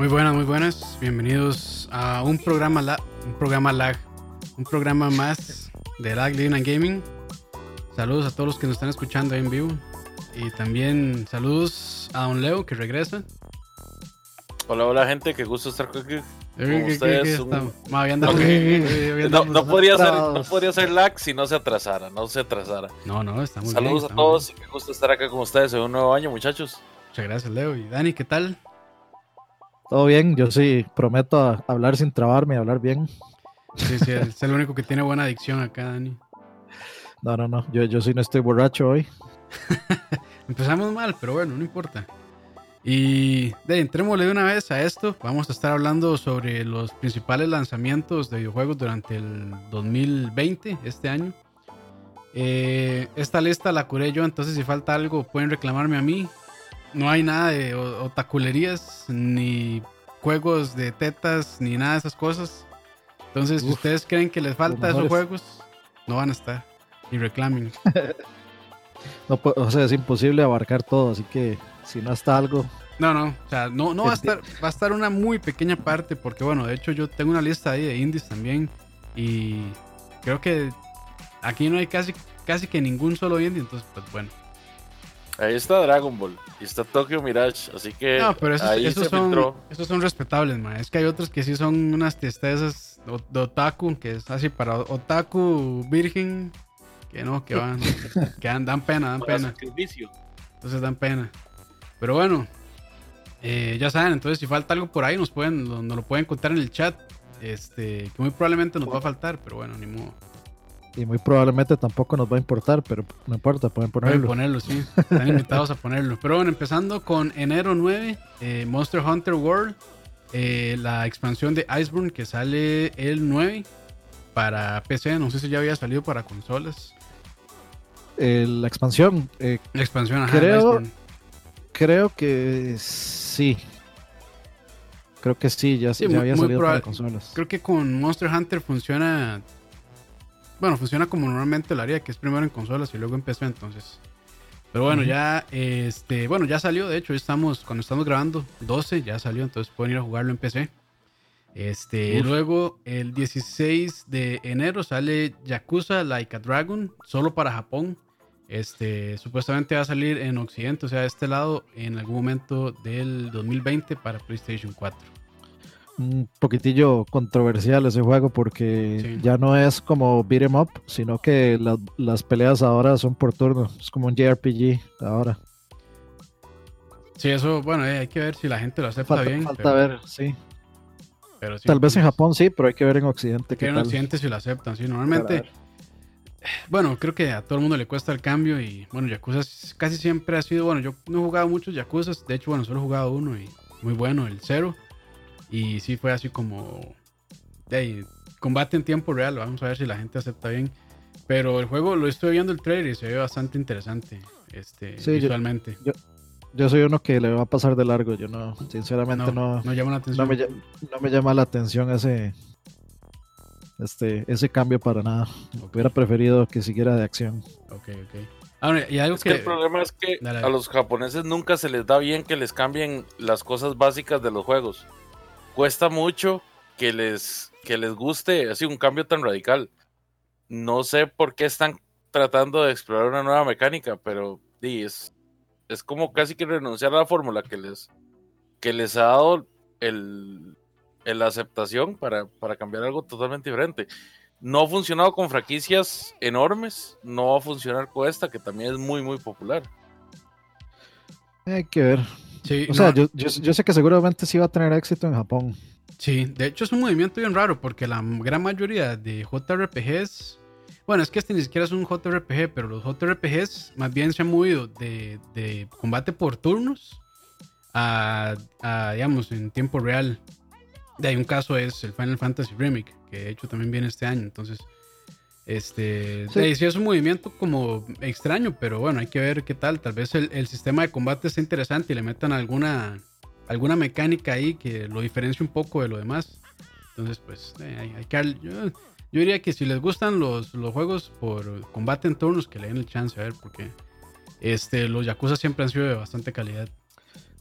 Muy buenas, muy buenas. Bienvenidos a un programa, la, un programa lag, un programa más de Lag Living and Gaming. Saludos a todos los que nos están escuchando ahí en vivo. Y también saludos a Don Leo que regresa. Hola, hola gente, qué gusto estar con ¿Qué- con qué- qué- ustedes. No, podría ser, no atrasados. podría ser lag si no se atrasara, no se atrasara. no, no, está muy Saludos bien, a todos y qué gusto estar acá con ustedes en un nuevo año, muchachos. Muchas gracias, Leo. Y Dani, ¿qué tal? Todo bien, yo sí prometo hablar sin trabarme y hablar bien. Sí, sí, es el único que tiene buena adicción acá, Dani. No, no, no, yo, yo sí no estoy borracho hoy. Empezamos mal, pero bueno, no importa. Y de entrémosle de una vez a esto. Vamos a estar hablando sobre los principales lanzamientos de videojuegos durante el 2020, este año. Eh, esta lista la curé yo, entonces si falta algo pueden reclamarme a mí. No hay nada de otaculerías, ni juegos de tetas, ni nada de esas cosas. Entonces, si ustedes creen que les falta esos juegos, no van a estar. Y reclamen. No, o sea, es imposible abarcar todo, así que si no está algo, No, no, o sea, no, no va a Enti- estar, va a estar una muy pequeña parte, porque bueno, de hecho yo tengo una lista ahí de indies también, y creo que aquí no hay casi, casi que ningún solo indie, entonces pues bueno. Ahí está Dragon Ball y está Tokyo Mirage, así que No, pero esos, ahí esos se son, filtró. esos son respetables, man. Es que hay otros que sí son unas tristezas de, otaku, que es así para otaku virgen, que no, que van, que dan, dan pena, dan Para pena. sacrificio. Entonces dan pena. Pero bueno, eh, ya saben, entonces si falta algo por ahí, nos pueden, nos lo pueden contar en el chat. Este, que muy probablemente nos va a faltar, pero bueno, ni modo. Y muy probablemente tampoco nos va a importar, pero no importa, pueden Pueden ponerlo. ponerlo, sí. Están invitados a ponerlo. Pero bueno, empezando con enero 9, eh, Monster Hunter World, eh, la expansión de Iceborne que sale el 9 para PC. No sé si ya había salido para consolas. Eh, la expansión, La expansión, ajá, Creo- creo que sí. Creo que sí, ya, Sí, ya muy- había salido para consolas. Creo que con Monster Hunter funciona. Bueno, funciona como normalmente lo haría, que es primero en consolas y luego en PC, entonces. Pero bueno, ya este, bueno, ya salió, de hecho, estamos cuando estamos grabando 12 ya salió, entonces pueden ir a jugarlo en PC. Este, Uf. luego el 16 de enero sale Yakuza Like a Dragon solo para Japón. Este, supuestamente va a salir en occidente, o sea, de este lado en algún momento del 2020 para PlayStation 4. Un poquitillo controversial ese juego porque Sí. ya no es como beat 'em up, sino que la- las peleas ahora son por turno. Es como un JRPG ahora. Sí, eso, bueno, eh, hay que ver si la gente lo acepta Falta, bien. falta pero, ver, sí. pero sí, Tal vez en entonces, Japón sí, pero hay que ver en Occidente. que en tal. Occidente si lo aceptan, sí. Normalmente, bueno, creo que a todo el mundo le cuesta el cambio y, bueno, Yakuza casi siempre ha sido, bueno, yo no he jugado muchos Yakuza, de hecho, bueno, solo he jugado uno y muy bueno, el cero. Y sí fue así como, ahí, combate en tiempo real, vamos a ver si la gente acepta bien. Pero el juego, lo estoy viendo el trailer y se ve bastante interesante, este, Sí, yo- visualmente. Yo soy uno que le va a pasar de largo. Yo no, sinceramente no, no, no llama la no, atención. me, ll- no me llama la atención ese, este, ese cambio para nada. Ok. Hubiera preferido que siguiera de acción. Ok, ok. Ahora, y algo Es que el problema es que Dale, a dale. los japoneses nunca se les da bien que les cambien las cosas básicas de los juegos. Cuesta mucho que les, que les guste así un cambio tan radical. No sé por qué están tratando de explorar una nueva mecánica, pero sí, es, es como casi que renunciar a la fórmula que les, que les ha dado el, la aceptación para, para cambiar algo totalmente diferente. No ha funcionado con franquicias enormes, no va a funcionar con esta, que también es muy, muy popular. Hay que ver. Sí, O no, sea, yo, yo, yo sé que seguramente sí va a tener éxito en Japón. Sí, de hecho es un movimiento bien raro porque la gran mayoría de JRPGs, bueno, es que este ni siquiera es un JRPG, pero los JRPGs más bien se han movido de, de combate por turnos a, a, digamos, en tiempo real. De ahí un caso es el Final Fantasy Remake, que de hecho también viene este año, entonces, este, Sí. es un movimiento como extraño, pero bueno, hay que ver qué tal, tal vez el, el sistema de combate está interesante y le metan alguna alguna mecánica ahí que lo diferencie un poco de lo demás. Entonces, pues, eh, hay, hay que yo diría que si les gustan los, los juegos por combate en turnos, que le den el chance a ver, porque este, los Yakuza siempre han sido de bastante calidad.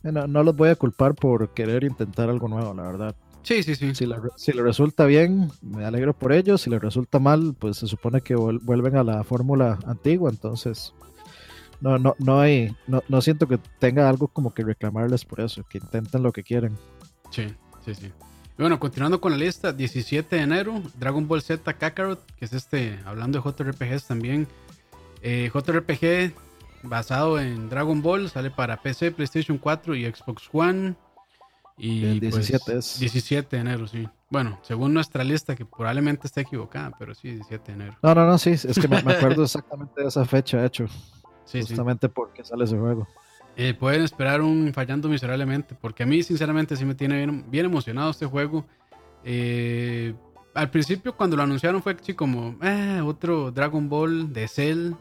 No, no los voy a culpar por querer intentar algo nuevo, la verdad. Sí, sí, sí. Si, le resulta bien, me alegro por ellos. Si le resulta mal, pues se supone que vuel- vuelven a la fórmula antigua. Entonces, no, no, no hay, no, no siento que tenga algo como que reclamarles por eso, que intenten lo que quieren. Sí, sí, sí. Y bueno, continuando con la lista, 17 de enero, Dragon Ball Z Kakarot, que es este, hablando de JRPGs también. Eh, JRPG basado en Dragon Ball, sale para PC, PlayStation 4 y Xbox One. Y El pues, 17 es. 17 de enero, sí. Bueno, según nuestra lista, que probablemente esté equivocada, pero sí, 17 de enero. No, no, no, sí, es que me, me acuerdo exactamente de esa fecha, de hecho, Sí, sí. justamente porque sale ese juego. Eh, pueden esperar un fallando miserablemente, porque a mí sinceramente sí me tiene bien, bien emocionado este juego. Eh, al principio cuando lo anunciaron fue así como, "Ah, otro Dragon Ball de Cell.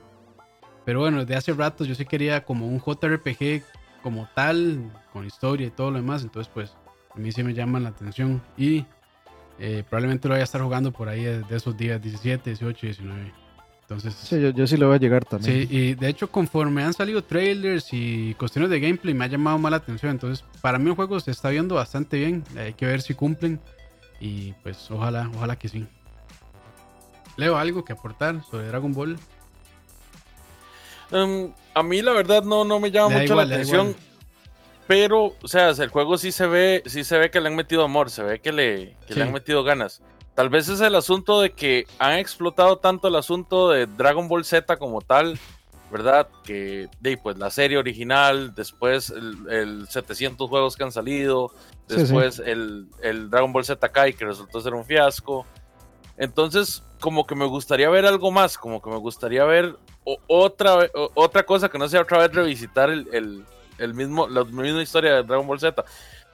Pero bueno, desde hace rato yo sí quería como un JRPG como tal, con historia y todo lo demás. Entonces pues a mí sí me llaman la atención. Y eh, probablemente lo vaya a estar jugando por ahí de, esos días 17, 18 y 19. Entonces... Sí, yo, yo sí le voy a llegar también. Sí, y de hecho conforme han salido trailers y cuestiones de gameplay me ha llamado más la atención. Entonces, para mí el juego se está viendo bastante bien. Hay que ver si cumplen. Y pues ojalá, ojalá que sí. Leo, ¿algo que aportar sobre Dragon Ball? Em, a mí la verdad no, no me llama Le mucho igual, la atención. Pero, o sea, el juego sí se ve, sí se ve que le han metido amor, se ve que le, que Sí. le han metido ganas. Tal vez es el asunto de que han explotado tanto el asunto de Dragon Ball Z como tal, ¿verdad? Que de, pues la serie original, después el, el 700 juegos que han salido, Sí, sí. después El, el Dragon Ball Z Kai que resultó ser un fiasco. Entonces, como que me gustaría ver algo más, como que me gustaría ver otra, otra cosa que no sea otra vez revisitar el, el- el mismo, la misma historia de Dragon Ball Z.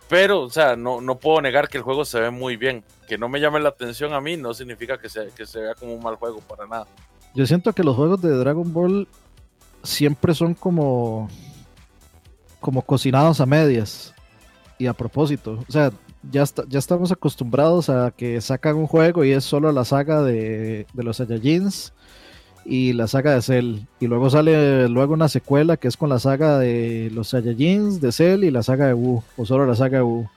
Pero, o sea, no, no puedo negar que el juego se ve muy bien. Que no me llame la atención a mí no significa que se, que se vea como un mal juego para nada. Yo siento que los juegos de Dragon Ball siempre son como como cocinados a medias y a propósito. O sea, ya, está- ya estamos acostumbrados a que sacan un juego y es solo la saga de, de los Saiyajins y la saga de Cell. Y luego sale luego una secuela que es con la saga de los Saiyajins, de Cell y la saga de Wu, o solo la saga de Wu.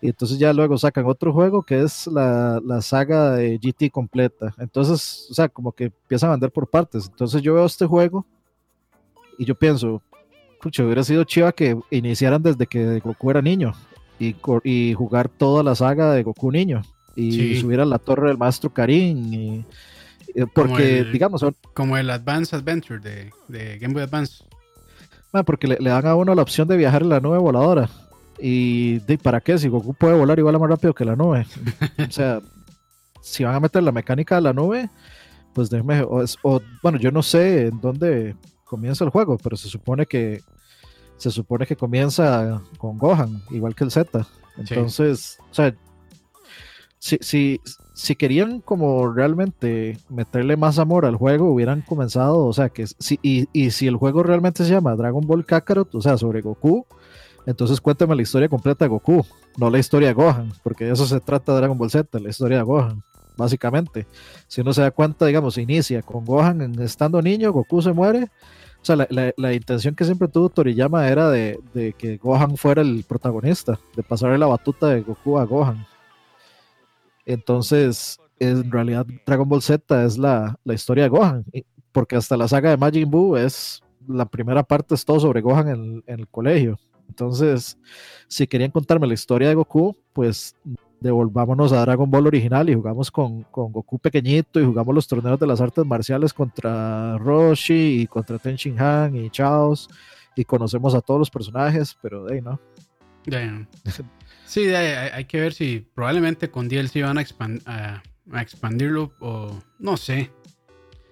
Y entonces ya luego sacan otro juego que es la, la saga de GT completa. Entonces, o sea, como que empiezan a vender por partes. Entonces yo veo este juego y yo pienso, pucha, hubiera sido chiva que iniciaran desde que Goku era niño y, jugar toda la saga de Goku niño y Sí. subir a la torre del maestro Karin. Y, y- porque, el- digamos, son- Como el Advance Adventure de, de Game Boy Advance. ah, porque le, le dan a uno la opción de viajar en la nube voladora. Y de, ¿para qué? Si Goku puede volar igual a más rápido que la nube. o sea, si van a meter la mecánica de la nube, pues déjeme, o, es- o, bueno, yo no sé en dónde comienza el juego, pero se supone que se supone que comienza con Gohan, igual que el Z. Entonces, o sea, si, si, si querían como realmente meterle más amor al juego, hubieran comenzado, o sea, que si, y, y si el juego realmente se llama Dragon Ball Kakarot, o sea, sobre Goku, entonces cuéntame la historia completa de Goku, no la historia de Gohan, porque de eso se trata Dragon Ball Z, la historia de Gohan, básicamente. Si uno se da cuenta, digamos, inicia con Gohan estando niño, Goku se muere. O sea, la, la- intención que siempre tuvo Toriyama era de, de que Gohan fuera el protagonista, de pasarle la batuta de Goku a Gohan. Entonces, en realidad, Dragon Ball Z es la, la historia de Gohan, porque hasta la saga de Majin Buu es la primera parte, es todo sobre Gohan en, en el colegio. Entonces, si querían contarme la historia de Goku, pues devolvámonos a Dragon Ball original y jugamos con, con Goku pequeñito y jugamos los torneos de las artes marciales contra Roshi y contra Ten Shin Han y Chaos y conocemos a todos los personajes, pero de ahí no. Sí, hay, que ver si probablemente con DLC van a, expan- a- expandirlo o no sé.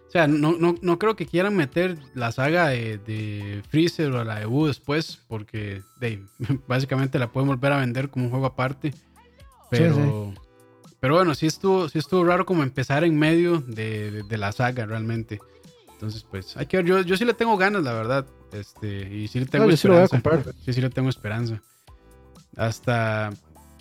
O sea, no, no, no creo que quieran meter la saga de, Freezer o la de Wu después, porque de, básicamente la pueden volver a vender como un juego aparte. Pero, pero bueno, sí estuvo, sí estuvo raro como empezar en medio de, de- de la saga realmente. Entonces, pues, hay que ver. Yo, yo sí le tengo ganas, la verdad. Este, y sí le tengo No, yo sí lo voy a esperanza. comprar. Sí, sí le tengo esperanza. Hasta,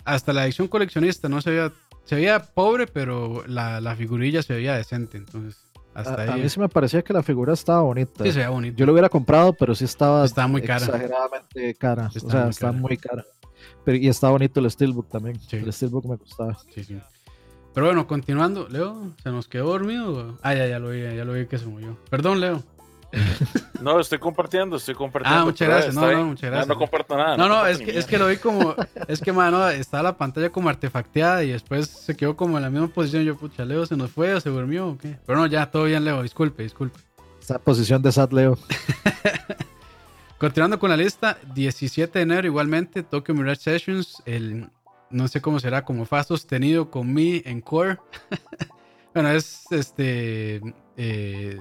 hasta la edición coleccionista, ¿no? Se veía, se veía pobre, pero la, la figurilla se veía decente. Entonces, Hasta A, a ahí. mí sí me parecía que la figura estaba bonita. Sí, se veía bonito. Yo lo hubiera comprado, pero sí estaba, Estaba muy cara. exageradamente cara. Estaba o sea, muy está cara. muy cara. Pero, y está bonito el Steelbook también. Sí. El Steelbook me gustaba. Sí, sí. Pero bueno, continuando. Leo, ¿se nos quedó dormido? Ah, ya, ya lo vi, ya lo vi que se murió. Perdón, Leo. No, estoy compartiendo, estoy compartiendo. Ah, muchas gracias, no, no, muchas Ya gracias. No comparto nada. No, no, comparto es que, es que lo vi como. Es que, mano, estaba la pantalla como artefacteada y después se quedó como en la misma posición. Yo, pucha, Leo se nos fue o se durmió o qué. Pero no, ya, todo bien, Leo. Disculpe, disculpe. Esta posición de Sad Leo. Continuando con la lista, 17 de enero igualmente, Tokyo Mirage Sessions, el no sé cómo será, como fa sostenido con mi en core. bueno, es este eh,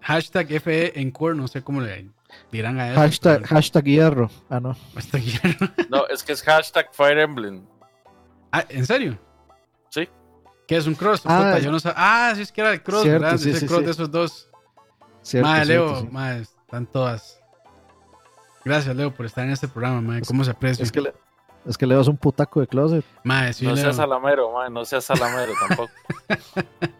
hashtag FE en core, no sé cómo le dirán a eso. Hashtag, pero- hashtag hierro. Ah, no. Hasta aquí. No, es que es hashtag Fire Emblem. ah, ¿en serio? Sí. ¿Qué es un cross? Ah, Puta, es- yo no sab- Ah, sí, es que era el cross, Cierto, ¿verdad? sí, Ese sí, cross sí. de esos dos. Cierto, Madre, cierto, Leo, sí. madre, están todas. Gracias, Leo, por estar en este programa, madre. ¿Cómo se aprecia? Es que, le- es que Leo es un putaco de closet. Sí, no Leo. seas salamero, man, no seas salamero tampoco.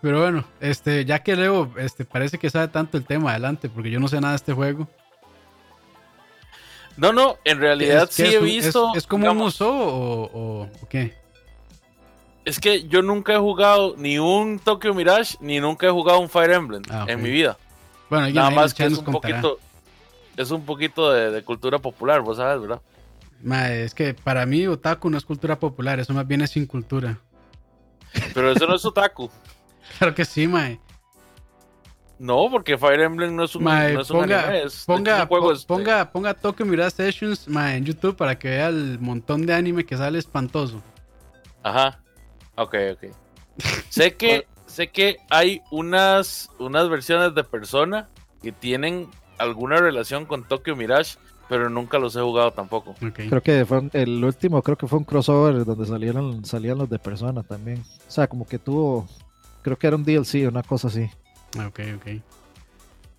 Pero bueno, este, ya que Leo este, parece que sabe tanto el tema, adelante, porque yo no sé nada de este juego. No, no, en realidad ¿Es, sí es he un- visto. ¿Es, es como un digamos, museo o, o, o qué? Es que yo nunca he jugado ni un Tokyo Mirage ni nunca he jugado un Fire Emblem Ah, en mi vida. Bueno, alguien Nada más que es un contará. poquito. Es un poquito de, de cultura popular, vos sabes, ¿verdad? Mae, es que para mí otaku no es cultura popular, eso más bien es sin cultura. Pero eso no es otaku. Claro que sí, mae. No, porque Fire Emblem no es un, Mae, no es un anime, es, es ponga, un juego, po- este, ponga, ponga Tokyo Mirage Sessions mae, en YouTube para que vea el montón de anime que sale espantoso. Ajá. Ok, ok. sé que sé que hay unas unas versiones de Persona que tienen alguna relación con Tokyo Mirage, pero nunca los he jugado tampoco. Creo que fue un- el último, creo que fue un crossover donde salieron, salían los de persona también. O sea, como que tuvo, creo que era un DLC, una cosa así. Ok, ok.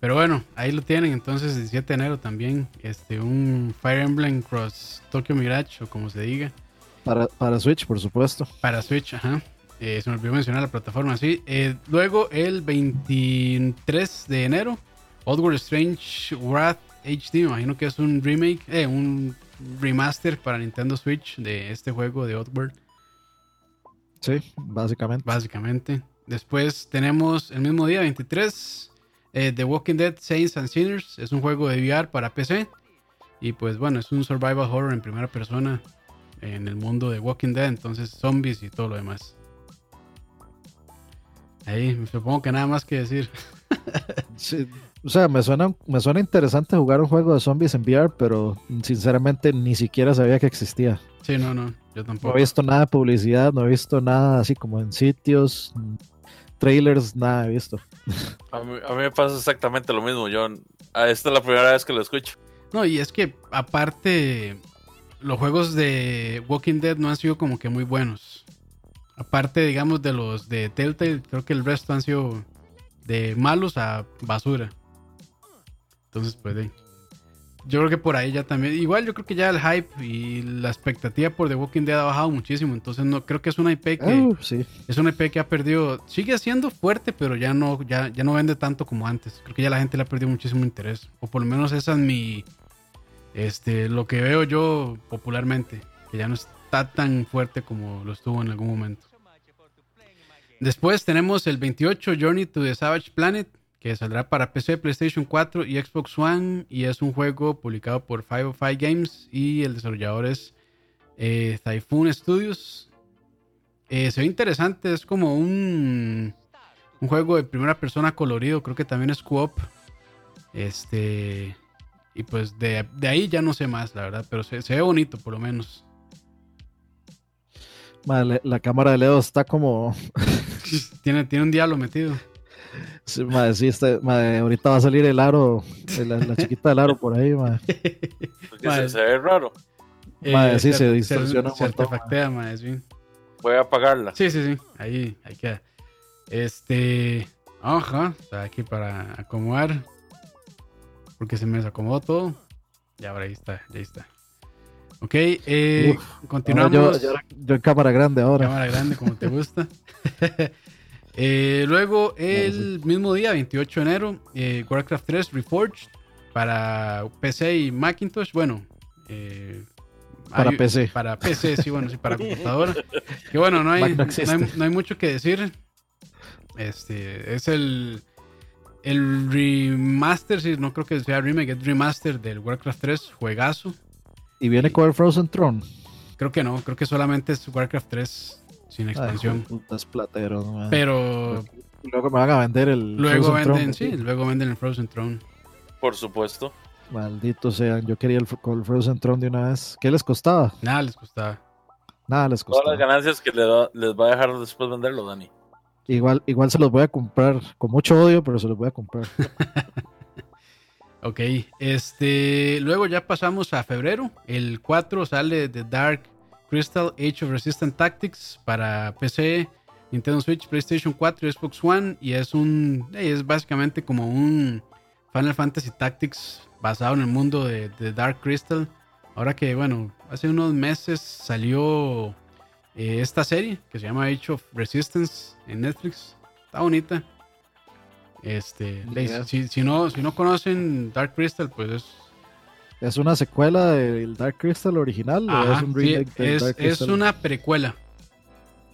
Pero bueno, ahí lo tienen. Entonces, el 17 de enero también. Este, un Fire Emblem Cross Tokyo Mirage, o como se diga. Para, para Switch, por supuesto. Para Switch, ajá. Eh, se me olvidó mencionar la plataforma, sí. Eh, luego, el 23 de enero, Oddworld Strange Wrath HD. Me imagino que es un remake, eh, un remaster para Nintendo Switch de este juego de Oddworld. Sí, básicamente. básicamente. Después tenemos el mismo día, 23, eh, The Walking Dead Saints and Sinners. Es un juego de VR para PC. Y pues bueno, es un survival horror en primera persona en el mundo de Walking Dead. Entonces zombies y todo lo demás. Ahí, supongo que nada más que decir. Sí, o sea, me suena, me suena interesante jugar un juego de zombies en VR, pero sinceramente ni siquiera sabía que existía. Sí, no, no, yo No tampoco. he visto nada de publicidad, no he visto nada así como en sitios, trailers, nada he visto. A mí, a mí me pasa exactamente lo mismo, John. Ah, Esta es la primera vez que lo escucho. No, y es que aparte, los juegos de Walking Dead no han sido como que muy buenos. Aparte, digamos, de los de Telltale, creo que el resto han sido de malos a basura. Entonces, pues, de- yo creo que por ahí ya también. Igual, yo creo que ya el hype y la expectativa por The Walking Dead ha bajado muchísimo. Entonces, no creo que es una IP que Ah, sí. es una IP que ha perdido. Sigue siendo fuerte, pero ya no, ya, ya no vende tanto como antes. Creo que ya la gente le ha perdido muchísimo interés. O por lo menos esa es mi. Este, lo que veo yo popularmente. Que ya no está tan fuerte como lo estuvo en algún momento. Después tenemos el 28 Journey to the Savage Planet. Que saldrá para PC, PlayStation 4 y Xbox One. Y es un juego publicado por 505 Games. Y el desarrollador es eh, Typhoon Studios. Eh, se ve interesante, es como un, un juego de primera persona colorido, creo que también es co-op. Este, y pues de, de ahí ya no sé más, la verdad, pero se, se ve bonito por lo menos. Madre, la cámara de Leo está como. tiene, tiene un diablo metido. Sí, madre, sí, está- madre, ahorita va a salir el aro, la, la chiquita del aro por ahí, madre. Porque Vale. se, se ve raro. Madre, sí, se ar- distorsiona un se montón, artefactea, madre, sí. Voy a apagarla. Sí, sí, sí. Ahí, ahí queda. Este. Ajá. Está aquí para acomodar. Porque se me desacomodó todo. Ya, ahora ahí está, ya está. Ok, eh, Uf, continuamos. Yo, yo- yo en cámara grande ahora. Cámara grande, como te gusta. Eh, luego, el mismo día, 28 de enero, eh, Warcraft 3 Reforged para PC y Macintosh. Bueno, Para hay- PC. Para PC, sí, bueno, sí, para computadora. Que bueno, no hay, Mac no no hay, existe. no hay mucho que decir. Este es el, el remaster, sí, no creo que sea remake, es remaster del Warcraft 3, juegazo. Y viene con el Frozen Throne. Creo que no, creo que solamente es Warcraft 3 sin Ay, expansión. hijo de puta, es platero, man. Pero Luego me van a vender el luego Frozen venden, Throne. sí, luego venden el Frozen Throne. Por supuesto. Malditos sean, yo quería el, el Frozen Throne de una vez. ¿Qué les costaba? Nada les costaba. Nada les Todas costaba. las ganancias que le da- les va a dejar después venderlo, Dani. Igual, igual se los voy a comprar con mucho odio, pero se los voy a comprar. Ok, este, luego ya pasamos a febrero. El 4 sale The Dark Crystal Age of Resistance Tactics para PC, Nintendo Switch, PlayStation 4 y Xbox One. Y es un, eh, es básicamente como un Final Fantasy Tactics basado en el mundo de, de Dark Crystal. Ahora que, bueno, hace unos meses salió eh, esta serie que se llama Age of Resistance en Netflix. Está bonita. Este, de- si, si no, si no conocen Dark Crystal, pues es, ¿Es una secuela del Dark Crystal original o es un sí, remake del es, Dark es Crystal? una precuela.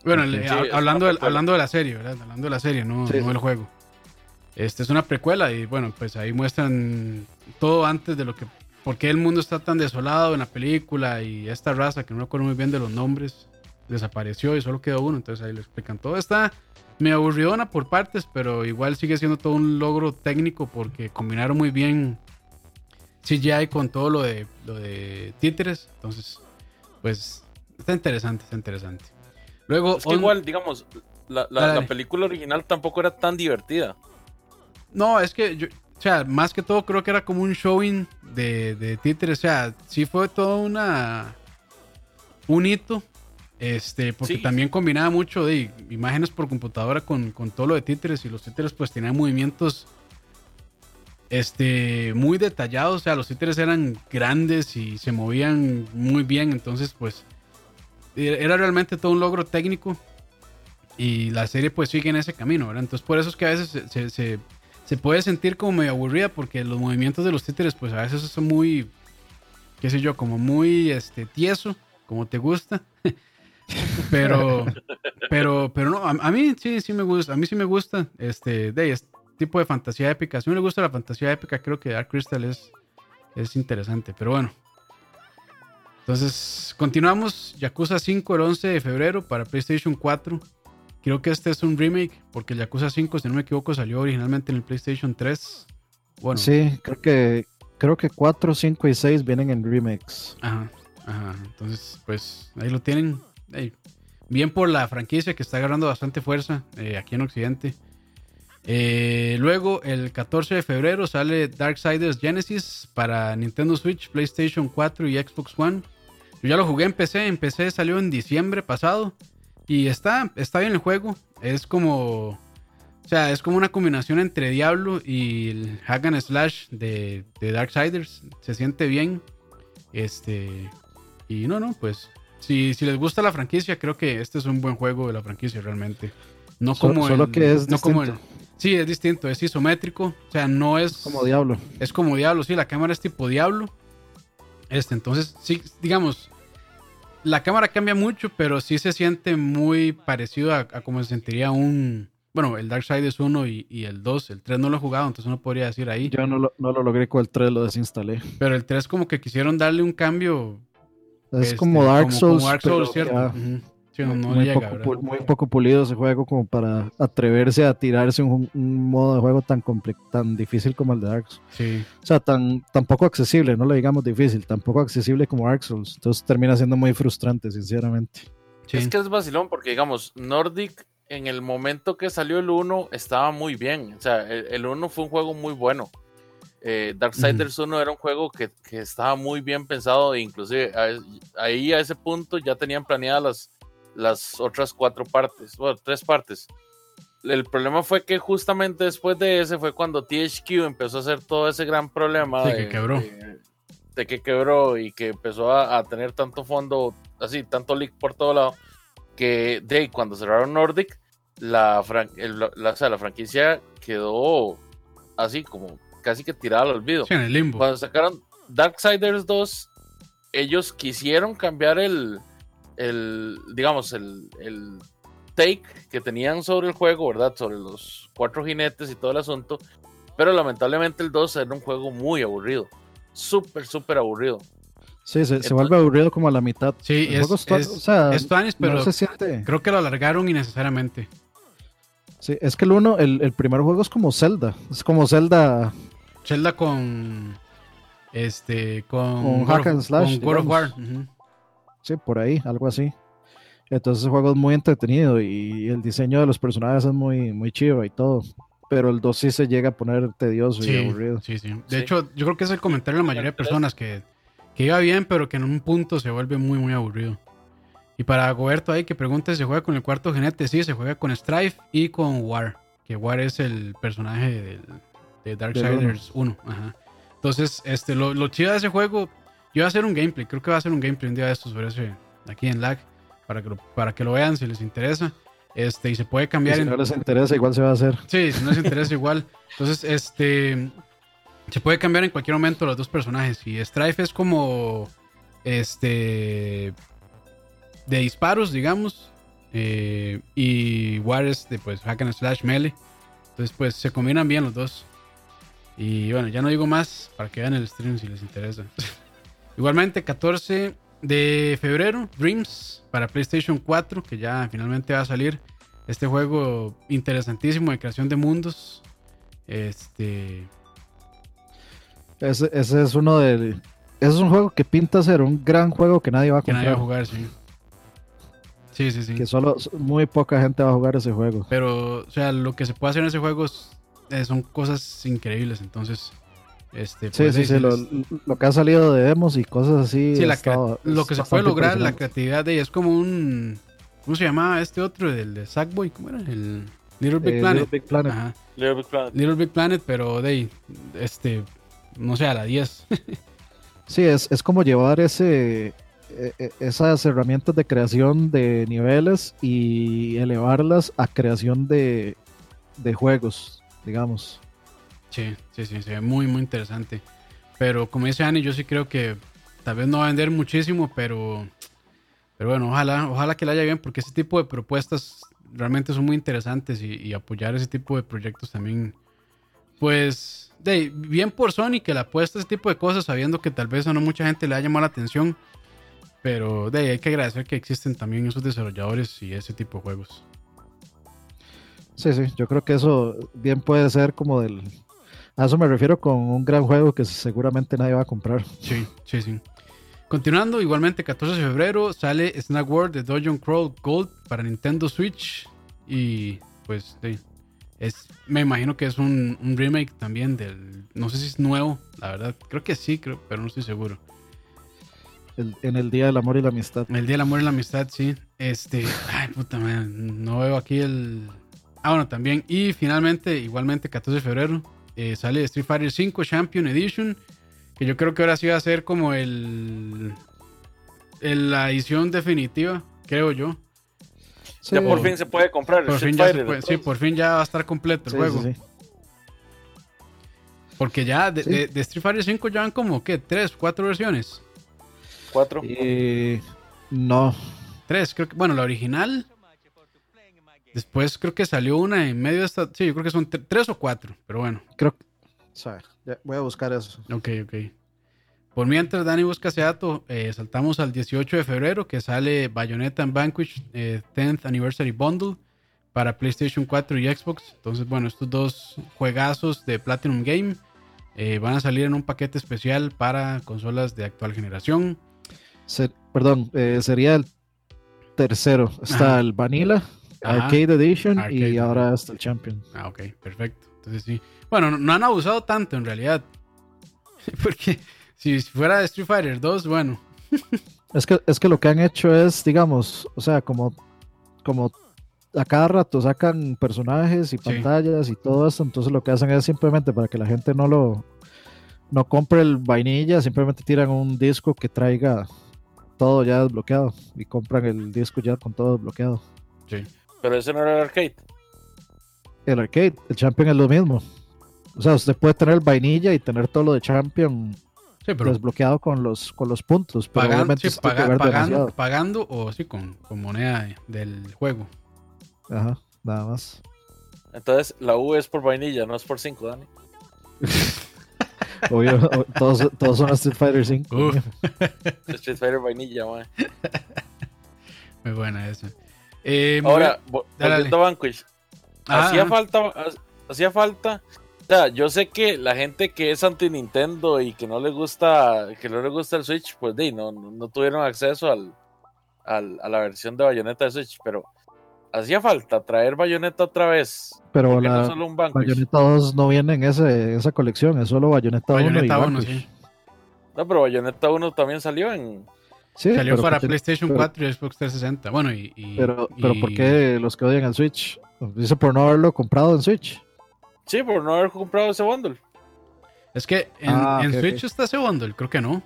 Bueno, Sí, hablando, del- precuela. hablando de la serie, ¿verdad? Hablando de la serie, no, Sí, no sí. el juego. Este es una precuela y bueno, pues ahí muestran todo antes de lo que. ¿Por qué el mundo está tan desolado en la película? Y esta raza que no me acuerdo muy bien de los nombres desapareció y solo quedó uno. Entonces ahí lo explican. Todo está medio aburridona por partes, pero igual sigue siendo todo un logro técnico porque combinaron muy bien CGI con todo lo de, lo de títeres. Entonces, pues está interesante, está interesante. Luego, Es que on- igual, digamos, la, la- película original tampoco era tan divertida. No, es que yo, o sea, más que todo creo que era como un showing de, de títeres. O sea, sí fue todo una un hito. Este, porque Sí. también combinaba mucho de imágenes por computadora con, con todo lo de títeres. Y los títeres pues tenían movimientos este, muy detallados. O sea, los títeres eran grandes y se movían muy bien. Entonces, pues, era era realmente todo un logro técnico. Y la serie pues sigue en ese camino, ¿verdad? Entonces por eso es que a veces se, se- se- se puede sentir como medio aburrida porque los movimientos de los títeres pues a veces son muy, qué sé yo, como muy este, tieso, como te gusta. pero, pero, pero no, a, a mí sí, sí me gusta, a mí sí me gusta este, de este tipo de fantasía épica. Si me gusta la fantasía épica, creo que Dark Crystal es, es interesante, pero bueno. Entonces, continuamos. Yakuza 5 el 11 de febrero para PlayStation 4. Creo que este es un remake, porque el Yakuza 5, si no me equivoco, salió originalmente en el PlayStation 3. Bueno, Sí, creo que creo que 4, 5 y 6 vienen en remakes. Ajá, ajá. Entonces, pues ahí lo tienen. Bien por la franquicia que está agarrando bastante fuerza eh, aquí en Occidente. Eh, luego, el 14 de febrero sale Darksiders Genesis para Nintendo Switch, PlayStation 4 y Xbox One. Yo ya lo jugué en PC, en PC salió en diciembre pasado. Y está, está bien el juego. Es como. O sea, es como una combinación entre Diablo y el Hack and Slash de, de Darksiders. Se siente bien. Este. Y no, no, pues. Si, si les gusta la franquicia, creo que este es un buen juego de la franquicia realmente. No como solo el- que es no como el- distinto. sí, es distinto, es isométrico. O sea, no es. Como Diablo. Es como Diablo, sí, la cámara es tipo Diablo. Este, entonces, sí, digamos, la cámara cambia mucho, pero sí se siente muy parecido a, a como se sentiría un. Bueno, el Darksiders 1 y, y el 2. El 3 no lo he jugado, entonces no podría decir ahí. Yo no lo, no lo logré con el 3, lo desinstalé. Pero el 3 como que quisieron darle un cambio. Es este, como Dark como- Souls, como Dark Souls, pero ¿cierto? ya Ujú. Sí, no, no muy, llega, poco, pulido ese juego como para atreverse a tirarse un, un modo de juego tan comple- tan difícil como el de Dark Souls. Sí. O sea, tan, tan poco accesible, no le digamos difícil, tan poco accesible como Dark Souls. Entonces termina siendo muy frustrante, sinceramente. sí. Es que es vacilón porque, digamos, Nordic en el momento que salió el 1 estaba muy bien. O sea, el, el 1 fue un juego muy bueno. Eh, Darksiders 1 era un juego que, que estaba muy bien pensado e inclusive a ahí a ese punto ya tenían planeadas las, las otras cuatro partes, bueno, tres partes. El problema fue que justamente después de ese fue cuando THQ empezó a hacer todo ese gran problema Sí, de que quebró. de- de que quebró y que empezó a, a tener tanto fondo, así, tanto leak por todo lado, que de cuando cerraron Nordic, la, fran- el- la, o sea, la franquicia quedó así como casi que tirada al olvido. Sí, en el limbo. Cuando sacaron Darksiders 2, ellos quisieron cambiar el, el digamos, el, el take que tenían sobre el juego, ¿verdad? Sobre los cuatro jinetes y todo el asunto. Pero lamentablemente el 2 era un juego muy aburrido. Súper, súper aburrido. Sí, se, vuelve aburrido como a la mitad. Sí, El es, es, o sea, es tuanis, pero no se siente. creo que lo alargaron innecesariamente. Sí, es que el uno, el, el primer juego es como Zelda. Es como Zelda. Zelda con. Este. Con. Con hack and slash, Con God of War. Sí, por ahí, algo así. Entonces el juego es muy entretenido y el diseño de los personajes es muy, muy chido y todo. Pero el 2 sí se llega a poner tedioso y aburrido. sí, sí. De Sí. hecho, yo creo que es el comentario de la mayoría de personas que, que iba bien, pero que en un punto se vuelve muy, muy aburrido. Y para Goberto ahí que pregunte, ¿se juega con el cuarto jinete? Sí, se juega con Strife y con War. Que War es el personaje del, de Darksiders 1. Ajá. Entonces, este, lo, lo chido de ese juego, yo voy a hacer un gameplay. Creo que va a hacer un gameplay un día de estos sobre ese, aquí en lag. Para que, lo, para que lo vean si les interesa. Este, y se puede Y cambiar si en, no les interesa, igual se va a hacer. Sí, si no les interesa igual. Entonces, este. Se puede cambiar en cualquier momento los dos personajes. Y Strife es como. Este. De disparos, digamos. eh, y War es de pues hack and slash melee. Entonces, pues se combinan bien los dos. Y bueno, ya no digo más para que vean el stream si les interesa. Igualmente, 14 de febrero, Dreams para PlayStation 4, que ya finalmente va a salir. Este juego interesantísimo de creación de mundos. Este. Ese, ese es uno del. Ese es un juego que pinta ser un gran juego que nadie va a Que nadie va comprar. a jugar, sí. Sí, sí, sí. Que solo muy poca gente va a jugar ese juego. Pero, o sea, lo que se puede hacer en ese juego es- eh, son cosas increíbles. Entonces, este. Sí, pues, sí, sí. Lo, que ha salido de demos y cosas así. sí, la estado- lo que se puede lograr, la creatividad de es como un. ¿Cómo se llamaba este otro? Del de Sackboy. ¿Cómo era? El Little Big Eh, Planet. Little Big Planet. Ajá. Little Big Planet. Little Big Planet, pero de ahí, este. No sé, a la 10. Sí, es, es como llevar ese, e- e- esas herramientas de creación de niveles y elevarlas a creación de, de juegos, digamos. Sí, sí, sí, se ve muy, muy interesante. Pero como dice Ani, yo sí creo que tal vez no va a vender muchísimo, pero, pero bueno, ojalá, ojalá que le haya bien, porque ese tipo de propuestas realmente son muy interesantes y, apoyar ese tipo de proyectos también, pues, de, bien por Sony que le apuesta ese tipo de cosas, sabiendo que tal vez a no mucha gente le ha llamado la atención, pero de hay que agradecer que existen también esos desarrolladores y ese tipo de juegos. Sí, sí, yo creo que eso bien puede ser como del... A eso me refiero con un gran juego que seguramente nadie va a comprar. Sí, sí, sí. Continuando, igualmente 14 de febrero sale Snack World de Dungeon Crawl Gold para Nintendo Switch. Y pues sí, es, me imagino que es un, un remake también del... No sé si es nuevo, la verdad. Creo que sí, creo, pero no estoy seguro. El- en el Día del Amor y la Amistad. El Día del Amor y la Amistad, sí. Este... Ay, puta madre, no veo aquí el... Ah, bueno, también. Y finalmente, igualmente 14 de febrero, eh, sale Street Fighter V Champion Edition. Que yo creo que ahora sí va a ser como el, el- la edición definitiva, creo yo. Sí, Ya por fin se puede comprar el Por fin ya se Fighter, puede- sí, por fin ya va a estar completo el sí, juego. sí, sí. Porque ya de, Sí. de- de Street Fighter 5 ya van como, ¿qué? ¿Tres, cuatro versiones? Cuatro. Y no, Tres, creo que, bueno, la original. Después creo que salió una en medio de esta. Sí, yo creo que son tre- tres o cuatro, pero bueno. creo que... voy a buscar eso. Ok, ok. Por mientras Dani busca ese dato, eh, saltamos al 18 de febrero que sale Bayonetta and Vanquish eh, 10th Anniversary Bundle para PlayStation 4 y Xbox. Entonces, bueno, estos dos juegazos de Platinum Game eh, van a salir en un paquete especial para consolas de actual generación. Perdón, eh, sería el tercero. Está Ajá. el Vanilla, Ajá. Arcade Edition Arcade, y ahora está el Champion. Ah, ok, perfecto. Entonces sí. Bueno, no, no han abusado tanto en realidad. Porque si fuera de Street Fighter 2, bueno. Es que, es que lo que han hecho es, digamos, o sea, como, como a cada rato sacan personajes y pantallas y todo eso, entonces lo que hacen es simplemente para que la gente no lo no compre el vainilla, simplemente tiran un disco que traiga todo ya desbloqueado y compran el disco ya con todo desbloqueado. Sí. Pero ese no era el arcade. El arcade, el Champion es lo mismo. O sea, usted puede tener el vainilla y tener todo lo de Champion Sí, pero desbloqueado con los, con los puntos. Pero sí, paga- pagando, o sí, con, con moneda del juego. Ajá, nada más. Entonces, la U es por vainilla, no es por 5, Dani. Obvio, o- todos, todos son Street Fighter 5. Uf. Street Fighter vainilla, mae. Muy buena esa. Eh, Ahora, volviendo a Vanquish. Ah, hacía ah. falta, ha- hacía falta. O sea, yo sé que la gente que es anti Nintendo y que no le gusta, que no le gusta el Switch, pues di, no, no, tuvieron acceso al, al- a la versión de Bayonetta de Switch, pero hacía falta traer Bayonetta otra vez. Pero no la solo un Vanquish. Bayonetta 2 no viene en ese, esa colección, es solo Bayonetta 1 y Bayonetta 1, Vanquish. sí. No, pero Bayonetta 1 también salió en. Sí, Salió para PlayStation pero- 4 y Xbox 360. Bueno, y. y- Pero, pero y- ¿por qué los que odian el Switch? Dice por no haberlo comprado en Switch. Sí, por no haber comprado ese bundle. Es que en, Ah, en Switch ok. está ese bundle, creo que no.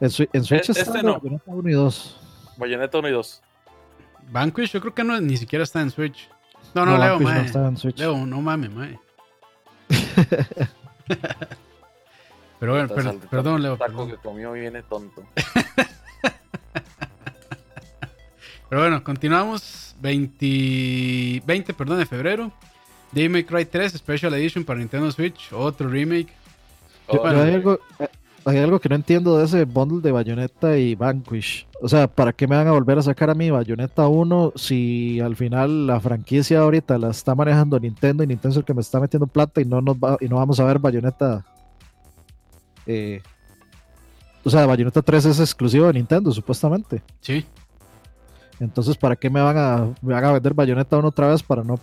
En, en Switch E- está este no. Bayonetta 1 y 2. Bayonetta 1 y 2. Vanquish, yo creo que no, ni siquiera está en Switch. No, no, No, Leo, Vanquish no mae. está en Switch. Leo, no mames, mae. pero bueno, per- el perdón, Leo. taco perdón. que comió viene tonto. Pero bueno, continuamos. 20, 20 perdón, de febrero. Devil May Cry 3 Special Edition para Nintendo Switch. Otro remake. Yo- hay, algo, eh, hay algo que no entiendo de ese bundle de Bayonetta y Vanquish. O sea, ¿para qué me van a volver a sacar a mí Bayonetta 1 si al final la franquicia ahorita la está manejando Nintendo y Nintendo es el que me está metiendo plata y no, nos va, y no vamos a ver Bayonetta? eh, o sea, Bayonetta 3 es exclusivo de Nintendo, supuestamente. Sí. Entonces, ¿para qué me van a, me van a vender Bayonetta 1 otra vez para no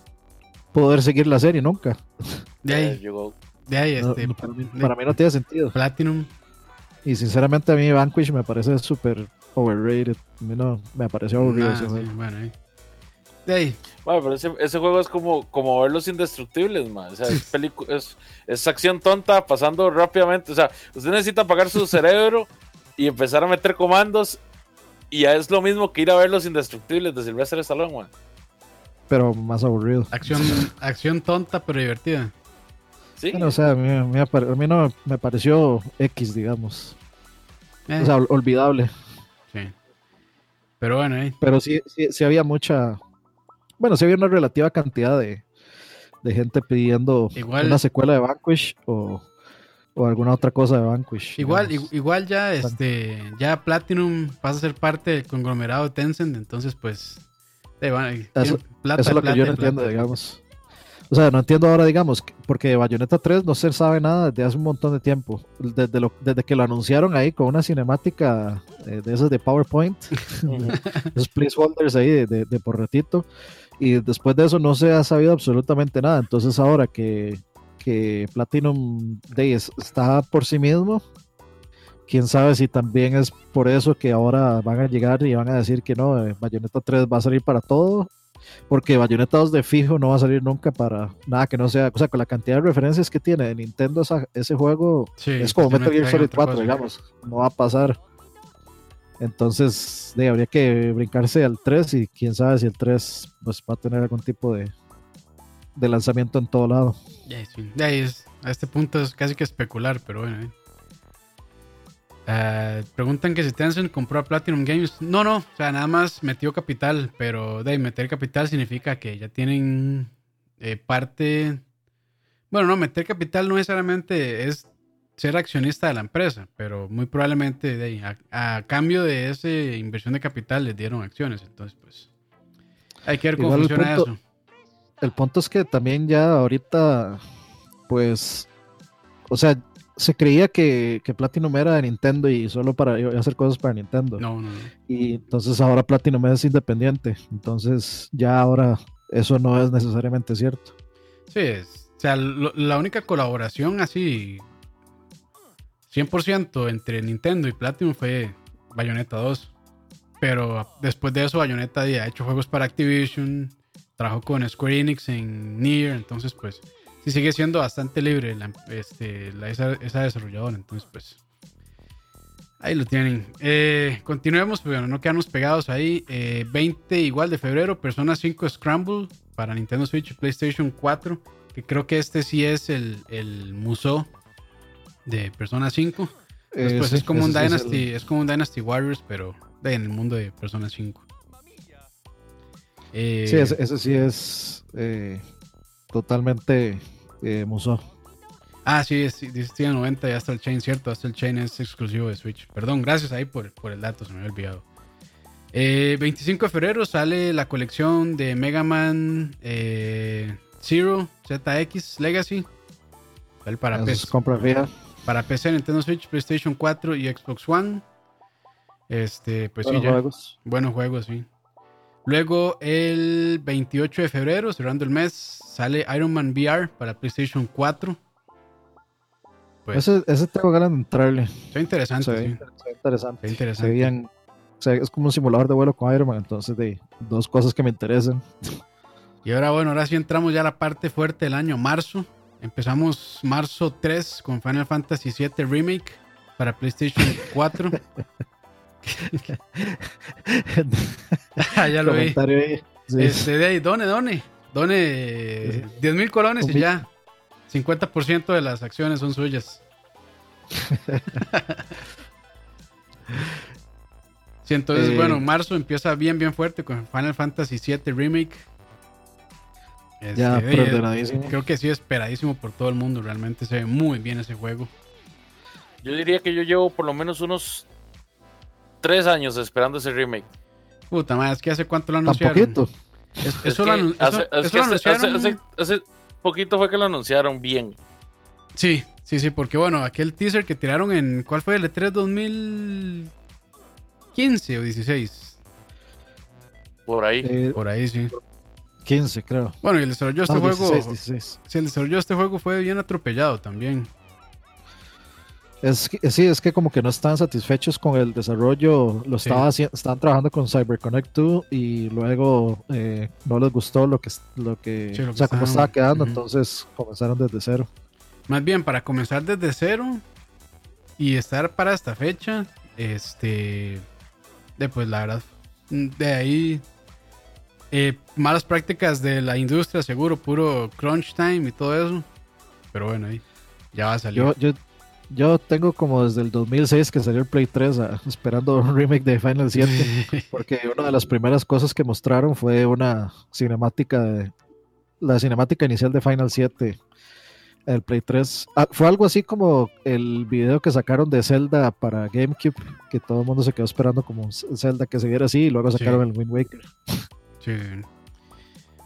poder seguir la serie nunca? De ahí, de ahí, No, este. no, para, mí, de- para mí no tiene sentido. Platinum. Y sinceramente a mí Vanquish me parece súper overrated. A mí no me pareció aburrido Nah, sí, bueno. De ahí. Bueno, pero ese, ese juego es como, como ver los indestructibles, man. O sea, es, pelicu- es, es acción tonta pasando rápidamente. O sea, usted necesita apagar su cerebro y empezar a meter comandos. Y ya es lo mismo que ir a ver los indestructibles de Sylvester Stallone, man. Pero más aburrido. Acción, acción tonta pero divertida. Sí, Bueno, o sea, a mí, a mí a no me pareció X, digamos. Eh, O sea, ol- olvidable. sí. Pero bueno, ahí. Pero sí, sí, sí había mucha. Bueno, sí había una relativa cantidad de, de gente pidiendo Igual- una secuela de Vanquish o, o alguna otra cosa de Vanquish. Igual, digamos. igual ya este ya Platinum pasa a ser parte del conglomerado de Tencent, entonces pues eh, tienen plata, Eso es lo que yo no plata. entiendo, digamos. O sea, no entiendo ahora, digamos, que- porque Bayonetta 3 no se sabe nada desde hace un montón de tiempo. Desde, lo, desde que lo anunciaron ahí con una cinemática eh, de esas de PowerPoint, esos placeholders ahí de, de, de por ratito. Y después de eso no se ha sabido absolutamente nada. Entonces ahora que, que Platinum Day es- está por sí mismo, quién sabe si también es por eso que ahora van a llegar y van a decir que no, eh, Bayonetta 3 va a salir para todo porque Bayonetta 2 de fijo no va a salir nunca para nada que no sea, o sea, con la cantidad de referencias que tiene de Nintendo esa- ese juego, Sí, es como Metal Gear Solid otra 4, cosa. digamos, no va a pasar. Entonces, de, habría que brincarse al 3 y quién sabe si el 3 pues, va a tener algún tipo de, de lanzamiento en todo lado. Es- a este punto es casi que especular, pero bueno. eh. Ah, preguntan que si Tencent compró a Platinum Games. No, no, o sea, nada más metió capital, pero de ahí, meter capital significa que ya tienen eh, parte. Bueno, no, meter capital no necesariamente es ser accionista de la empresa, pero muy probablemente de ahí, a, a cambio de esa inversión de capital les dieron acciones. Entonces, pues, hay que ver cómo Igual funciona punto- eso. El punto es que también ya ahorita, pues, o sea, se creía que, que Platinum era de Nintendo y solo para hacer cosas para Nintendo. No, no, no. Y entonces ahora Platinum es independiente. Entonces ya ahora eso no es necesariamente cierto. Sí, es- o sea, lo- la única colaboración así 100% entre Nintendo y Platinum fue Bayonetta 2. Pero después de eso, Bayonetta ya ha hecho juegos para Activision, trabajó con Square Enix en Nier, entonces pues sí sigue siendo bastante libre la, este, la- esa, esa desarrolladora. Entonces pues Ahí lo tienen. Eh, continuemos, pues, bueno, no quedarnos pegados ahí. Eh, 20 igual de febrero, Persona 5 Scramble para Nintendo Switch y PlayStation 4. Que creo que este sí es el, el museo de Persona 5. Eh, Después sí, es como un es Dynasty, el- es, como un Dynasty Warriors, pero en el mundo de Persona 5. Eh, Sí, ese, ese sí es eh, totalmente eh, museo. Ah, sí, es- dice tiene 90 y hasta el Chain, cierto. Hasta el Chain es exclusivo de Switch. Perdón, gracias ahí por, por el dato, se me había olvidado. Eh, 25 de febrero sale la colección de Mega Man eh, Zero ZX Legacy. Para, Eso PC, para PC, Nintendo Switch, PlayStation 4 y Xbox One. Este, pues Buenos sí, ya. juegos. Buenos juegos, sí. Luego, el 28 de febrero, cerrando el mes, sale Iron Man VR para PlayStation 4. Pues, Ese, ese tengo ganas de entrarle. está interesante, Se ve, sí. se ve interesante. Está interesante. Se veían- o sea, es como un simulador de vuelo con Iron Man. Entonces, de dos cosas que me interesan. Y ahora, bueno, ahora sí entramos ya a la parte fuerte del año, marzo. Empezamos marzo 3 con Final Fantasy VII Remake para PlayStation 4. Ah, ya lo vi. Sí. Este, de ahí, done, done. Done 10 mil colones y ya. 50% de las acciones son suyas. sí, entonces, Eh, bueno, marzo empieza bien, bien fuerte con Final Fantasy VII Remake. Este, ya. Creo que sí, esperadísimo por todo el mundo. Realmente se ve muy bien ese juego. Yo diría que yo llevo por lo menos unos tres años esperando ese remake. Puta madre, es que hace cuánto lo anunciaron. poquito. Es- Es eso que lo, eso- hace, es eso que lo hace- anunciaron. hace- hace- hace poquito fue que lo anunciaron bien. Sí, sí, sí, porque bueno, aquel teaser que tiraron en. ¿Cuál fue el E E3 2015 o 16? Por ahí. Eh, Por ahí sí. 15, creo. Bueno, y el desarrollo de este Ah, juego. 16, 16. Sí, el desarrollo de este juego fue bien atropellado también. Es que- sí, es que como que no están satisfechos con el desarrollo. Lo Sí. estaba estaban trabajando con CyberConnect 2 y luego eh, no les gustó lo que, lo que, Sí, lo o que sea, cómo estaba quedando. ujú. Entonces comenzaron desde cero. Más bien, para comenzar desde cero y estar para esta fecha, este. De pues la verdad, de ahí. eh, malas prácticas de la industria, seguro, puro crunch time y todo eso. Pero bueno, ahí ya va a salir. Yo, yo, yo tengo como desde el 2006 que salió el Play 3 ah, esperando un remake de Final 7. Porque una de las primeras cosas que mostraron fue una cinemática de la cinemática inicial de Final 7 el Play 3. Ah, fue algo así como el video que sacaron de Zelda para GameCube, que todo el mundo se quedó esperando como Zelda que se viera así y luego Sí. sacaron el Wind Waker. Sí.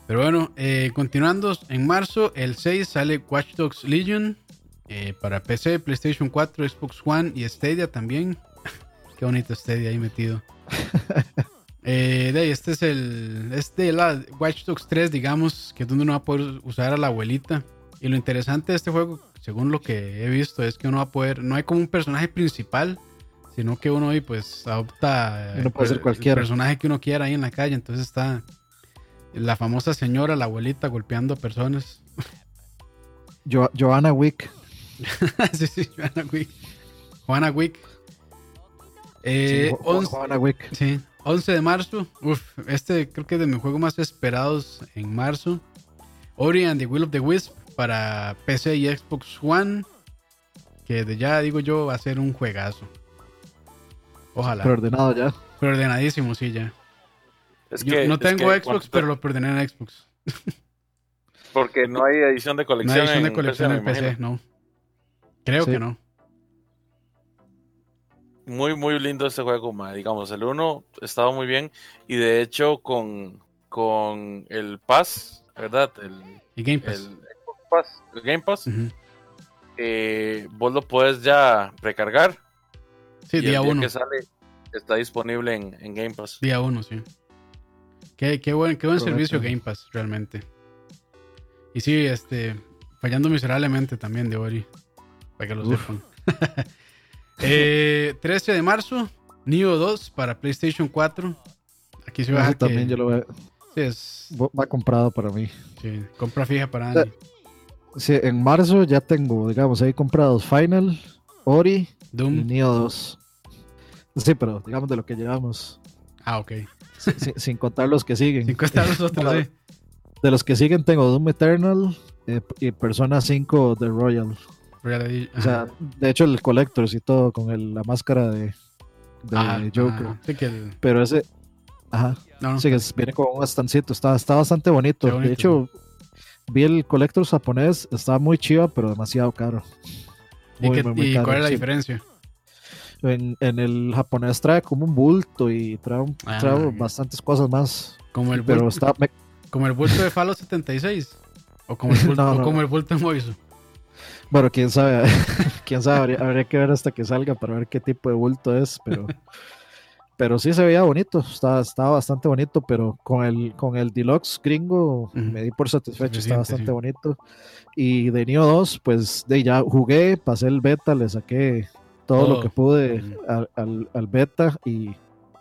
Pero bueno, eh, continuando, en marzo, el 6 sale Watch Dogs Legion eh, para PC, PlayStation 4, Xbox One y Stadia también. Qué bonito Stadia ahí metido. Eh, de ahí, este es el. Este la Watch Dogs 3, digamos, que es donde uno va a poder usar a la abuelita. Y lo interesante de este juego, según lo que he visto, es que uno va a poder. No hay como un personaje principal, sino que uno ahí pues adopta Uno puede eh, ser el cualquiera. personaje que uno quiera ahí en la calle. Entonces está la famosa señora, la abuelita, golpeando a personas. Jo- Joanna Wick. sí, sí, Joanna Wick. Juana Wick. Eh, Jo- Jo- 11 Joanna Wick. Sí, 11 de marzo. Uf, este creo que es de mis juegos más esperados en marzo. Ori and the Will of the Wisp para PC y Xbox One. Que de ya digo yo va a ser un juegazo. Ojalá. Preordenado ya. Preordenadísimo, sí, ya. Es Yo que- no es tengo que Xbox, pero lo preordené en Xbox. Porque no hay edición de No colección. hay edición de en colección PC, en PC, imagino. no. Creo Sí. que no. Muy, muy lindo este juego, ma. digamos. El 1 estaba muy bien. Y de hecho, con, con el Pass, ¿verdad? El, Y Game Pass. el Xbox Pass, el Game Pass, eh, vos lo puedes ya precargar. Sí, y día día 1. que sale está disponible en, en Game Pass. Día 1, sí. Qué, qué buen, qué buen Correcto. servicio Game Pass, realmente. Y sí, este, fallando miserablemente también de Ori, para que lo Uf. sepan. Eh, 13 de marzo, Neo 2 para PlayStation 4. Aquí se baja que también yo lo veo. sí, es Va comprado para mí. sí, compra fija para Eh, Andy. Sí, en marzo ya tengo, digamos, ahí comprados Final, Ori y Doom. Neo 2. Sí, pero digamos de lo que llevamos. Ah, ok. sin, sin contar los que siguen. Sin contar los otros, sí. De los que siguen tengo Doom Eternal eh, y Persona 5 de Royal. O sea, de hecho el Collectors y todo con el- la máscara de, de Ajá, Joker. ajá. Sí, que el- Pero ese, ajá, no, no, sí que es- viene con un estancito, está, está bastante bonito. De hecho, vi el Collectors japonés, estaba muy chiva, pero demasiado caro. ¿Y, Muy, qué- muy, muy y caro, cuál es la sí. diferencia? En, en el japonés trae como un bulto y trae, un- Ah, trae bastantes cosas más. Como el, Pero bulto, está, me- como el bulto de Fallout 76. O como el bulto, No, o como el bulto de Moiso. Bueno, quién sabe, quién sabe, habría, habría que ver hasta que salga para ver qué tipo de bulto es, pero, pero sí se veía bonito, estaba, estaba bastante bonito, pero con el, con el deluxe gringo Ujú. me di por satisfecho, está bastante sí. bonito. Y de Neo 2, pues de ya jugué, pasé el beta, le saqué todo, lo que pude al, al- al beta y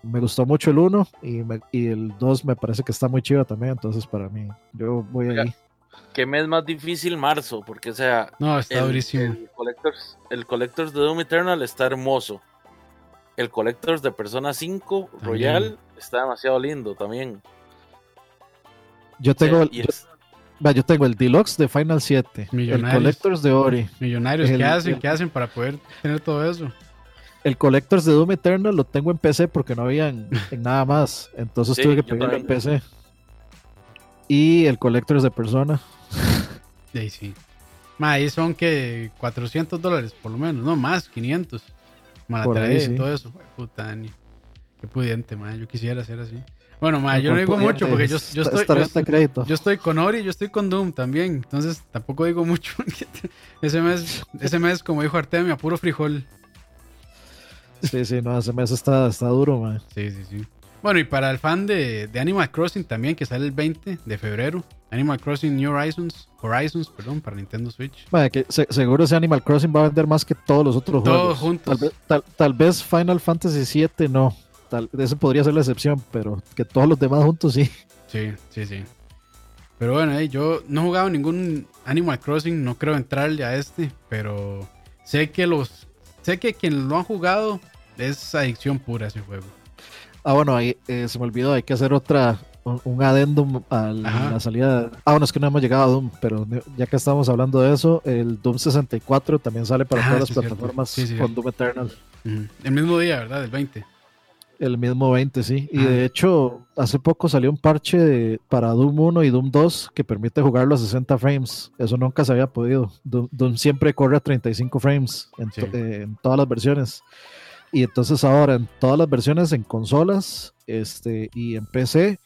me gustó mucho el 1 y, y el 2 me parece que está muy chido también, entonces para mí, yo voy ahí. ¿Qué mes más difícil? Marzo, porque o sea, No, está el, durísimo. el Collectors, el Collectors de Doom Eternal está hermoso. El Collectors de Persona 5 Royal está demasiado lindo también. Yo O sea, tengo, el- yo- tengo el Deluxe de Final 7, el Millonarios. Collectors de Ori, Millonarios, el- ¿qué hacen? el- ¿Qué hacen para poder tener todo eso? el Collectors de Doom Eternal lo tengo en PC porque no había en, en nada más, entonces Sí, tuve que pedirlo en también. PC. Y el Collectors de Persona, ahí sí. Ma, ahí son que 400 dólares por lo menos, no más, 500. Ma, la ahí, sí. todo eso. Puta. Qué pudiente, ma. Yo quisiera hacer así. Bueno, ma, yo no digo pudiente, mucho porque yo, es- yo es estoy. Yo, crédito. yo estoy con Ori, yo estoy con Doom también. Entonces tampoco digo mucho. ese mes, ese mes, como dijo Artemia, puro frijol. Sí, sí, no, ese mes está, está duro, man. Sí, sí, sí. Bueno, y para el fan de, de Animal Crossing también, que sale el 20 de febrero. Animal Crossing New Horizons, Horizons, perdón, para Nintendo Switch. Que se- seguro ese Animal Crossing va a vender más que todos los otros Todos juegos. juntos. Tal vez, tal, tal vez Final Fantasy VII no. Tal, ese podría ser la excepción, pero que todos los demás juntos sí. Sí, sí, sí. Pero bueno, eh, yo no he jugado ningún Animal Crossing, no creo entrarle a este, pero sé que los sé que quien lo han jugado es adicción pura ese juego. Ah, bueno, ahí eh, se me olvidó, hay que hacer otra, un, un adendum a la salida. Ah, bueno, es que no hemos llegado a Doom, pero ya que estamos hablando de eso, el Doom 64 también sale para Ah, todas las plataformas Sí, sí, con. Doom Eternal. El mismo día, ¿verdad? El 20. El mismo 20, sí. Y Ah. de hecho, hace poco salió un parche de- para Doom 1 y Doom 2 que permite jugarlo a 60 frames. Eso nunca se había podido. Doom, Doom siempre corre a 35 frames en, to- Sí. eh, en todas las versiones. Y entonces ahora en todas las versiones en consolas este, y en PC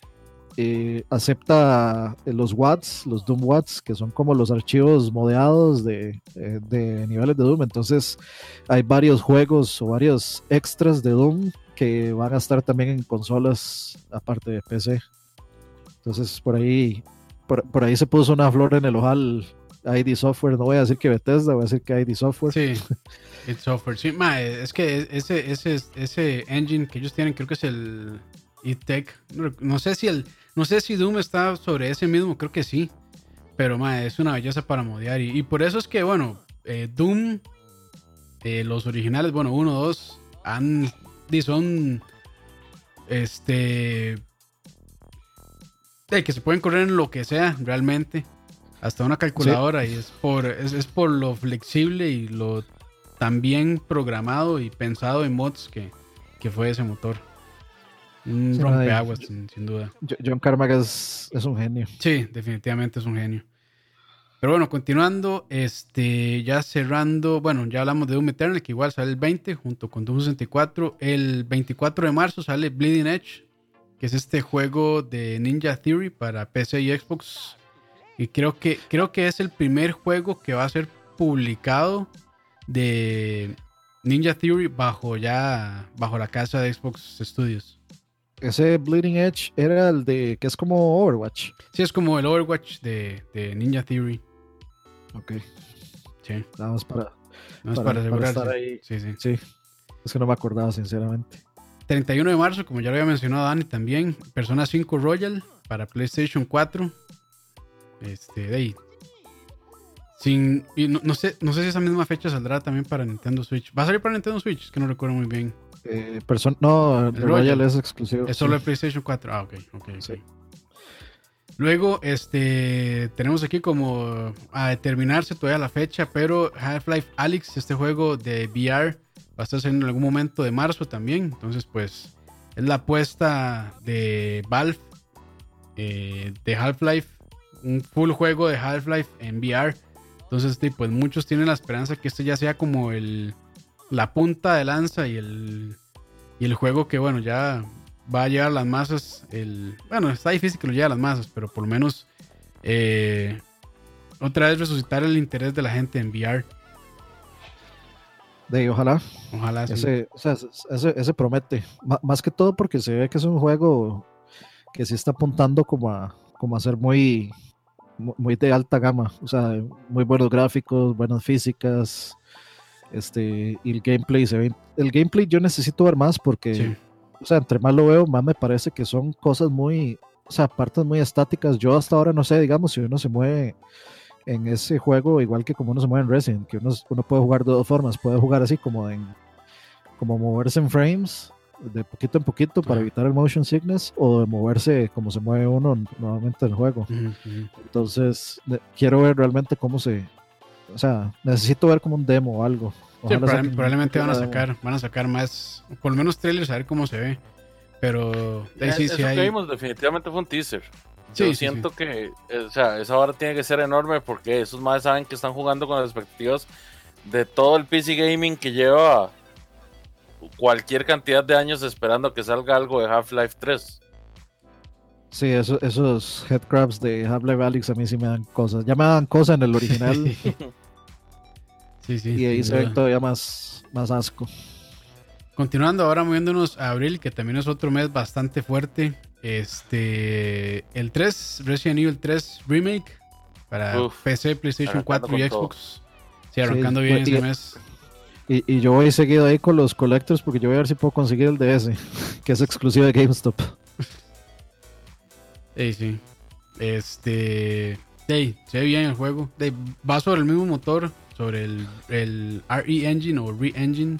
eh, acepta eh, los watts, los Doom watts, que son como los archivos modeados de, eh, de niveles de Doom. Entonces hay varios juegos o varios extras de Doom que van a estar también en consolas aparte de PC. Entonces por ahí, por, por ahí se puso una flor en el ojal ID Software. No voy a decir que Bethesda, voy a decir que ID Software. Sí, It Software. Sí, ma, es que ese, ese, ese engine que ellos tienen, creo que es el E-Tech. No, no sé si el, no sé si Doom está sobre ese mismo, creo que sí. Pero ma, es una belleza para modear. Y, y por eso es que, bueno, eh, Doom, eh, los originales, bueno, 1, 2, han, son, este, de que se pueden correr en lo que sea, realmente. Hasta una calculadora. Y es por, es, es por lo flexible y lo tan bien programado y pensado en mods que, que fue ese motor. Un Sí, rompeaguas, sin, sin duda. Jo- John Carmack es, es un genio. Sí, definitivamente es un genio. Pero bueno, continuando, este, ya cerrando, bueno, ya hablamos de Doom Eternal, que igual sale el 20 junto con Doom 64. El 24 de marzo sale Bleeding Edge, que es este juego de Ninja Theory para PC y Xbox. Y creo que, creo que es el primer juego que va a ser publicado de Ninja Theory bajo ya, bajo la casa de Xbox Studios. Ese Bleeding Edge era el de que es como Overwatch. Sí, es como el Overwatch de, de Ninja Theory. Ok, Sí. nada más para. No es Para- para, para asegurarse. estar ahí. Sí, sí. Sí, es que no me acordaba, sinceramente. 31 de marzo, como ya lo había mencionado Dani también, Persona 5 Royal para PlayStation 4. Este, de ahí. Sin, y no, no sé, no sé si esa misma fecha saldrá también para Nintendo Switch. ¿Va a salir para Nintendo Switch? Es que no recuerdo muy bien. Eh, no, el Royal, es exclusivo. Es solo de PlayStation 4. Ah, ok, ok. ok. Sí. Luego, este, tenemos aquí como a determinarse todavía la fecha, pero Half-Life Alyx, este juego de VR, va a estar saliendo en algún momento de marzo también. Entonces, pues, es la apuesta de Valve eh, de Half-Life, un full juego de Half-Life en VR. Entonces, pues muchos tienen la esperanza que este ya sea como el, la punta de lanza y el, y el juego que, bueno, ya va a llegar a las masas. El, bueno, está difícil que lo llegue a las masas, pero por lo menos eh, otra vez resucitar el interés de la gente en VR. De, ojalá. Ojalá sí. Ese, o sea, ese, ese promete. Ma- más que todo porque se ve que es un juego que sí está apuntando como a, como a ser muy, mu- muy de alta gama. O sea, muy buenos gráficos, buenas físicas. Este, y el gameplay se ve. El gameplay yo necesito ver más porque, Sí. o sea, entre más lo veo, más me parece que son cosas muy, o sea, partes muy estáticas. Yo hasta ahora no sé, digamos, si uno se mueve en ese juego igual que como uno se mueve en Resident, que uno, uno puede jugar de dos formas, puede jugar así como en como moverse en frames de poquito en poquito para evitar el motion sickness o de moverse como se mueve uno normalmente en el juego. Entonces, ne- quiero ver realmente cómo se o sea, necesito ver como un demo o algo. Sí, probable- probablemente van a una demo. sacar, van a sacar más, por lo menos trailers a ver cómo se ve. Pero ahí sí, Eso sí que hay. vimos definitivamente fue un teaser. Sí, Yo sí, siento que, eh, o sea, esa hora tiene que ser enorme porque esos más saben que están jugando con las expectativas de todo el PC gaming que lleva cualquier cantidad de años esperando que salga algo de Half-Life 3. Sí, eso- esos headcrabs de Half-Life Alyx a mí sí me dan cosas. Ya me dan cosas en el original Sí, sí. y ahí se ve todavía más, más asco. Continuando ahora moviéndonos a abril, que también es otro mes bastante fuerte. Este, el 3, Resident Evil 3 Remake para Uf, PC, PlayStation arrancando 4 y todo. Xbox. Sí, arrancando Sí, bien ese mes. Y, y yo voy seguido ahí con los collectors porque yo voy a ver si puedo conseguir el DS, que es exclusivo de GameStop. Sí, sí. Este, hey, se ve bien el juego. Va sobre el mismo motor, sobre el, el RE Engine o Re-Engine.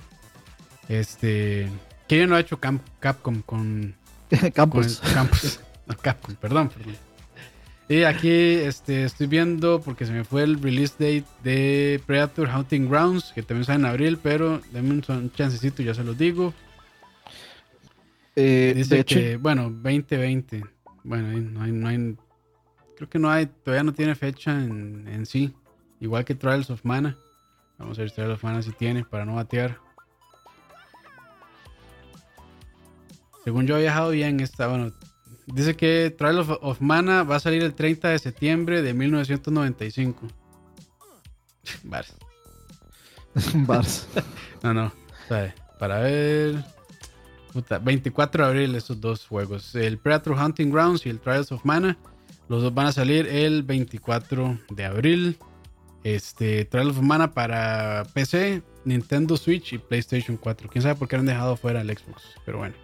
Este, que ya no ha hecho Capcom con con Campos. el Campos. No, Capcom, perdón, perdón. Y aquí este, estoy viendo porque se me fue el release date de Predator Hunting Grounds, que también sale en abril, pero denme un, chancecito, ya se los digo. Eh, Dice de hecho, que, bueno, 2020. Bueno, no hay, no hay- creo que no hay, todavía no tiene fecha en, en sí. Igual que Trials of Mana. Vamos a ver si Trials of Mana sí tiene para no batear. Según yo he viajado bien esta, bueno, dice que Trial of, of Mana va a salir el 30 de septiembre de 1995. Vale. Bars. No, no. para ver. Puta, 24 de abril estos dos juegos. El Predator Hunting Grounds y el Trials of Mana. Los dos van a salir el 24 de abril. Este, Trials of Mana para PC, Nintendo Switch y PlayStation 4. Quién sabe por qué han dejado fuera el Xbox. Pero bueno.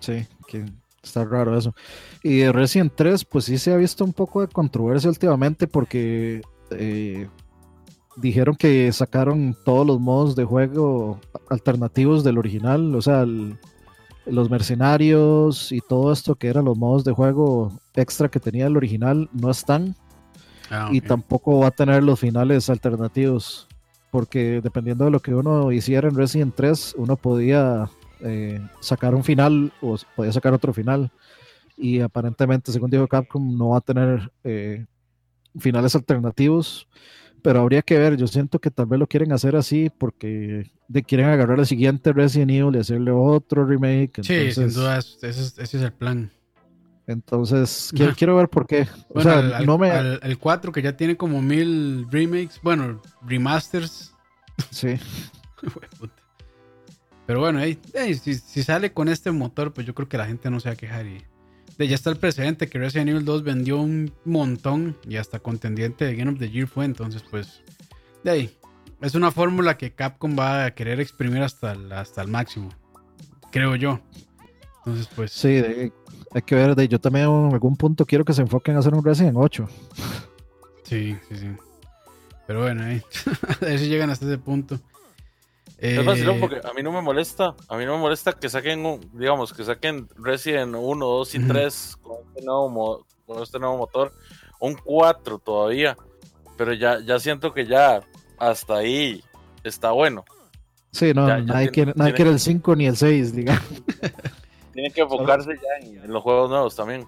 Sí, que está raro eso. Y de Resident 3, pues sí se ha visto un poco de controversia últimamente porque eh, dijeron que sacaron todos los modos de juego alternativos del original, o sea, el- los mercenarios y todo esto que eran los modos de juego extra que tenía el original no están Ah, y tampoco va a tener los finales alternativos porque dependiendo de lo que uno hiciera en Resident 3 uno podía eh, sacar un final o podía sacar otro final y aparentemente según dijo Capcom no va a tener eh, finales alternativos pero habría que ver yo siento que tal vez lo quieren hacer así porque de, quieren agarrar el siguiente Resident Evil y hacerle otro remake Sí, sin duda, es- ese es, ese es el plan. entonces quiero, quiero ver por qué o Bueno, sea al- al- no me al- el 4 que ya tiene como mil remakes, bueno, remasters. sí. Pero bueno, ey, ey, si, si sale con este motor, pues yo creo que la gente no se va a quejar. Y de, ya está el precedente que Resident Evil 2 vendió un montón y hasta contendiente de Game of the Year fue. Entonces, pues, de ahí, es una fórmula que Capcom va a querer exprimir hasta el, hasta el máximo, creo yo. Entonces, pues, Sí, de- hay que ver. De, yo también en algún punto quiero que se enfoquen a hacer un Resident 8. Sí, sí, sí. Pero bueno, eh. a ver si llegan hasta ese punto. Es vacilón porque a mí no me molesta, a mí no me molesta que saquen, un, digamos, que saquen Resident 1, 2 y 3 con, este nuevo, con este nuevo motor, un 4 todavía, pero ya, ya siento que ya hasta ahí está bueno. Sí, no, nadie, quiere, el 5 ni el 6, digamos. Tienen que enfocarse ya en, los juegos nuevos también.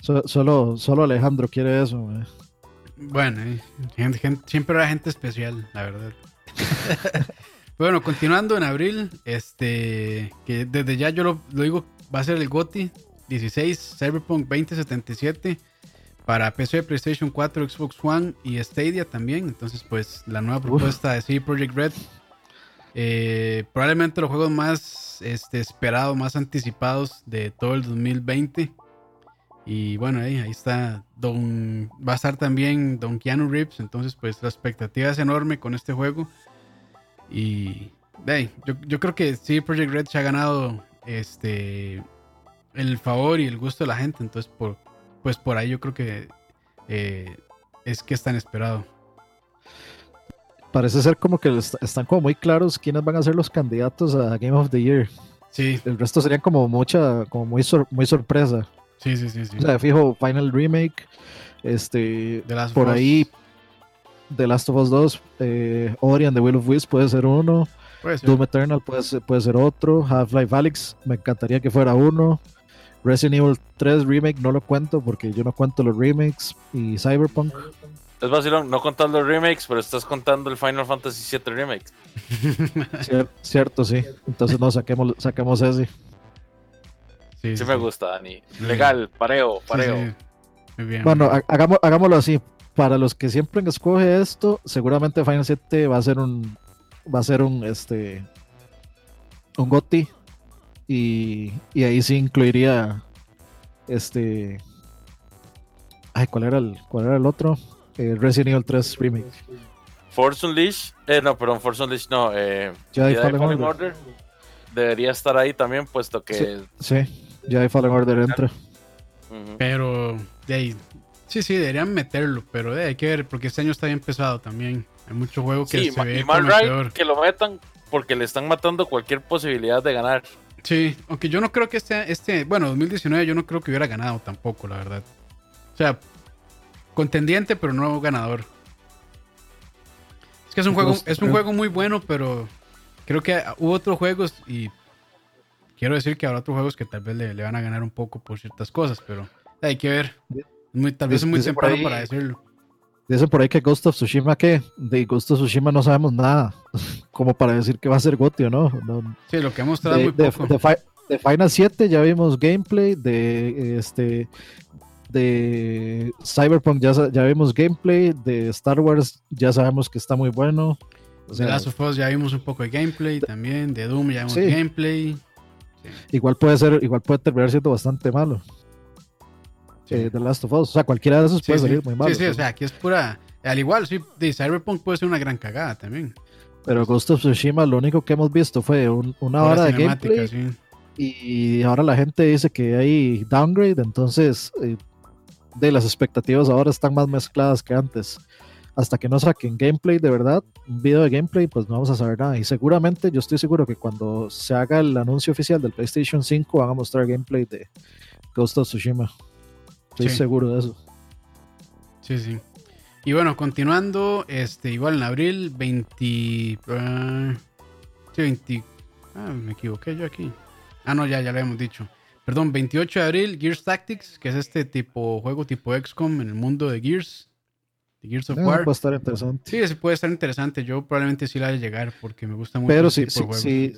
solo, solo Alejandro quiere eso. Bueno, siempre era gente especial, la verdad. bueno, continuando en abril, este, que desde ya yo lo, digo, va a ser el GOTI 16 Cyberpunk 2077 para PC, PlayStation 4, Xbox One y Stadia también. Entonces, pues la nueva propuesta de CD Projekt Red eh, probablemente los juegos más este, esperados, más anticipados de todo el 2020. Y bueno, ahí, ahí está Don. Va a estar también Don Keanu Reeves. Entonces, pues la expectativa es enorme con este juego. Y hey, yo, yo, creo que sí, Project Red se ha ganado este el favor y el gusto de la gente. Entonces, por, pues por ahí yo creo que eh, es que es tan esperado parece ser como que están como muy claros quiénes van a ser los candidatos a Game of the Year. Sí. El resto serían como mucha, como muy, muy sorpresa. Sí, sí, sí, sí. O sea, fijo, Final Remake, este, por ahí, The Last of Us 2, eh, Ori and the Will of Wisps puede ser uno. Doom Eternal puede ser, puede ser otro. Half-Life Alyx, me encantaría que fuera uno. Resident Evil 3 Remake no lo cuento porque yo no cuento los remakes. Y Cyberpunk. Es vacilón, no contando los remakes, pero estás contando el Final Fantasy VII Remake. cierto, sí. Entonces no, saquemos, saquemos ese. Sí, sí, me gusta, Dani. Legal, pareo, pareo. Muy bien. Bueno, hagamos, hagámoslo así. Para los que siempre escoge esto, seguramente Final 7 va a ser un va a ser un este un GOTI y, y ahí sí incluiría este ay, ¿cuál era el cuál era el otro? Eh, Resident Evil 3 Remake. Force Unleashed, eh, no, perdón, Force Unleashed no, eh, Jedi, Fallen, Order. debería estar ahí también, puesto que. Sí, sí Jedi Fallen Order entra. Pero, de ahí, sí, sí, deberían meterlo, pero hay que ver, porque este año está bien pesado también. Hay muchos juegos que se ve como peor. que lo metan porque le están matando cualquier posibilidad de ganar. Sí, aunque yo no creo que este, este, bueno, 2019 yo no creo que hubiera ganado tampoco, la verdad. O sea, contendiente, pero no ganador. Es que es un juego, es un juego muy bueno, pero creo que hubo otros juegos y quiero decir que habrá otros juegos que tal vez le, van a ganar un poco por ciertas cosas, pero hay que ver. Muy, tal vez es muy temprano para decirlo. Dice por ahí que Ghost of Tsushima, que de Ghost of Tsushima no sabemos nada, como para decir que va a ser Goti o no. Sí, lo que ha mostrado muy poco. De, Final 7 ya vimos gameplay, de este de Cyberpunk ya, ya vimos gameplay, de Star Wars ya sabemos que está muy bueno. de Last of Us ya vimos un poco de gameplay también, de Doom ya vimos gameplay. Igual puede ser, igual puede terminar siendo bastante malo. Eh, de Last of Us, o sea, cualquiera de esos puede salir muy malo. Sí, sí, o sea, aquí es pura. Al igual, sí, de Cyberpunk puede ser una gran cagada también. Pero Ghost of Tsushima, lo único que hemos visto fue una hora de gameplay. Y ahora la gente dice que hay downgrade, entonces eh, de las expectativas ahora están más mezcladas que antes. Hasta que no saquen gameplay de verdad, un video de gameplay, pues no vamos a saber nada. Y seguramente, yo estoy seguro que cuando se haga el anuncio oficial del PlayStation 5 van a mostrar gameplay de Ghost of Tsushima. Estoy seguro de eso. Sí, sí. Y bueno, continuando, este, igual en abril 20. Ah, sí, 20. Ah, me equivoqué yo aquí. Ah, no, ya, ya lo hemos dicho. Perdón, 28 de abril, Gears Tactics, que es este tipo juego tipo XCOM en el mundo de Gears. De Gears of ah, War. Puede estar interesante. Sí, ese puede estar interesante. Yo probablemente sí la de llegar porque me gusta mucho. Pero sí, sí, sí.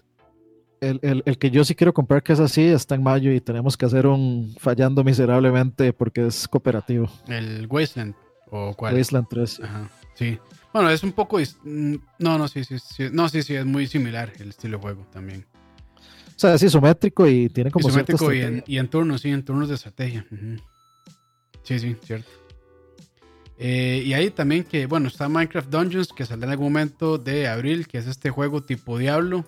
El, el, el, que yo sí quiero comprar que es así está en mayo y tenemos que hacer un fallando miserablemente porque es cooperativo. El Wasteland o cuál? Wasteland 3. Ajá, sí. Bueno, es un poco. Mm, no, no, sí, sí, sí. No, sí, sí, es muy similar el estilo de juego también. O sea, es isométrico y tiene como. Isométrico y en, y en, turnos, sí, en turnos de estrategia. Sí, sí, cierto. Eh, y ahí también que, bueno, está Minecraft Dungeons, que saldrá en algún momento de abril, que es este juego tipo Diablo.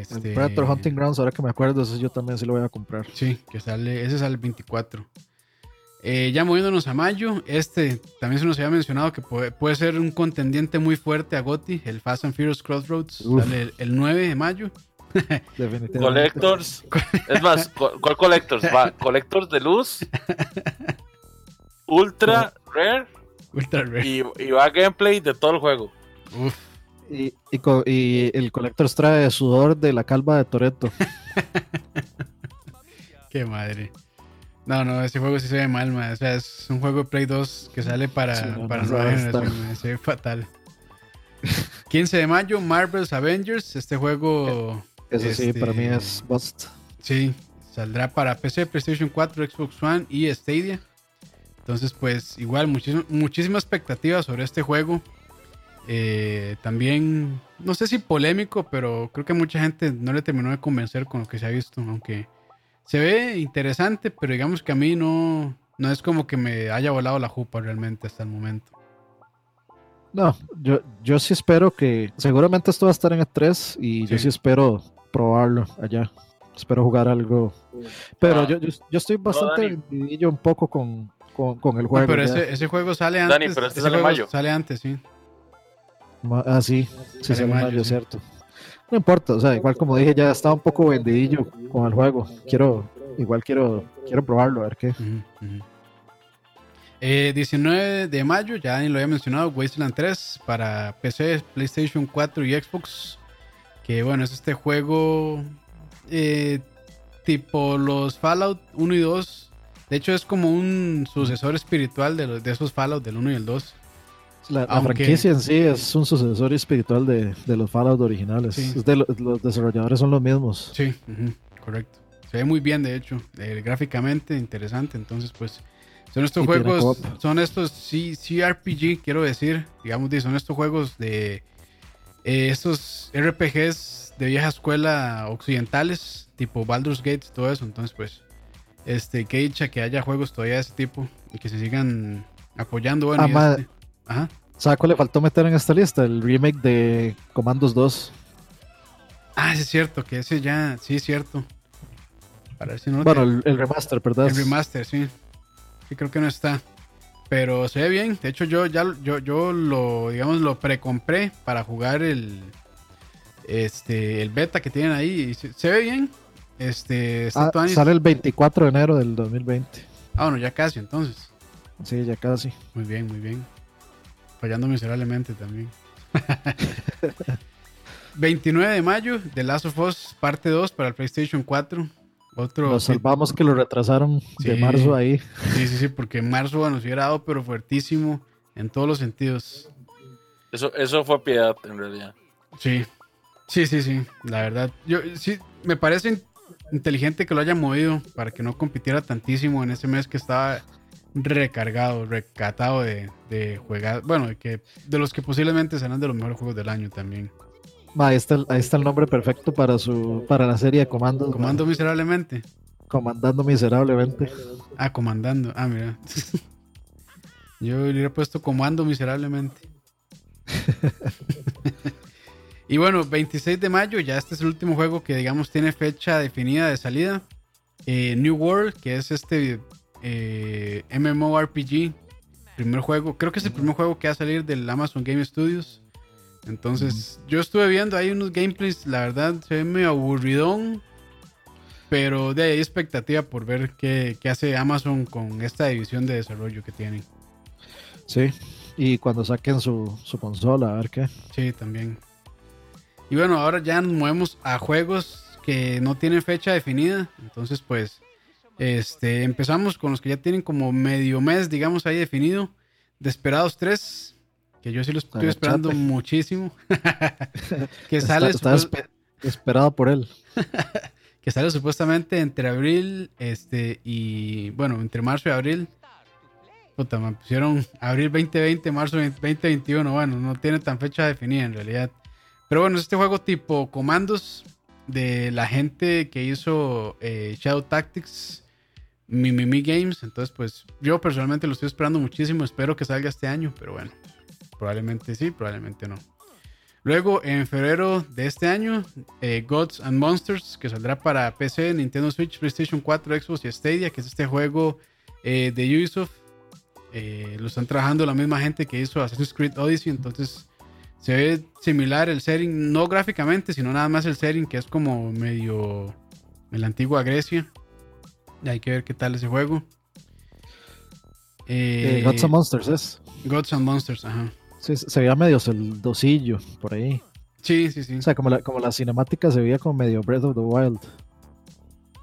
Este, Predator Hunting Grounds, ahora que me acuerdo, eso yo también sí lo voy a comprar. Sí, que sale, ese sale el 24. Eh, ya moviéndonos a mayo, este también se nos había mencionado que puede, puede ser un contendiente muy fuerte a Gotti, el Fast and Furious Crossroads, Uf. sale el, el 9 de mayo. Definitivamente. Collectors. Es más, ¿cuál Collectors? Va, Collectors de luz. Ultra Rare. Ultra Rare. Y, y va gameplay de todo el juego. Uf, Y, y, el Collectors trae sudor de la calva de Toreto. qué madre. No, no, ese juego sí se ve mal, man. O sea, es un juego de Play 2 que sale para, Sí, no, para nueva generación. Se ve fatal. 15 de mayo, Marvel's Avengers. Este juego, Eso sí, Este- para mí es bust. sí, saldrá para PC, PlayStation 4, Xbox One y Stadia. Entonces, pues, igual, muchísimo- muchísima expectativa sobre este juego. Eh, también, no sé si polémico, pero creo que mucha gente no le terminó de convencer con lo que se ha visto, aunque se ve interesante, pero digamos que a mí no, no es como que me haya volado la jupa realmente hasta el momento. No, yo, yo sí espero que. Seguramente esto va a estar en E3 y yo Sí. espero probarlo allá. Espero jugar algo. Pero Ah. yo, yo, yo estoy bastante vendidillo un poco con, con, con el No, juego. pero ya. ese, ese juego sale antes. Dani, pero este ese sale en juego mayo. Sale antes, sí. Ah, sí, sí, en mayo, sí. cierto. No importa, o sea, igual como dije, ya estaba un poco vendidillo con el juego. Quiero, igual quiero, quiero probarlo, a ver qué. Ujú. Eh, 19 de mayo, ya ni lo había mencionado, Wasteland 3 para PC, PlayStation 4 y Xbox. Que bueno, es este juego eh, tipo los Fallout 1 y 2. De hecho, es como un sucesor espiritual de, los, de esos Fallout del 1 y el 2. La, franquicia en sí es un sucesor espiritual de, de los Fallout originales. Sí. De los desarrolladores son los mismos. Sí, correcto. Se ve muy bien, de hecho, eh, gráficamente interesante. Entonces, pues, son estos Y juegos, son estos C- CRPG, quiero decir, digamos, son estos juegos de eh, estos RPGs de vieja escuela occidentales, tipo Baldur's Gate, todo eso. Entonces, pues, este, que dicha que haya juegos todavía de ese tipo y que se sigan apoyando. Bueno, Ah, este- ajá. ¿Sabes cuál le faltó meter en esta lista? El remake de Commandos 2. Ah, sí es cierto, que ese ya, sí es cierto. Para ver si no lo Bueno, el, remaster, ¿verdad? El remaster, sí. Sí, creo que no está. Pero se ve bien. De hecho, yo ya yo, yo lo, digamos, lo precompré para jugar el este el beta que tienen ahí. Y se, se ve bien. Este Ah, sale el 24 de enero del 2020. Ah, bueno, ya casi entonces. Sí, ya casi. Muy bien, muy bien. Fallando miserablemente también. 29 de mayo, The Last of Us parte 2 para el PlayStation 4. Otro Nos salvamos que lo retrasaron de marzo ahí. Sí, sí, sí, porque en marzo bueno, se hubiera dado, pero fuertísimo en todos los sentidos. Eso, eso fue piedad, en realidad. Sí, sí, sí, sí, la verdad. Yo sí, me parece in- inteligente que lo hayan movido para que no compitiera tantísimo en ese mes que estaba recargado, recatado de, de juegos. Bueno, de, que, de los que posiblemente serán de los mejores juegos del año también. Ma, ahí, está el, ahí está el nombre perfecto para su para la serie de comandos. ma. Comando miserablemente. Comandando miserablemente. Ah, comandando. Ah, mira. Yo le hubiera puesto comando miserablemente. y bueno, 26 de mayo, ya este es el último juego que digamos tiene fecha definida de salida. Eh, New World, que es este eh, MMORPG, primer juego, creo que es el primer juego que va a salir del Amazon Game Studios. Entonces, yo estuve viendo ahí unos gameplays, la verdad se ve medio aburridón. Pero de ahí hay expectativa por ver qué, qué hace Amazon con esta división de desarrollo que tienen. Sí. Y cuando saquen su, su consola, a ver qué. Sí, también. Y bueno, ahora ya nos movemos a juegos que no tienen fecha definida. Entonces, pues, este, empezamos con los que ya tienen como medio mes, digamos, ahí definido. Desperados 3, que yo sí lo estoy esperando muchísimo. que sale Está- espe- esperado por él. que sale supuestamente entre abril este y bueno, entre marzo y abril. Puta, me pusieron abril 2020, marzo 2021. Bueno, no tiene tan fecha definida en realidad. Pero bueno, es este juego tipo comandos de la gente que hizo eh, Shadow Tactics, Mimimi Games. Entonces, pues yo personalmente lo estoy esperando muchísimo. Espero que salga este año, pero bueno, probablemente sí, probablemente no. Luego, en febrero de este año, eh, Gods and Monsters, que saldrá para PC, Nintendo Switch, PlayStation 4, Xbox y Stadia, que es este juego eh, de Ubisoft. Eh, lo están trabajando la misma gente que hizo Assassin's Creed Odyssey. Entonces se ve similar el setting, no gráficamente, sino nada más el setting que es como medio en la antigua Grecia. Hay que ver qué tal ese juego. Eh, Gods and Monsters es. Gods and Monsters, ajá. Sí, se veía medio dosillo por ahí. Sí, sí, sí. O sea, como la, como la cinemática se veía como medio Breath of the Wild.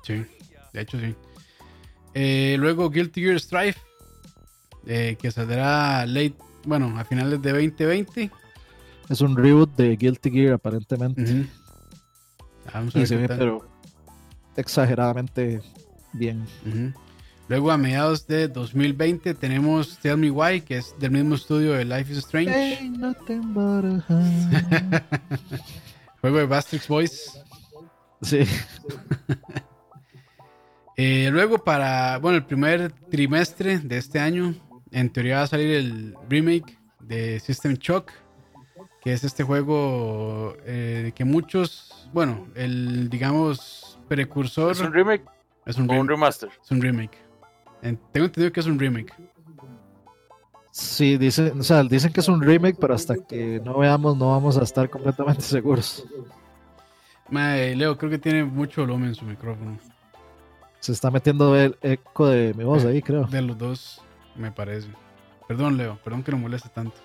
Sí, de hecho sí. Eh, luego Guilty Gear Strife, eh, que saldrá late, bueno, a finales de 2020. Es un reboot de Guilty Gear aparentemente. Vamos a ver se ve, pero exageradamente bien. Luego a mediados de 2020 tenemos Tell Me Why, que es del mismo estudio de Life is Strange. Juego de Bastrix Boys. Sí. Eh, luego para, bueno, el primer trimestre de este año, en teoría va a salir el remake de System Shock, que es este juego eh, que muchos, bueno, el, digamos, precursor... ¿Es un remake? Es un, un remaster. Es un remake. tengo entendido que es un remake. Sí, dicen, o sea, dicen que es un remake, pero hasta que no veamos no vamos a estar completamente seguros. Leo, creo que tiene mucho volumen en su micrófono. Se está metiendo el eco de mi voz ahí, creo. De los dos, me parece. Perdón, Leo, perdón que no moleste tanto.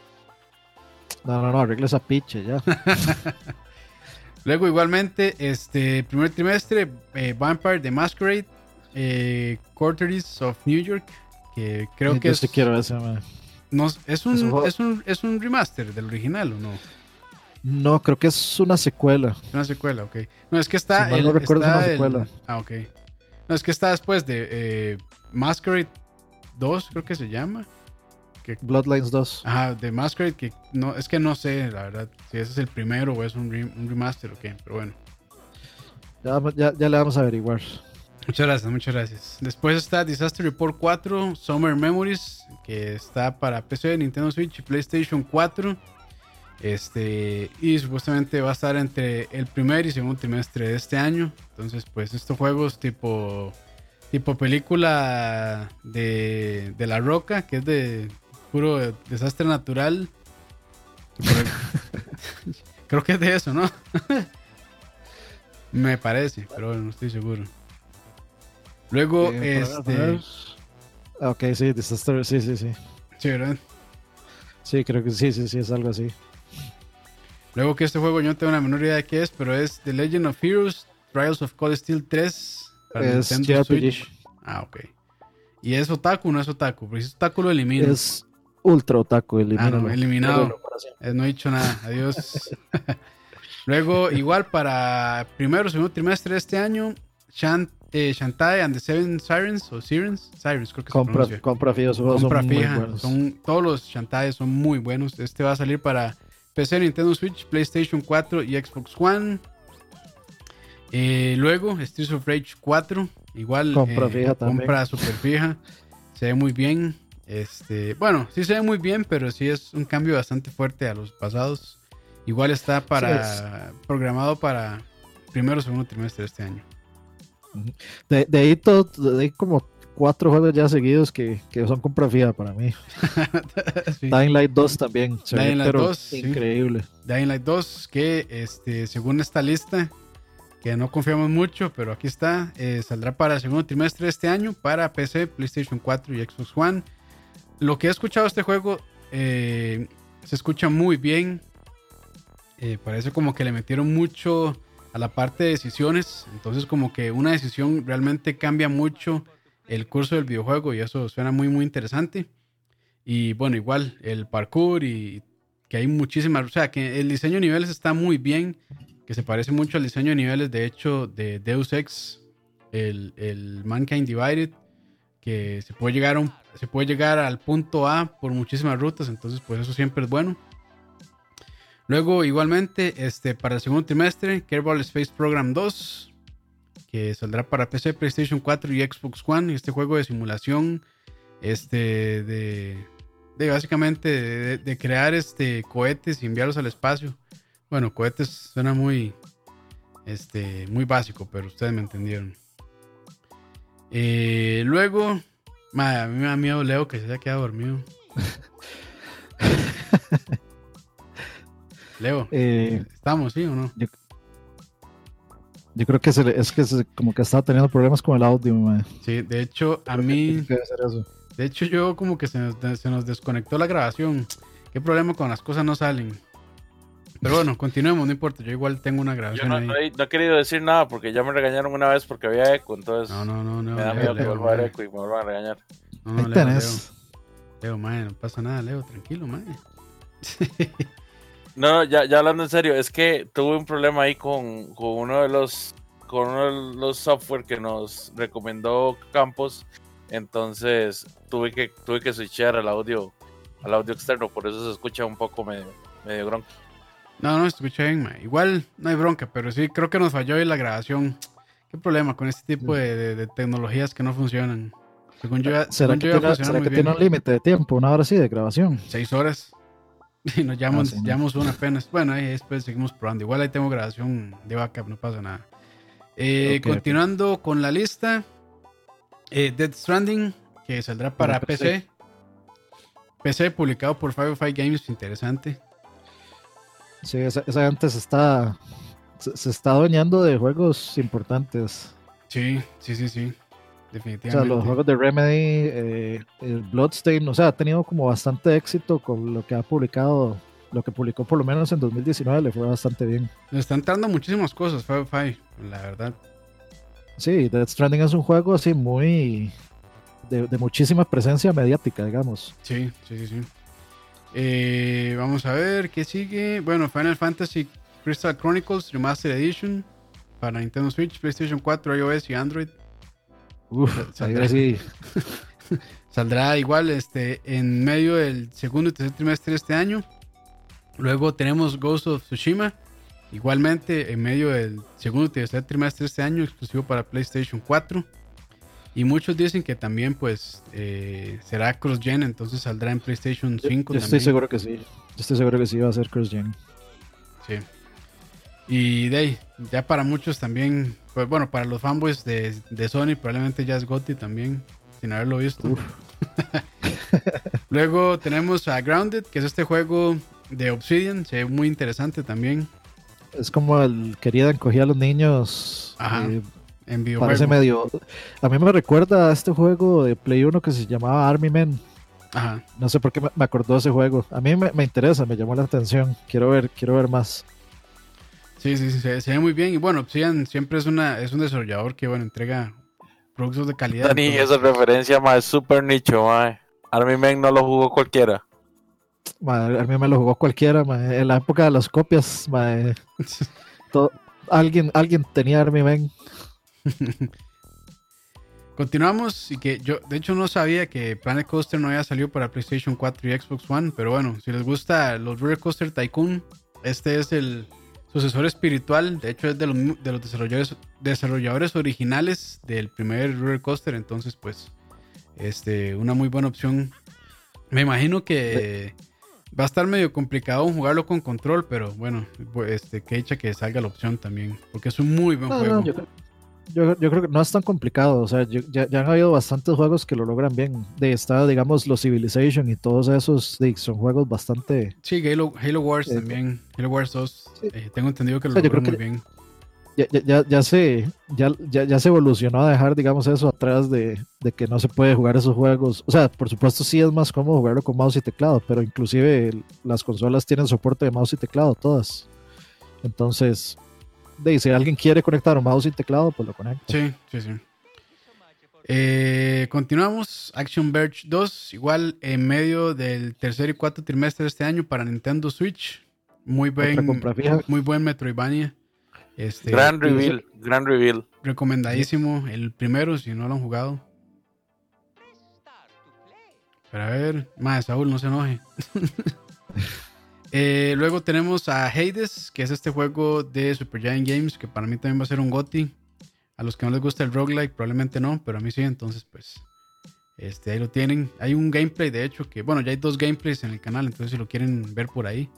No, no, no, arregle esa piche ya. Luego, igualmente, este primer trimestre, eh, Vampire the Masquerade, eh, Quarteries of New York, que creo que yo es. Sí quiero ese, no, ¿es, un, es, un, ¿Es un remaster del original o no? No, creo que es una secuela. Una secuela, ok. No, es que está. el, no recuerdo una secuela. ah, ok. No, es que está después de eh, Masquerade 2, creo que se llama. Que, Bloodlines 2. Ajá, de Masquerade, que no, es que no sé, la verdad, si ese es el primero o es un, remaster o qué, pero bueno. Ya, ya, le vamos a averiguar. Muchas gracias, muchas gracias. Después está Disaster Report 4, Summer Memories, que está para PC, Nintendo Switch y PlayStation 4. Este, y supuestamente va a estar entre el primer y segundo trimestre de este año. Entonces, pues estos juegos tipo, tipo película de, de La Roca, que es de puro desastre natural. Creo que es de eso, ¿no? Me parece, pero no estoy seguro. Luego, este. Ok, sí, Disaster, sí, sí, sí. Sí, ¿verdad? Sí, creo que sí, sí, sí, es algo así. Luego que este juego yo no tengo una menor idea de qué es, pero es The Legend of Heroes, Trials of Cold Steel 3 para es Nintendo Switch. Ah, ok. ¿Y es otaku o no es otaku? Porque si es otaku lo elimino. Es ultra otaku, elimino. Ah, no, eliminado. Eh, no he dicho nada, adiós. Luego, igual para primero o segundo trimestre de este año, Shant, eh, Shantae and the Seven Sirens, o Sirens, Sirens creo que compra, se Compra fija, son muy buenos. Son, todos los Shantae son muy buenos. Este va a salir para PC, Nintendo Switch, PlayStation 4 y Xbox One. Eh, luego, Streets of Rage 4, igual compra, fija también. compra super fija, se ve muy bien. Este, bueno, sí se ve muy bien, pero sí es un cambio bastante fuerte a los pasados. Igual está para programado para primero o segundo trimestre de este año. De, de ahí todo, de ahí como cuatro juegos ya seguidos que, que son compra fija para mí. Dying Light 2 también. Dying Light 2. Increíble. Dying Light 2, que este, según esta lista, que no confiamos mucho, pero aquí está, eh, saldrá para el segundo trimestre de este año para PC, PlayStation 4 y Xbox One. Lo que he escuchado de este juego eh, se escucha muy bien. Eh, parece como que le metieron mucho a la parte de decisiones. Entonces como que una decisión realmente cambia mucho el curso del videojuego y eso suena muy muy interesante. Y bueno, igual el parkour y que hay muchísimas, o sea, que el diseño de niveles está muy bien, que se parece mucho al diseño de niveles de hecho de Deus Ex, el, el Mankind Divided, que se puede, llegar se puede llegar al punto A por muchísimas rutas, entonces pues eso siempre es bueno. Luego igualmente, este, para el segundo trimestre, Kerbal Space Program 2, que saldrá para PC, PlayStation 4 y Xbox One. Este juego de simulación, este, de, de básicamente de, crear este cohetes y enviarlos al espacio. Bueno, cohetes suena muy, este, muy básico, pero ustedes me entendieron. Eh, luego, a mí me da miedo Leo que se haya quedado dormido. Leo, Eh, ¿estamos, sí o no? yo creo que se le- es que se- como que estaba teniendo problemas con el audio, mae. Sí, de hecho, a Creo mí, de hecho yo como que se nos, se nos desconectó la grabación. ¿Qué problema con las cosas no salen? Pero bueno, continuemos, no importa, yo igual tengo una Yo grabación no, ahí. no he, no he querido decir nada porque ya me regañaron una vez porque había eco, entonces No, no, no, no. me da miedo que vuelva a haber eco y me vuelvan a regañar. No, no, Ahí Leo, tenés. Leo, Leo, mae, no pasa nada, Leo, tranquilo, mae. No, ya, ya hablando en serio, es que tuve un problema ahí con, con uno de los con uno de los software que nos recomendó Campos, entonces tuve que tuve que switchar al audio al audio externo, por eso se escucha un poco medio, medio gronco. No, no, escuché bien. Igual no hay bronca, pero sí creo que nos falló ahí la grabación. ¿Qué problema con este tipo de, de- de tecnologías que no funcionan? Según yo, ¿Será según que, yo tiene, será que tiene un límite de tiempo? Una hora así de grabación. Seis horas. Y nos llevamos, Ah, sí, llevamos una apenas. Bueno, ahí después seguimos probando. Igual ahí tengo grabación de backup, no pasa nada. Eh, continuando con la lista. eh, Dead Stranding, que saldrá para, PC. PC. PC publicado por Firefly Games, interesante. Sí, esa, esa gente se está, se, se está adueñando de juegos importantes. Sí, sí, sí, sí. O Definitivamente. sea, los juegos de Remedy, eh, el Bloodstain, o sea, ha tenido como bastante éxito con lo que ha publicado, lo que publicó por lo menos en 2019 le fue bastante bien. Le están dando muchísimas cosas, Firefly, la verdad. Sí, Death Stranding es un juego así muy de, de muchísima presencia mediática, digamos. Sí, sí, sí, sí. Eh, vamos a ver qué sigue. Bueno, Final Fantasy Crystal Chronicles Remastered Edition para Nintendo Switch, PlayStation 4, iOS y Android. Uf, Saldrá. igual este, en medio del segundo y tercer trimestre de este año. Luego tenemos Ghost of Tsushima, igualmente en medio del segundo y tercer trimestre de este año, exclusivo para PlayStation 4. Y muchos dicen que también pues eh, será cross-gen, entonces saldrá en PlayStation 5 yo, yo también. estoy seguro que sí. Yo estoy seguro que sí va a ser Cross Gen. Sí. Y de ahí, ya para muchos también, pues bueno, para los fanboys de, de Sony probablemente ya es GOTY también, sin haberlo visto. Luego tenemos a Grounded, que es este juego de Obsidian, se ve muy interesante también Es como el querida encogía a los niños. Ajá, eh, en parece medio. A mí me recuerda a este juego de Play 1 que se llamaba Army Men. Ajá. No sé por qué me, acordó de ese juego. A mí me, me interesa, me llamó la atención. Quiero ver, quiero ver más. Sí, sí, sí, se, se ve muy bien. Y bueno, Obsidian siempre es, una, es un desarrollador que, bueno, entrega productos de calidad. Dani, esa referencia más es super nicho, mae. Army Man no lo jugó cualquiera. Ma, a mí me lo jugó cualquiera. ma, En la época de las copias, ma, eh, to- alguien, alguien tenía Army Men. Continuamos y que yo, de hecho, no sabía que Planet Coaster no había salido para PlayStation 4 y Xbox One, pero bueno, si les gusta los Roller Coaster Tycoon, este es el sucesor espiritual, de hecho es de los, de los desarrolladores, desarrolladores originales del primer Roller Coaster, entonces pues, este, una muy buena opción. Me imagino que va a estar medio complicado jugarlo con control, pero bueno, pues, este, que hecha que salga la opción también, porque es un muy buen No, juego. no, yo, creo- yo- yo creo que no es tan complicado. O sea, yo- ya, ya han habido bastantes juegos que lo logran bien. De está, digamos, los Civilization y todos esos de- son juegos bastante. Sí, Halo, Halo Wars Eh, también. Halo Wars 2. sí. eh, tengo entendido que lo O sea, logró muy que- bien. Ya, ya, ya, se, ya, ya, ya se evolucionó a dejar, digamos, eso atrás de, de que no se puede jugar esos juegos. O sea, por supuesto, sí es más cómodo jugarlo con mouse y teclado, pero inclusive las consolas tienen soporte de mouse y teclado, todas. Entonces, de, si alguien quiere conectar un mouse y teclado, pues lo conecta. Sí, sí, sí. Eh, continuamos. Action Verge 2, igual en medio del tercer y cuarto trimestre de este año para Nintendo Switch. Muy buen, muy buen Metroidvania. Este, Gran reveal, gran reveal. recomendadísimo. El primero, si no lo han jugado. Pero a ver, más Saúl, no se enoje. Eh, luego tenemos a Hades, que es este juego de Supergiant Games, que para mí también va a ser un GOTY. A los que no les gusta el roguelike, probablemente no, pero a mí sí, entonces pues este, ahí lo tienen. Hay un gameplay, de hecho, que bueno, ya hay dos gameplays en el canal, entonces si lo quieren ver por ahí.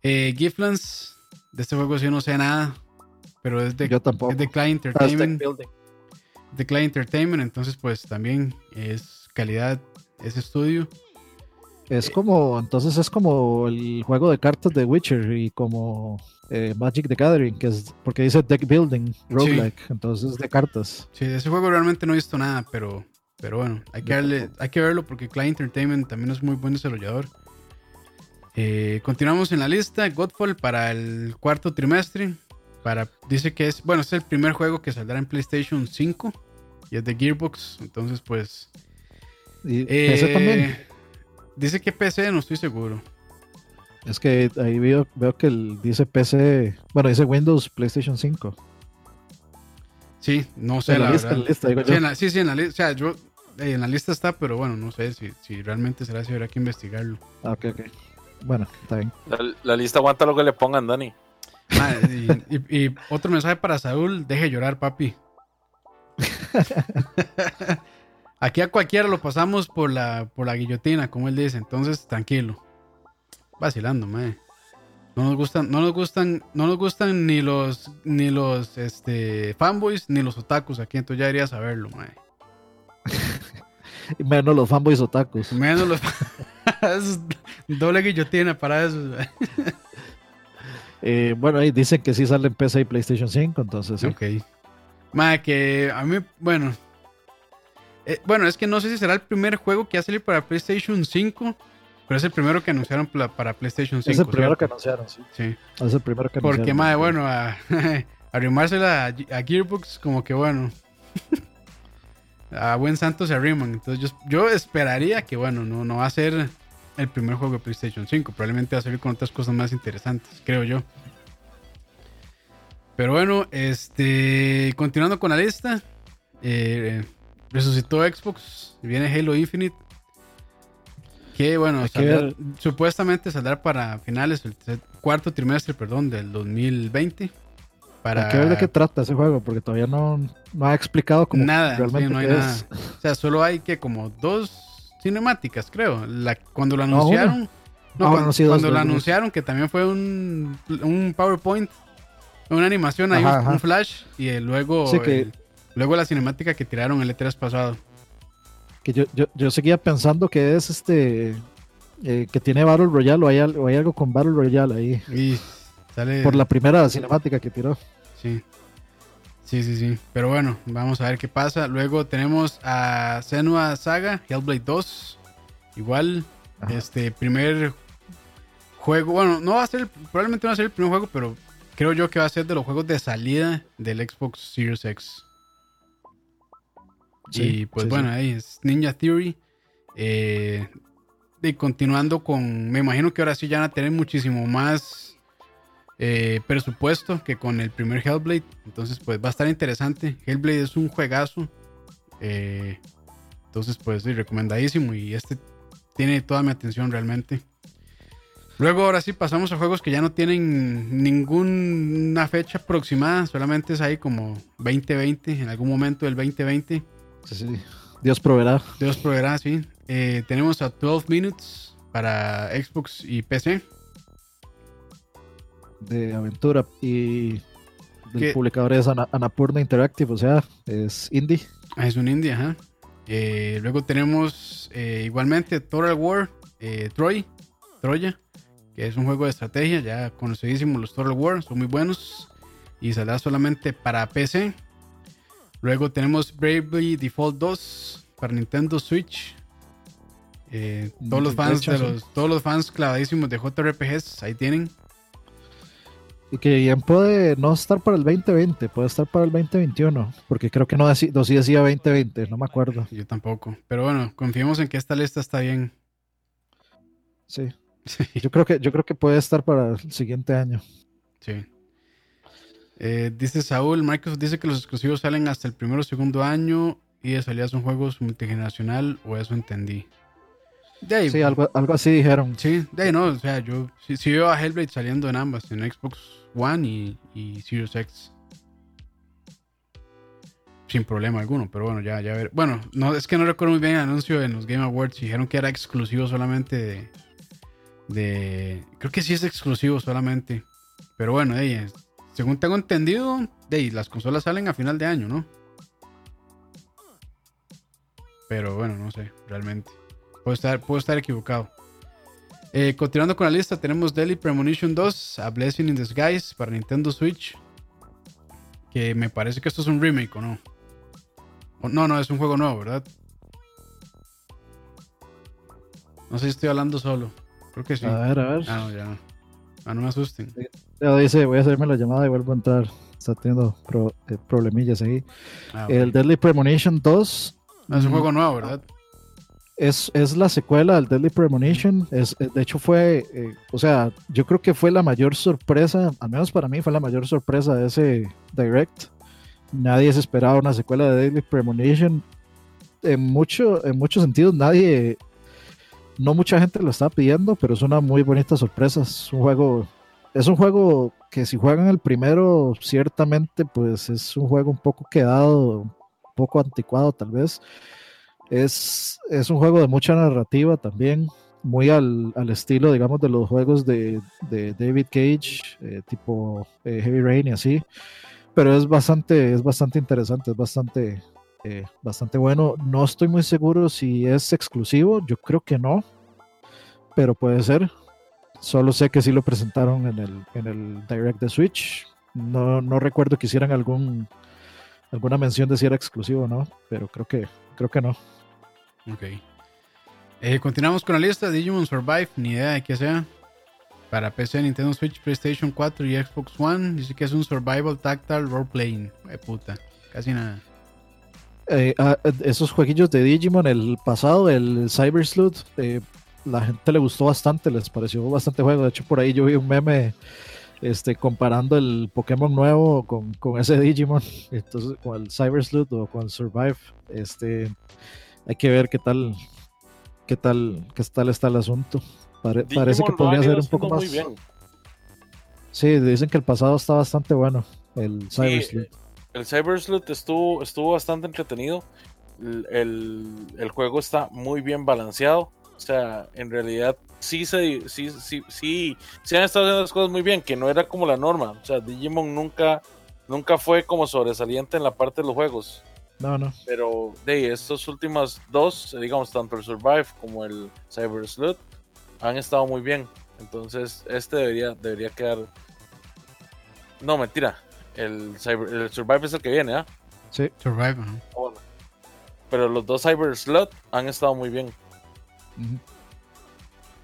Eh, Giflands, de este juego sí no sé nada, pero es de, Yo tampoco. es de Client Stack Entertainment de Entertainment, entonces pues también es calidad ese estudio. Es como, entonces es como el juego de cartas de Witcher y como eh, Magic the Gathering, que es porque dice deck building, roguelike, entonces es de cartas. Sí, de ese juego realmente no he visto nada, pero, pero bueno, hay que, darle, hay que verlo porque Client Entertainment también es muy buen desarrollador. Eh, continuamos en la lista, Godfall para el cuarto trimestre. Para, dice que es, bueno, es el primer juego que saldrá en PlayStation 5 y es de Gearbox, entonces pues... ¿Y PC también? Dice que PC, no estoy seguro. Es que ahí veo, veo que el, dice PC, bueno, dice Windows, PlayStation 5. Sí, no sé. En la, la lista, verdad. en la lista, digo Sí, yo. en la, sí, sí, en la lista. O sea, yo eh, en la lista está, pero bueno, no sé si, si realmente será así, habrá que investigarlo. Ah, ok, ok. Bueno, está bien. La, la lista aguanta lo que le pongan, Dani. Ah, y, y- y otro mensaje para Saúl, deje llorar, papi. Aquí a cualquiera lo pasamos por la, por la guillotina, como él dice, entonces tranquilo. Vacilando, mae. No nos gustan, no nos gustan, no nos gustan ni los ni los este fanboys ni los otakus aquí, entonces ya debería saberlo, mae. Menos los fanboys otakus. Menos los es doble guillotina para eso. Eh, bueno, ahí dicen que sí sale en PC y PlayStation 5, entonces sí. Ok. Mae, que a mí, bueno. Eh, bueno, es que no sé si será el primer juego que va a salir para PlayStation 5, pero es el primero que anunciaron para PlayStation 5. es el primero que anunciaron, sí. Sí. Es el primero que Porque, anunciaron. mae, bueno, a, arrimársela a, a Gearbox, como que bueno. a buen santo se arriman. Entonces yo, yo esperaría que, bueno, no, no va a ser el primer juego de PlayStation 5. Probablemente va a salir con otras cosas más interesantes, creo yo. Pero bueno, este. Continuando con la lista. eh, resucitó Xbox. y Viene Halo Infinite. Que bueno, que saldrá- supuestamente saldrá para finales, el cuarto trimestre, perdón, del 2020. Para Hay que ver de qué trata ese juego, porque todavía no, no ha explicado como nada, realmente sí, no hay nada. es. O sea, solo hay que como dos cinemáticas, creo. La, cuando lo anunciaron. No, Ah, cuando, bueno, sí, dos, cuando dos, lo anunciaron, que también fue un, un PowerPoint, una animación ahí, Ajá, un, ajá. un flash, y luego, Sí, que- luego la cinemática que tiraron el E3 pasado. Que yo, yo, yo seguía pensando que es este. eh, que tiene Battle Royale o hay, o hay algo con Battle Royale ahí. Y sale. Por la primera cinemática que tiró. Sí. Sí, sí, sí. Pero bueno, vamos a ver qué pasa. Luego tenemos a Senua Saga, Hellblade 2. Igual, Ajá. este primer juego. Bueno, no va a ser, probablemente no va a ser el primer juego, pero creo yo que va a ser de los juegos de salida del Xbox Series X. y pues sí, bueno, ahí es Ninja Theory. Eh, y continuando con, me imagino que ahora sí ya van a tener muchísimo más eh, presupuesto que con el primer Hellblade. Entonces, pues va a estar interesante. Hellblade es un juegazo. eh, entonces, pues sí, recomendadísimo. Y este tiene toda mi atención realmente. Luego, ahora sí, pasamos a juegos que ya no tienen ninguna fecha aproximada. Solamente es ahí como 2020, en algún momento del 2020. Sí, sí. Dios proveerá. Dios proveerá, sí. Eh, tenemos a 12 Minutes para Xbox y PC. de aventura y el ¿Qué? publicador es Ana- Annapurna Interactive, o sea, es indie. Ah, Es un indie, ajá. Eh, luego tenemos eh, igualmente Total War, eh, Troy, Troya, que es un juego de estrategia, ya conocidísimo los Total War, son muy buenos y saldrá solamente para PC. Luego tenemos Bravely Default 2 para Nintendo Switch. Eh, todos los fans de los, todos los fans clavadísimos de JRPGs, ahí tienen. Y que bien puede no estar para el 2020, puede estar para el 2021, porque creo que no, deci- no decía 2020, no me acuerdo. Yo tampoco. Pero bueno, confiemos en que esta lista está bien. Sí. Sí. Yo creo que yo creo que puede estar para el siguiente año. Sí. Eh, dice Saúl, Microsoft dice que los exclusivos salen hasta el primero o segundo año y de salida son juegos multigeneracional, o eso entendí. De ahí, Sí, algo, algo así dijeron. sí, de ahí no, o sea, yo sí, sí veo a Hellblade saliendo en ambas, en Xbox One y, y Series X. Sin problema alguno, pero bueno, ya, ya ver. Bueno, no, es que no recuerdo muy bien el anuncio en los Game Awards. Dijeron que era exclusivo solamente de. de creo que sí es exclusivo solamente. Pero bueno, ahí, es- según tengo entendido, de las consolas salen a final de año, ¿no? Pero bueno, no sé, realmente. Puedo estar, puedo estar equivocado. Eh, continuando con la lista, tenemos Deadly Premonition 2, A Blessing in Disguise para Nintendo Switch. Que me parece que esto es un remake, ¿o no? O- no, no, es un juego nuevo, ¿verdad? No sé si estoy hablando solo. Creo que sí. A ver, a ver. Ah, no, ya no. Ah, no me asusten. Dice, voy a hacerme la llamada y vuelvo a entrar. Está teniendo pro- eh, problemillas ahí. Ah, El. Deadly Premonition 2 No, es un mm, juego nuevo, ¿verdad? es, es la secuela del Deadly Premonition. Es, eh, de hecho, fue, eh, o sea, yo creo que fue la mayor sorpresa, al menos para mí fue la mayor sorpresa de ese Direct. Nadie se esperaba una secuela de Deadly Premonition. En, mucho, en muchos sentidos, nadie, no mucha gente lo estaba pidiendo, pero es una muy bonita sorpresa. Es un juego, es un juego que si juegan el primero, ciertamente, pues es un juego un poco quedado, un poco anticuado tal vez. Es, es un juego de mucha narrativa también, muy al, al estilo, digamos, de los juegos de, de David Cage, eh, tipo eh, Heavy Rain y así. Pero es bastante, es bastante interesante, es bastante, eh, bastante bueno. No estoy muy seguro si es exclusivo, yo creo que no, pero puede ser. Solo sé que sí lo presentaron en el, en el Direct de Switch. No, no recuerdo que hicieran algún, alguna mención de si era exclusivo o no, pero creo que, creo que no. Ok. Eh, continuamos con la lista. Digimon Survive, ni idea de qué sea. Para PC, Nintendo Switch, PlayStation 4 y Xbox One. Dice que es un Survival Tactile Role Playing. Eh, puta. Casi nada. Eh, ah, eh, esos jueguillos de Digimon, el pasado, el Cyber Sleuth, eh, la gente le gustó bastante, les pareció bastante juego. De hecho, por ahí yo vi un meme este, comparando el Pokémon nuevo con, con ese Digimon, entonces con el Cyber Sleuth o con el Survive. Este, hay que ver qué tal, qué tal, qué tal está el asunto. Pare- parece que podría ser un poco más. bien. Sí, dicen que el pasado está bastante bueno, el Cyber Sí, Sleuth. El Cyber Sleuth estuvo, estuvo bastante entretenido. El, el- el juego está muy bien balanceado. O sea, en realidad sí se sí, sí, sí, sí han estado haciendo las cosas muy bien, que no era como la norma. O sea, Digimon nunca, nunca fue como sobresaliente en la parte de los juegos. No, no. Pero de estos últimos dos, digamos, tanto el Survive como el Cyber Sleuth, han estado muy bien. Entonces, este debería, debería quedar. No, mentira. El, Cyber, el Survive es el que viene, ¿ah? Sí. Survive. Ah, bueno. Pero los dos Cyber Sleuth han estado muy bien. Ujú.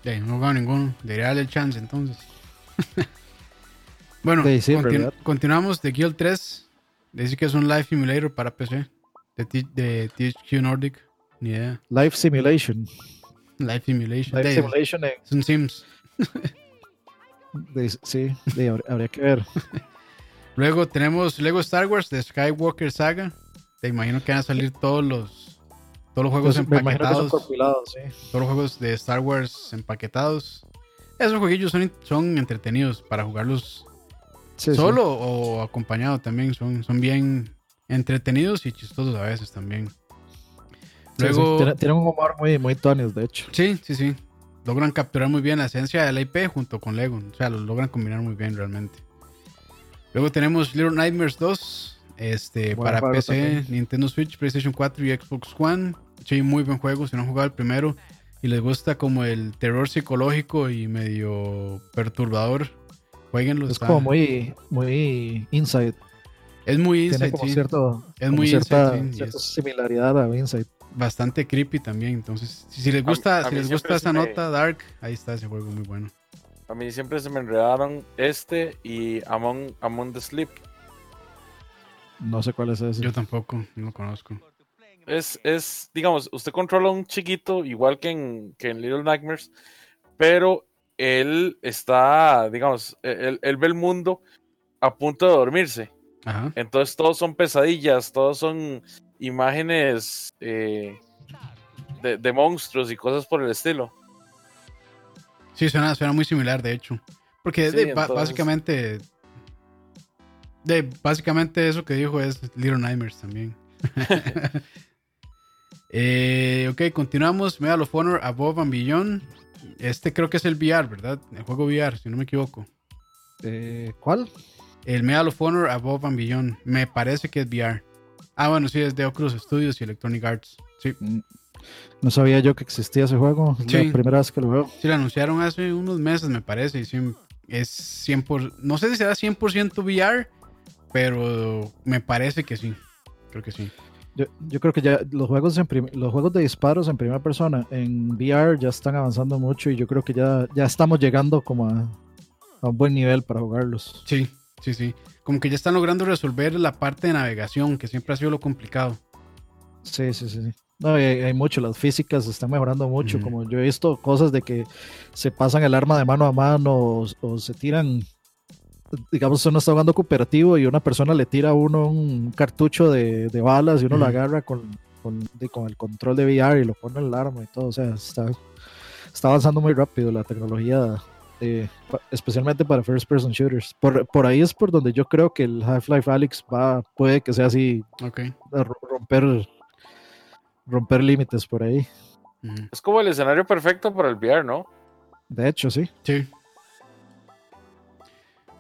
Ya, no he jugado ninguno. Debería darle el chance entonces. bueno, Sí, sí, continu- continuamos de Guild 3. Dice que es un live simulator para PC. De, T- de THQ Nordic. Ni idea. Life Simulation. Live Simulation. Life De- Simulation un Sims. de- sí, de- habría, habría que ver. Luego tenemos Lego Star Wars de Skywalker Saga. Te imagino que van a salir todos los todos los juegos Pues, empaquetados. sí. todos los juegos de Star Wars empaquetados. Esos jueguillos son, son entretenidos para jugarlos Sí, sí. solo o acompañado también. Son, son bien entretenidos y chistosos a veces también. Luego, Tiene, tiene un humor muy, muy Tony's, de hecho. sí, sí, sí. Logran capturar muy bien la esencia de la IP junto con Lego. O sea, lo logran combinar muy bien realmente. Luego tenemos Little Nightmares 2. Este, para PC, también. Nintendo Switch, PlayStation 4 y Xbox One. Sí, muy buen juego. Si no han jugado el primero y les gusta como el terror psicológico y medio perturbador, jueguenlo. Es está- como muy, muy Inside. es muy Tiene inside, como, sí. cierto, Es como muy cierta, Inside, sí, cierta similaridad a Inside. bastante creepy también. Entonces, si, si les gusta, a si les gusta esa me- nota dark, ahí está ese juego muy bueno. A mí siempre se me enredaron este y Among, Among the Sleep. No sé cuál es ese. Yo tampoco, no lo conozco. Es, es, digamos, usted controla a un chiquito igual que en, que en Little Nightmares, pero él está, digamos, él, él ve el mundo a punto de dormirse. Ajá. Entonces todos son pesadillas, todos son imágenes eh, de, de monstruos y cosas por el estilo. Sí, suena, suena muy similar, de hecho. Porque Sí, de- entonces- básicamente. De, básicamente eso que dijo es Little Nightmares también. Eh, ok, continuamos. Medal of Honor Above and Beyond. Este creo que es el VR, ¿verdad? El juego VR, si no me equivoco. Eh, ¿Cuál? El Medal of Honor Above and Beyond. Me parece que es VR. Ah, bueno, sí, es de Oculus Studios y Electronic Arts. Sí. No sabía yo que existía ese juego. Es Sí. la primera vez que lo veo. Sí, lo anunciaron hace unos meses, me parece. Y es 100%, no sé si será 100% VR, pero me parece que sí. Creo que sí. Yo, yo creo que ya los juegos, en prim- los juegos de disparos en primera persona en VR ya están avanzando mucho y yo creo que ya, ya estamos llegando como a, a un buen nivel para jugarlos. Sí, sí, sí. Como que ya están logrando resolver la parte de navegación, que siempre ha sido lo complicado. Sí, sí, sí. No, hay, hay mucho, las físicas están mejorando mucho. Ujú. Como yo he visto cosas de que se pasan el arma de mano a mano o, o se tiran, digamos, uno está jugando cooperativo y una persona le tira a uno un cartucho de, de balas y uno lo Ujú. agarra con, con, con el control de VR y lo pone en el arma y todo. O sea, está, está avanzando muy rápido la tecnología, eh, especialmente para first person shooters. Por, por ahí es por donde yo creo que el Half-Life Alyx va, puede que sea así, Ok. a ro- romper romper límites por ahí. Es como el escenario perfecto para el VR, ¿no? De hecho, sí. Sí.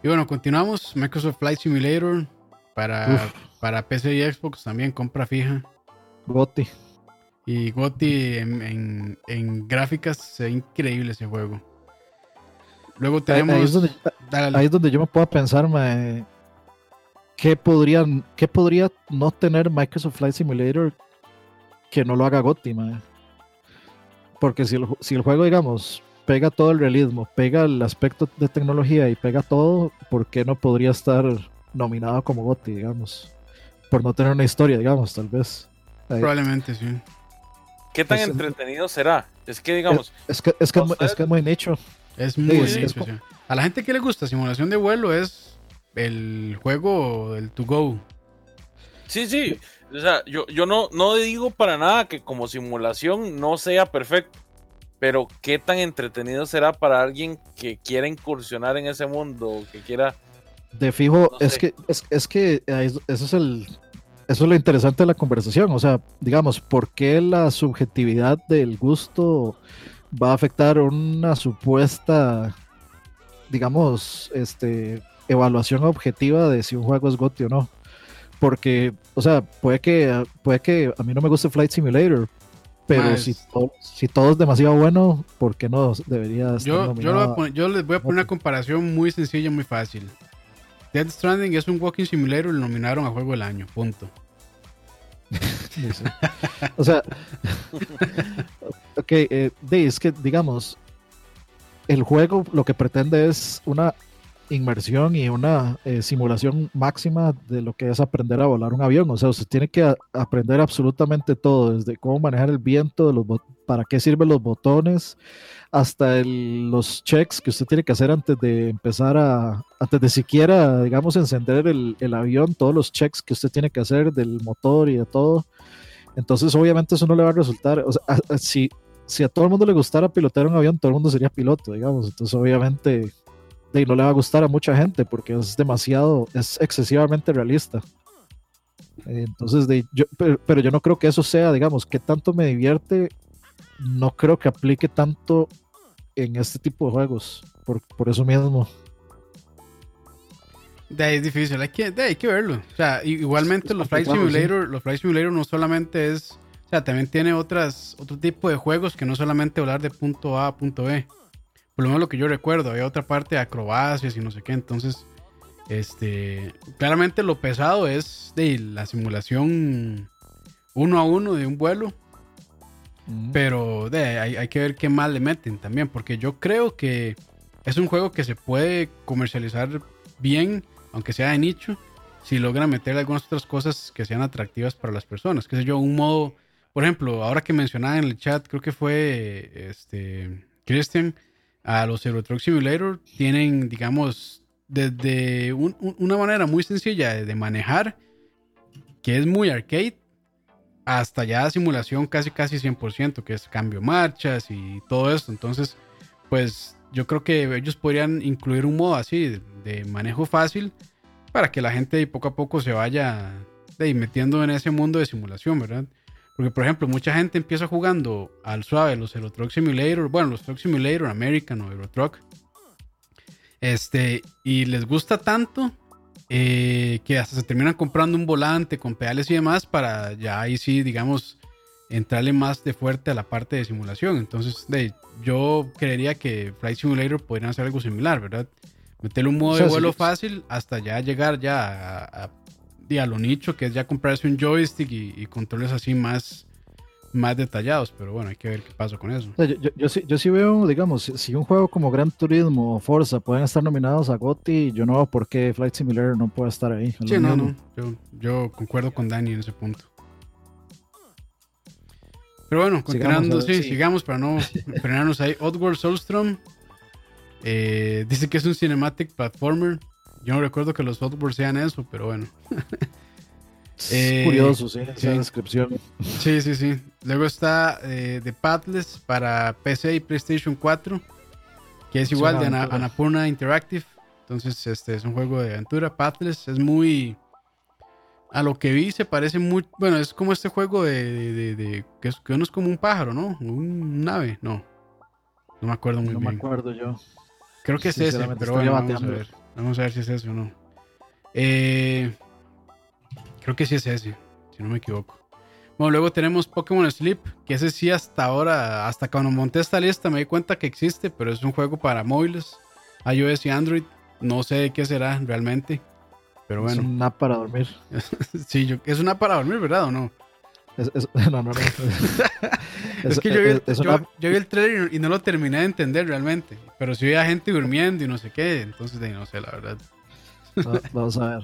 Y bueno, continuamos. Microsoft Flight Simulator para, Uf. para PC y Xbox también compra fija. Goti. Y Gotti en, en, en gráficas se ve increíble ese juego. Luego Ahí, tenemos. ahí es donde, Dale, ahí es donde yo me puedo pensar, mae, ¿qué, podrían, ¿qué podría no tener Microsoft Flight Simulator que no lo haga Goti, mae? Porque si el, si el juego, digamos, pega todo el realismo, pega el aspecto de tecnología y pega todo, ¿por qué no podría estar nominado como Goti, digamos? Por no tener una historia, digamos, tal vez. Ahí- probablemente sí. ¿Qué tan Pues, entretenido será? Es que, digamos, Es que es, que, es es que es muy nicho. Es muy es- nicho, es sí. A la gente que le gusta simulación de vuelo es el juego del to go. sí, sí. O sea, yo, yo no, no digo para nada que como simulación no sea perfecto. Pero qué tan entretenido será para alguien que quiera incursionar en ese mundo, que quiera... De fijo, No es sé. que, es, es que eso es el eso es lo interesante de la conversación. O sea, digamos, ¿por qué la subjetividad del gusto va a afectar una supuesta, digamos, este evaluación objetiva de si un juego es GOTY o no? Porque, o sea, puede que, puede que a mí no me guste Flight Simulator, pero si, todo, si todo es demasiado bueno, ¿por qué no debería estar Yo, yo, lo voy a poner- yo les voy a poner una comparación muy sencilla, muy fácil. Dead Stranding es un walking simulator y lo nominaron a juego del año. Punto. O sea, ok, eh, es que digamos, el juego lo que pretende es una inmersión y una eh, simulación máxima de lo que es aprender a volar un avión. O sea, usted tiene que aprender absolutamente todo, desde cómo manejar el viento, para qué sirven los botones, hasta los checks que usted tiene que hacer antes de empezar a, antes de siquiera, digamos, encender el, avión, todos los checks que usted tiene que hacer del motor y de todo. Entonces, obviamente, eso no le va a resultar. O sea, si, a todo el mundo le gustara pilotear un avión, todo el mundo sería piloto, digamos. Entonces, obviamente, de, no le va a gustar a mucha gente porque es demasiado, es excesivamente realista. Entonces, de, yo, pero, pero yo no creo que eso sea, digamos, que tanto me divierte, no creo que aplique tanto en este tipo de juegos, por, por eso mismo. De ahí es difícil, hay que, de ahí hay que verlo. O sea, igualmente Es los Flight sí. Simulator, los Flight Simulator no solamente es, o sea, también tiene otras, otro tipo de juegos que no solamente hablar de punto A a punto B. Por lo menos lo que yo recuerdo, había otra parte de acrobacias y no sé qué, entonces, este, claramente lo pesado es de la simulación uno a uno de un vuelo, Mm. pero de, hay, hay que ver qué más le meten también, porque yo creo que es un juego que se puede comercializar bien, aunque sea de nicho, si logran meter algunas otras cosas que sean atractivas para las personas. Que sé yo, un modo, por ejemplo, ahora que mencionaba en el chat, creo que fue este Christian, a los Euro Truck Simulator tienen, digamos, desde un- un- una manera muy sencilla de, manejar, que es muy arcade, hasta ya simulación casi casi 100%, que es cambio marchas y todo esto. Entonces, pues yo creo que ellos podrían incluir un modo así de, manejo fácil para que la gente poco a poco se vaya de, metiendo en ese mundo de simulación, ¿verdad? Porque, por ejemplo, mucha gente empieza jugando al suave los Euro Truck Simulator, bueno, los Truck Simulator American o Euro Truck, este, y les gusta tanto eh, que hasta se terminan comprando un volante con pedales y demás para ya ahí sí, digamos, entrarle más de fuerte a la parte de simulación. Entonces, de, yo creería que Flight Simulator podría hacer algo similar, ¿verdad? Meterle un modo O sea, de vuelo sí. fácil hasta ya llegar ya a, a- y a lo nicho, que es ya comprarse un joystick y, y controles así más, más detallados. Pero bueno, hay que ver qué pasa con eso. Yo, yo- yo sí, yo sí veo, digamos, si- un juego como Gran Turismo o Forza pueden estar nominados a GOTY, yo no veo por qué Flight Simulator no puede estar ahí. Sí, no, no. Yo, yo concuerdo con Dani en ese punto. Pero bueno, continuando, ver, sí, sí. sigamos para no frenarnos ahí. Oddworld Soulstrom eh, dice que es un cinematic platformer. Yo no recuerdo que los Oddworld sean eso, pero bueno. Es Eh, curioso, sí, esa sí. descripción. Sí, sí, sí. Luego está eh, The Pathless para PC y PlayStation 4, que es igual de Ana-. Annapurna Interactive. Entonces, este es un juego de aventura. Pathless es muy. A lo que vi, se parece muy. Bueno, es como este juego de. de- de- de- que, es- que uno es como un pájaro, ¿no? Un ave, no. No me acuerdo muy No me bien. acuerdo yo. Creo que es ese, pero bueno, vamos a ver. Vamos a ver si es ese o no. Eh, creo que sí es ese, si no me equivoco. Bueno, luego tenemos Pokémon Sleep, que ese sí hasta ahora, hasta cuando monté esta lista me di cuenta que existe, pero es un juego para móviles, iOS y Android. No sé de qué será realmente, pero Es bueno. una app para dormir. sí, yo, es una para dormir, ¿verdad o no? Es, es- no, no, no. Es, que yo vi, el, es yo- una yo vi el trailer y no lo terminé de entender realmente, pero sí veía gente durmiendo y no sé qué, entonces no sé, la verdad. va- Vamos a ver.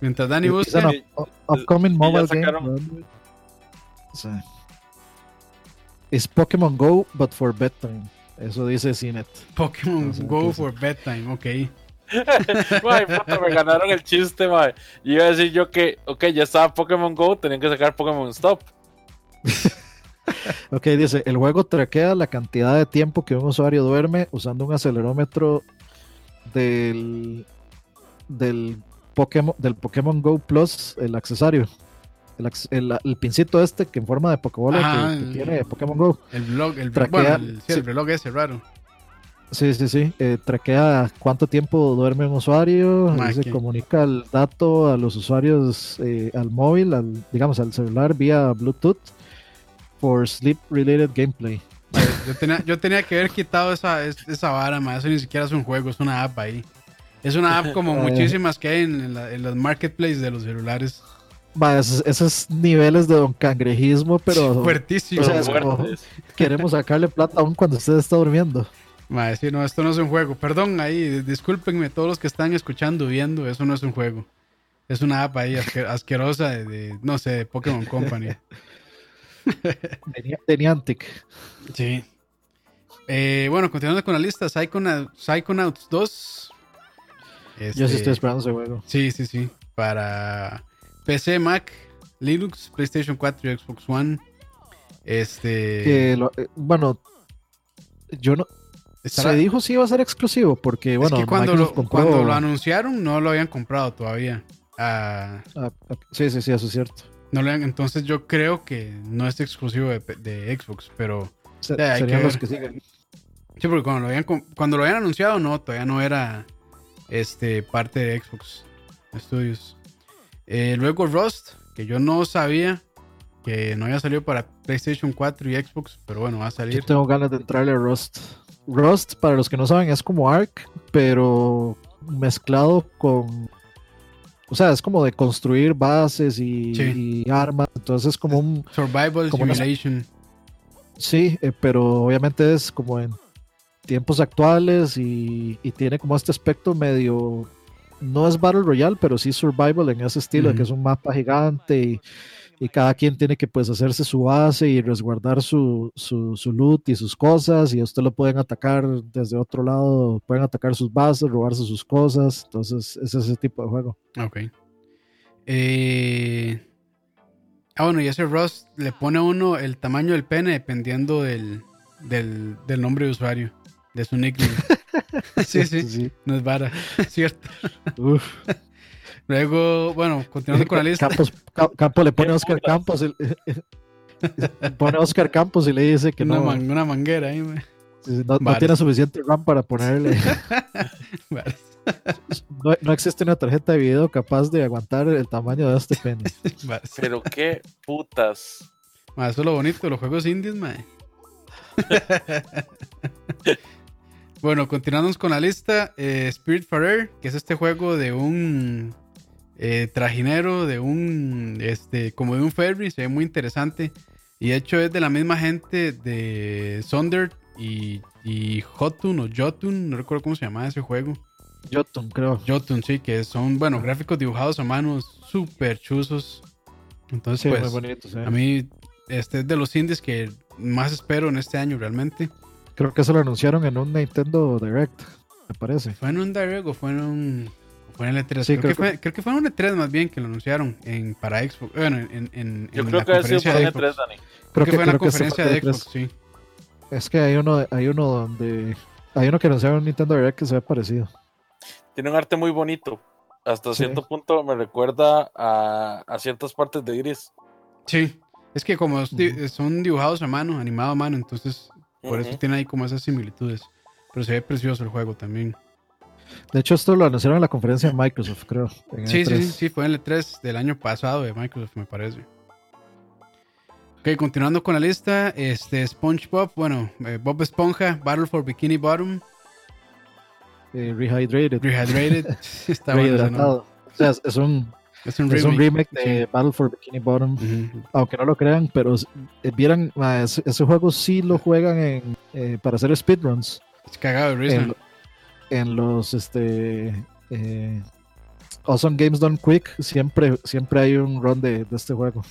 Mientras Dani busca... un up- up- upcoming mobile game. Sí. Es Pokémon Go, but for bedtime. Eso dice Cinet. Pokémon No sé Go for Bedtime, ok. Puta, me ganaron el chiste, mae. Y iba a decir yo que, ok, ya estaba Pokémon Go, tenían que sacar Pokémon Stop. Ok, dice, el juego traquea la cantidad de tiempo que un usuario duerme usando un acelerómetro del, del, Pokémon, del Pokémon Go Plus, el accesorio. El, el- el pincito este que en forma de Pokébola que, que el- tiene Pokémon Go. El blog, el, Traquea- bueno, el, sí, el reloj ese raro. Sí, sí, sí. eh, traquea cuánto tiempo duerme un usuario. Y se comunica el dato a los usuarios eh, al móvil, al, digamos al celular vía Bluetooth for sleep related gameplay. Yo tenía, yo tenía que haber quitado esa, es- esa vara, ma. Eso ni siquiera es un juego, es una app ahí. Es una app como Eh. muchísimas que hay en, en la- en los marketplaces de los celulares. Va, esos, esos niveles de don cangrejismo, pero Fuertísimo. o sea, Pero es como- fuertes. queremos sacarle plata aún cuando usted está durmiendo. Ma, sí, no, esto no es un juego. Perdón, ahí, discúlpenme todos los que están escuchando, viendo, eso no es un juego. Es una app ahí asque- asquerosa de, de, no sé, de Pokémon Company. De, Ni- de Niantic. Sí. Eh, bueno, continuando con la lista, Psychonaut- Psychonauts 2. Yo sí Este, estoy esperando ese juego. Sí, sí, sí. Para PC, Mac, Linux, PlayStation 4 y Xbox One. Este. Que lo- eh, bueno, yo no. Estará- Se dijo si iba a ser exclusivo, porque bueno, es que cuando lo, compró- cuando lo anunciaron, no lo habían comprado todavía. Ah, Ah, ah, sí, sí, sí, eso es cierto. no lo habían- entonces yo creo que no es exclusivo de, de Xbox, pero. Se- Ya, serían que los que siguen. Sí, porque cuando lo habían, cuando lo habían anunciado, no, todavía no era este, parte de Xbox Studios. Eh, luego Rust, que yo no sabía que no había salido para PlayStation 4 y Xbox, pero bueno, va a Yo salir. tengo ganas de entrarle a Rust. Rust, para los que no saben, es como Ark, pero mezclado con. O sea, es como de construir bases y, Sí. y armas. Entonces es como un. Survival como una-. Sí, eh, pero obviamente es como en tiempos actuales y, y tiene como este aspecto medio. No es Battle Royale, pero sí Survival en ese estilo, de que Ujú. es un mapa gigante y, y cada quien tiene que pues hacerse su base y resguardar su, su, su loot y sus cosas y a usted lo pueden atacar desde otro lado, pueden atacar sus bases, robarse sus cosas, entonces es ese tipo de juego. Ok. Eh, Ah, bueno, y ese Rust le pone a uno el tamaño del pene dependiendo del, del, del nombre de usuario, de su nickname. sí, sí, no es vara, cierto. Uf. Luego, bueno, continuando con la lista. Campos, Ca- Campo le pone a Oscar. Campos y, pone a Oscar Campos y le dice que una, no, man- una manguera ahí, mae. no, tiene suficiente RAM para ponerle. Varas. No, no existe una tarjeta de video capaz de aguantar el tamaño de este pene. Varas. Pero qué putas. Ma, eso es lo bonito de los juegos indies, mae. bueno, continuamos con la lista. eh, Spirit Forever, que es este juego de un eh, trajinero, de un, este, como de un ferry, se ve muy interesante. Y de hecho es de la misma gente de Sonder y, y Jotun o Jotun, no recuerdo cómo se llamaba ese juego. Jotun, creo. Jotun, sí, que son, bueno, gráficos dibujados a mano súper chuzos. Entonces, Sí, pues, muy a mí, este es de los indies que más espero en este año realmente. Creo que eso lo anunciaron en un Nintendo Direct, me parece. ¿Fue en un Direct o fue en un. Fue en el E3? Sí, creo, creo que fue, creo que fue en un E3 más bien que lo anunciaron en, para Xbox. Bueno, en, en, Yo en creo la que ha sido conferencia de un E3, Xbox. Dani. Creo que fue en la que conferencia de E3. Xbox, sí. Es que hay uno, hay uno donde. Hay uno que anunciaron en Nintendo Direct que se ve parecido. Tiene un arte muy bonito. Hasta Sí. cierto punto me recuerda a, a ciertas partes de Iris. Sí. Es que como son dibujados a mano, animado a mano, entonces por eso tiene ahí como esas similitudes. Pero se ve precioso el juego también. De hecho, esto lo anunciaron en la conferencia de Microsoft, creo. Sí, sí, E3. sí, fue en el E3 del año pasado de Microsoft, me parece. Ok, continuando con la lista, este SpongeBob, bueno, eh, Bob Esponja, Battle for Bikini Bottom, Eh, Rehydrated. Rehydrated, está. Rehidratado. O sea, es, un, Es un es un remake. de Battle for Bikini Bottom. Aunque no lo crean, pero eh, vieran, ma, ese, ese juego sí lo juegan en, para hacer speedruns. Es cagado de risa. En, lo- en los este, eh, Awesome Games Done Quick siempre, siempre hay un run de, de este juego.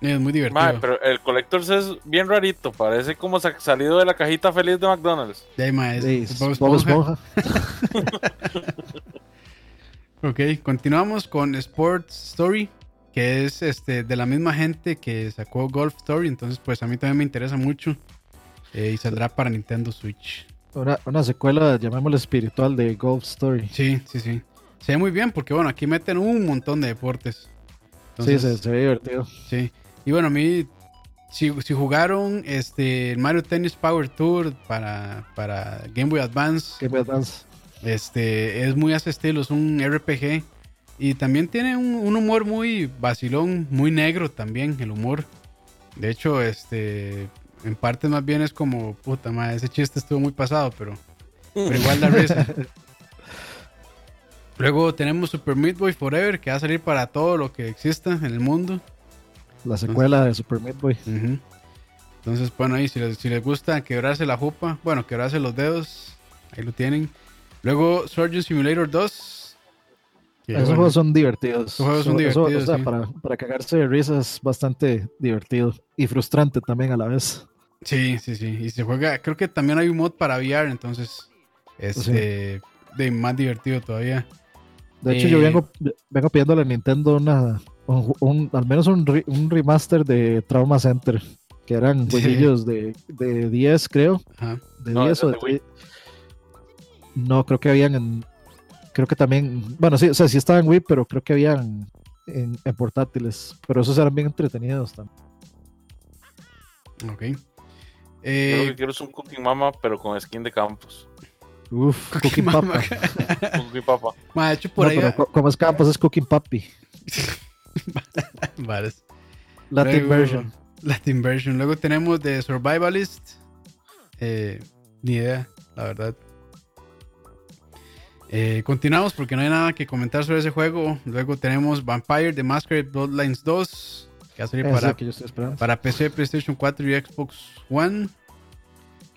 Es muy divertido. Pero el Collectors es bien rarito. Parece como sa- salido de la cajita feliz de McDonald's. De ahí, es- Bob. Esponja. Ok, continuamos con Sports Story, que es este de la misma gente que sacó Golf Story, entonces pues a mí también me interesa mucho eh, y saldrá para Nintendo Switch. Una, una secuela, llamémosle espiritual, de Golf Story. Sí, sí, sí. Se ve muy bien porque bueno, aquí meten un montón de deportes. sí, se ve divertido. sí. Y bueno, a mí, si, si jugaron este Mario Tennis Power Tour para, para Game Boy Advance, Game Boy Advance. Este, es muy a ese estilo, es un RPG. Y también tiene un, un humor muy vacilón, muy negro también, el humor. De hecho, este, en parte más bien es como, puta madre, ese chiste estuvo muy pasado, pero, pero igual da risa. Luego tenemos Super Meat Boy Forever, que va a salir para todo lo que exista en el mundo. La secuela de Super Meat Boy. Entonces, bueno, ahí si les, si les gusta quebrarse la jupa, bueno, quebrarse los dedos, ahí lo tienen. Luego Surgeon Simulator 2. Esos bueno, juegos son divertidos. Esos juegos son Eso- eso, divertidos, o sea, sí. para, para cagarse de risa es bastante divertido y frustrante también a la vez. Sí, sí, sí. Y se juega, creo que también hay un mod para VR, entonces, este, de más divertido todavía. De hecho, yo Eh, vengo, vengo pidiéndole a Nintendo una, un, un- al menos un, re- un remaster de Trauma Center, que eran Sí. jueguillos de, de 10, creo. Ajá. De No, 10 ese o es de de Wii. 3. No, creo que habían en. Creo que también. Bueno, sí, o sea, sí estaban en Wii, pero creo que habían en, en portátiles. Pero esos eran bien entretenidos también. Ok. Yo lo Eh, que quiero es un Cooking Mama, pero con skin de campus. Uf, Cookie Cooking Mama. Papa. Cookie Papa. ma, de hecho, por No, ahí. pero co- como es Campos, es Cooking Papi. Vale. Latin Luego- version. Latin version. Luego tenemos The Survivalist. Eh, ni idea, la verdad. Eh, continuamos porque no hay nada que comentar sobre ese juego. Luego tenemos Vampire The Masquerade Bloodlines 2. Que va a salir para, que yo estoy esperando. para PC, PlayStation 4 y Xbox One.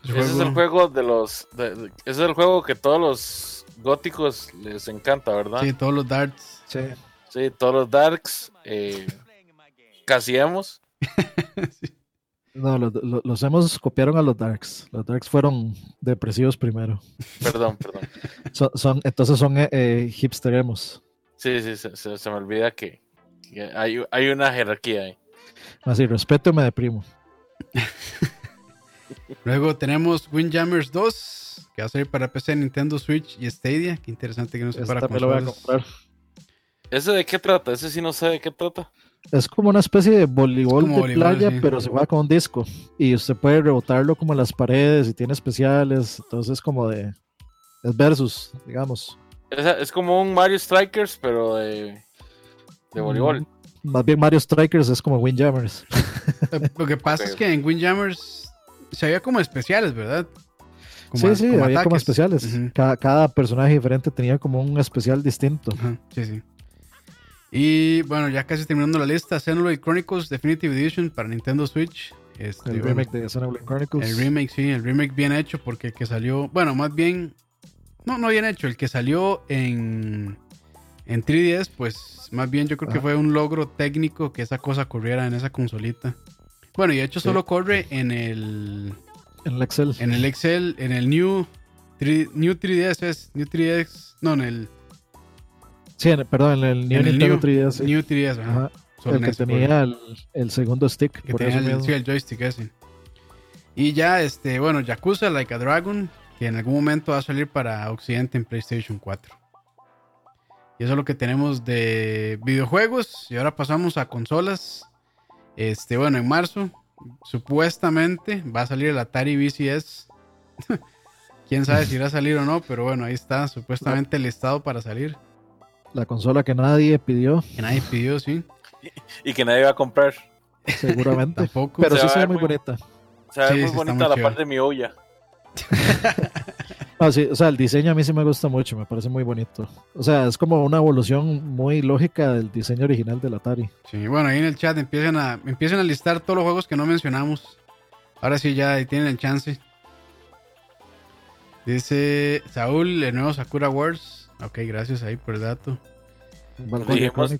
Ese Ese es el juego de los. de- de- ese es el juego que todos los góticos les encanta, ¿verdad? Sí, todos los darts. Sí. Sí, todos los darks. Eh, casi hemos. No, los, los, los hemos copiaron a los Darks. Los Darks fueron depresivos primero. Perdón, perdón. Son, son- entonces son eh, eh, hipsteremos. Sí, sí, se, se- se me olvida que, que hay, hay una jerarquía ahí. Así, respeto me deprimo. Luego tenemos Windjammers 2. Que va a salir para PC, Nintendo Switch y Stadia. Qué interesante que no sea para también lo voy a consolas. comprar. ¿Ese de qué trata? Ese sí no sé de qué trata. Es como una especie de voleibol de voleibol, playa, sí. pero se juega con un disco. Y usted puede rebotarlo como en las paredes y tiene especiales. Entonces es como de... Es versus, digamos. Es, es como un Mario Strikers, pero de, de voleibol. Más bien Mario Strikers es como Windjammers. Eh, Lo que pasa es que en Windjammers se había como especiales, ¿verdad? Como sí, sí, como había como especiales. Cada, cada personaje diferente tenía como un especial distinto. Sí, sí. Y bueno, ya casi terminando la lista, Xenoblade Chronicles Definitive Edition para Nintendo Switch. Este, El bueno, remake de Xenoblade Chronicles. el remake, sí, el remake bien hecho porque el que salió, bueno, más bien, no, no bien hecho, el que salió en, en 3DS, pues más bien yo creo que Ajá. fue un logro técnico que esa cosa corriera en esa consolita. Bueno, y de hecho Sí. solo corre en el, En el Excel. en el Excel, en el New, 3, New 3DS, es New 3DS, no, en el Sí, en- perdón, en el New En el Nintendo New- 3DS. sí. New 3DS, ajá. Ajá, Solo el que ese tenía el, el segundo stick. que por tenía eso el, sí, el joystick ese. Y ya, este, bueno, Yakuza Like a Dragon, que en algún momento va a salir para Occidente en PlayStation 4. Y eso es lo que tenemos de videojuegos. Y ahora pasamos a consolas. Este, bueno, en marzo, supuestamente va a salir el Atari VCS. Quién sabe si irá a salir o no, pero bueno, ahí está, supuestamente listado para salir. La consola que nadie pidió, Que nadie pidió, sí. Y que nadie va a comprar. seguramente. Tampoco. Pero Se sí se ve muy muy- bonita. O sea, Sí, muy bonita muy la parte de mi olla. Ah, sí, o sea, el diseño a mí sí me gusta mucho, me parece muy bonito. O sea, es como una evolución muy lógica del diseño original del Atari. Sí, bueno, ahí en el chat empiezan a, empiezan a listar todos los juegos que no mencionamos. Ahora sí, ya ahí tienen el chance. Dice Saúl, el nuevo Sakura Wars. Ok, gracias ahí por el dato. Dijimos-.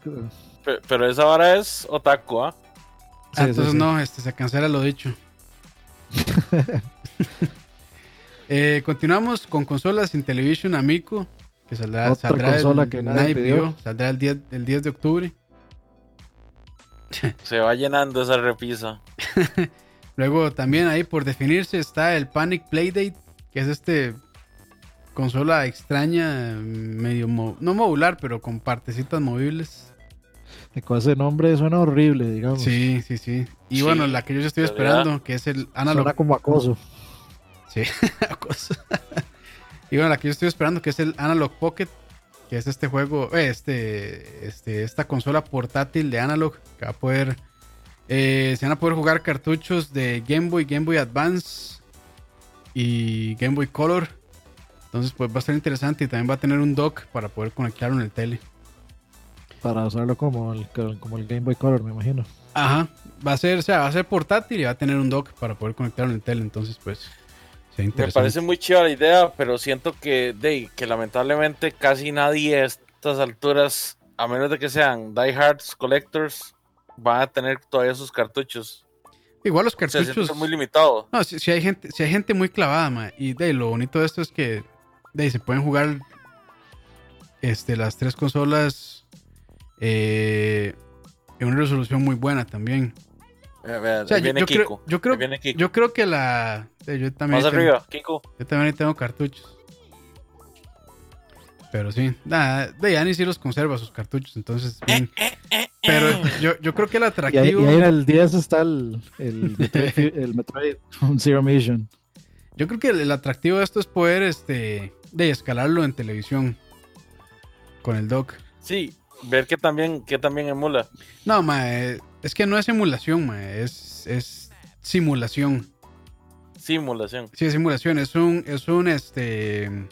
Pe- Pero esa vara es otaku, ¿ah? Sí, Ah, sí, entonces sí. no, este, se cancela lo dicho. Eh, continuamos con consolas Intellivision Amico, que saldrá, Otra saldrá consola el, que nadie pidió. saldrá el 10, el 10 de octubre. Se va llenando esa repisa. Luego también ahí por definirse está el Panic Playdate, que es este consola extraña, medio mo- no modular, pero con partecitas movibles. Con ese nombre suena horrible, digamos. Sí, sí, sí. Y Sí, bueno, la que yo estoy esperando, que es el Analog. Suena como acoso. Sí, cosa. y bueno, la que yo estoy esperando, que es el Analog Pocket, que es este juego, eh, este, este, esta consola portátil de Analog, que va a poder, eh, se van a poder jugar cartuchos de Game Boy, Game Boy Advance y Game Boy Color. Entonces, pues va a ser interesante y también va a tener un dock para poder conectarlo en el tele. Para usarlo como el, como el Game Boy Color, me imagino. Ajá, va a ser, o sea, va a ser portátil y va a tener un dock para poder conectarlo en el tele. Entonces, pues, sea Me parece muy chiva la idea, pero siento que, de, que lamentablemente casi nadie a estas alturas, a menos de que sean diehards collectors, van a tener todavía sus cartuchos. Igual los O sea, cartuchos. es muy limitado. No, si, si hay gente, si hay gente muy clavada, ma, y de lo bonito de esto es que de ahí, se pueden jugar este, las tres consolas eh, en una resolución muy buena también. Eh, O sea, yo, viene yo Kiko. creo, yo, creo, ahí viene Kiko. yo creo que la. eh, Yo también, Más tengo, arriba, Kiko. yo también tengo cartuchos. Pero sí, nada, de Ani sí los conserva sus cartuchos, entonces bien. Pero yo, yo creo que el Y ahí, atractivo. y ahí en el 10 está el, el, Metroid, el Metroid Zero Mission. Yo creo que el, el atractivo de esto es poder este de escalarlo en televisión con el dock. Sí, ver que también, que también emula. No, ma, eh, es que no es emulación, ma, es, es simulación. Simulación. Sí, es simulación, es un, es un este.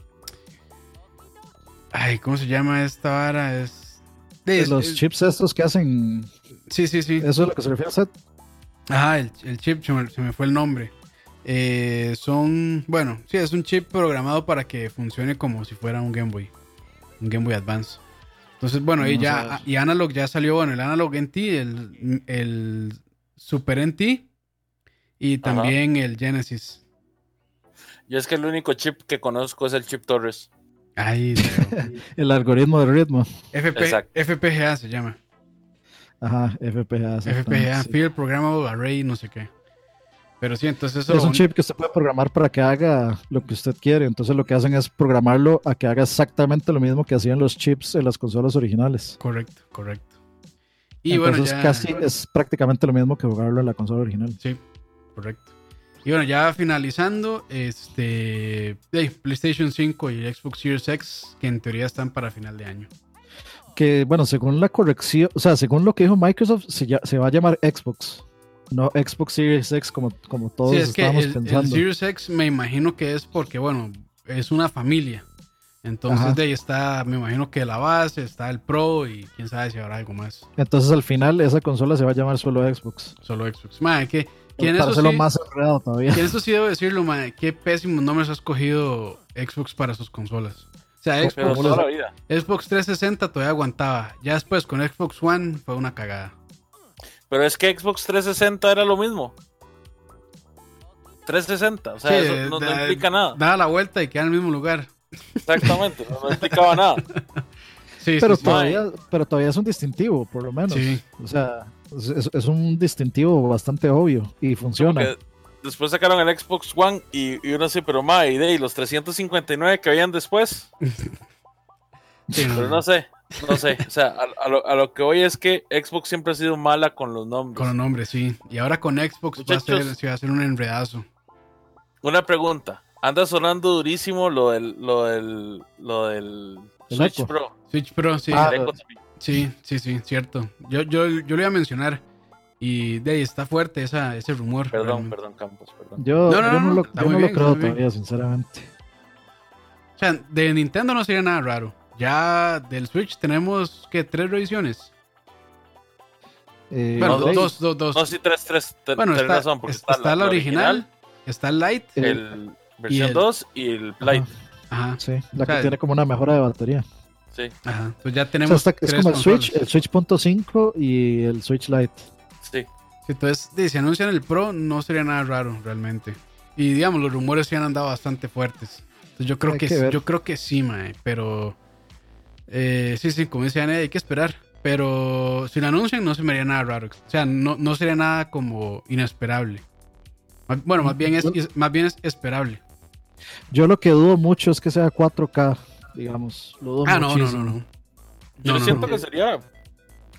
Ay, ¿cómo se llama esta vara? Es. de- es- los es- chips estos que hacen. Sí, sí, sí. Eso es lo que se refiere a Seth. Ajá, el, el chip, se me, se me fue el nombre. Eh, son, bueno, sí, es un chip programado para que funcione como si fuera un Game Boy, un Game Boy Advance. Entonces, bueno, y Vamos a ya, y Analog ya salió, bueno, el Analog NT, el, el Super NT y también el Genesis. Yo es que el único chip que conozco es el chip Torres. El algoritmo del ritmo. FP, Exacto. FPGA se llama. Ajá, FPGA. FPGA. Field Programmable Array, no sé qué. Pero sí, entonces eso Es un chip que usted puede programar para que haga lo que usted quiere. Entonces lo que hacen es programarlo a que haga exactamente lo mismo que hacían los chips en las consolas originales. Correcto, correcto. Y Entonces bueno, ya... casi es prácticamente lo mismo que jugarlo en la consola original. Sí, correcto. Y bueno, ya finalizando, este hey, PlayStation 5 y Xbox Series X, que en teoría están para final de año. que, bueno, según la corrección, o sea, según lo que dijo Microsoft, se, ya- se va a llamar Xbox. No Xbox Series X como, como todos Sí, es que estábamos el, el pensando. Series X me imagino que es porque, bueno, es una familia. Entonces Ajá. de ahí está, me imagino que la base, está el Pro y quién sabe si habrá algo más. Entonces al final esa consola se va a llamar solo Xbox. Solo Xbox. Madre, que, que en Para eso sí, más enredado todavía. que en eso sí debo decirlo, madre, qué pésimos nombres ha escogido Xbox para sus consolas. O sea, Xbox, toda la vida. Xbox 360 todavía aguantaba. Ya después con Xbox One fue una cagada. Pero es que Xbox 360 era lo mismo. 360, o sea, Sí, eso no, no da- implica nada. Daba la vuelta y queda en el mismo lugar. Exactamente, no, no implicaba nada. Sí, Pero sí, sí. todavía, pero todavía es un distintivo, por lo menos. Sí. O sea, es, un distintivo bastante obvio y funciona. Porque después sacaron el Xbox One y, y uno así, pero más, y de los 359 que habían después, Sí, pero no sé, no sé. O sea, a, a lo, a lo que voy es que Xbox siempre ha sido mala con los nombres. Con los nombres, sí. Y ahora con Xbox va a, ser, va a ser un enredazo. Una pregunta. Anda sonando durísimo lo del, lo del, lo del El Switch. Pro. Switch Pro, sí. Ah, también. Sí, sí, sí, cierto. Yo, yo, yo lo iba a mencionar. Y de ahí está fuerte esa, ese rumor. Perdón, realmente. perdón, Campos, perdón. Yo, No, no, yo no, no, lo, yo bien, lo creo todavía, sinceramente. O sea, de Nintendo no sería nada raro. Ya del Switch tenemos, ¿qué? ¿Tres revisiones? Eh, Bueno, dos, dos, dos. No, sí, tres, tres, te- bueno, está, razón, porque es- está, está la original, está el Lite. el- el versión el- 2 y el Lite. ajá, Ajá, sí, la O sea, que tiene como una mejora de batería. Sí, ajá. Entonces ya O sea, tenemos está- es como el. Switch, el Switch punto .5 y el Switch Lite. sí. Entonces, si anuncian el Pro, no sería nada raro realmente. Y digamos, los rumores sí han andado bastante fuertes. Entonces, yo creo Hay que, que yo creo que sí, mae, pero eh, sí, sí, como Anne, hay que esperar. Pero si lo anuncian, no se me haría nada raro. O sea, no, no sería nada como inesperable. Bueno, más bien es, es- más bien es esperable. Yo lo que dudo mucho es que sea 4K, digamos. Lo dudo Ah, no, no, muchísimo. no, no. Yo No, siento no. que sería,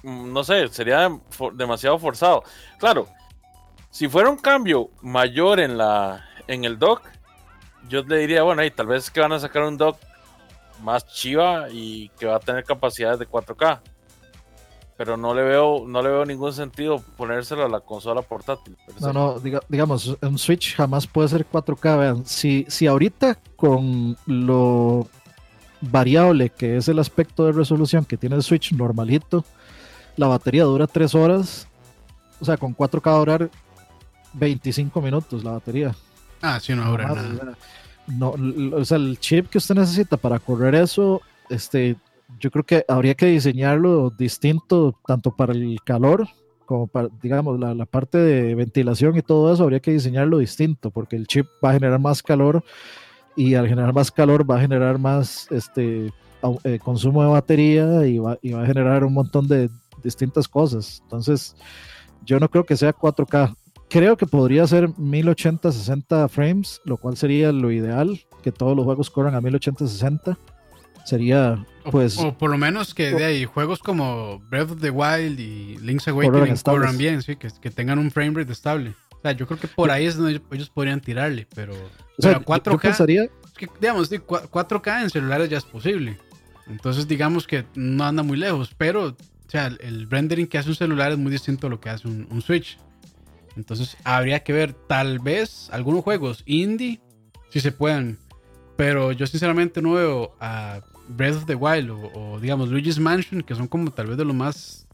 mm, no sé, sería demasiado forzado. Claro, si fuera un cambio mayor en la en el dock, yo le diría, bueno, ahí tal vez que van a sacar un dock más chiva y que va a tener capacidades de 4K. Pero no le veo, no le veo ningún sentido ponérselo a la consola portátil. No, no, diga- digamos, un Switch jamás puede ser 4K. Vean, si, si ahorita con lo variable que es el aspecto de resolución que tiene el Switch normalito, la batería dura 3 horas, o sea, con 4K va a durar 25 minutos la batería. Ah, sí, no habrá Jamás, nada. No, o sea, el chip que usted necesita para correr eso, este, yo creo que habría que diseñarlo distinto, tanto para el calor como para, digamos, la, la parte de ventilación y todo eso, habría que diseñarlo distinto, porque el chip va a generar más calor y al generar más calor va a generar más este, eh, consumo de batería y va, y va a generar un montón de distintas cosas. Entonces, yo no creo que sea 4K. Creo que podría ser 1080 60 frames, lo cual sería lo ideal, que todos los juegos corran a 1080 60. Sería, pues, o por lo menos que de ahí juegos como Breath of the Wild y Link's Awakening corran bien, sí, que, que tengan un frame rate estable. O sea, yo creo que por ahí es donde ellos, podrían tirarle, pero, o sea, pero yo- yo 4K, pensaría, es que, digamos, sí, cua- 4K en celulares ya es posible. Entonces, digamos que no anda muy lejos, pero, o sea, el, el rendering que hace un celular es muy distinto a lo que hace un, un Switch. Entonces, habría que ver, tal vez, algunos juegos indie, si se puedan. Pero yo sinceramente no veo a Breath of the Wild o, o, digamos Luigi's Mansion, que son como tal vez de los más...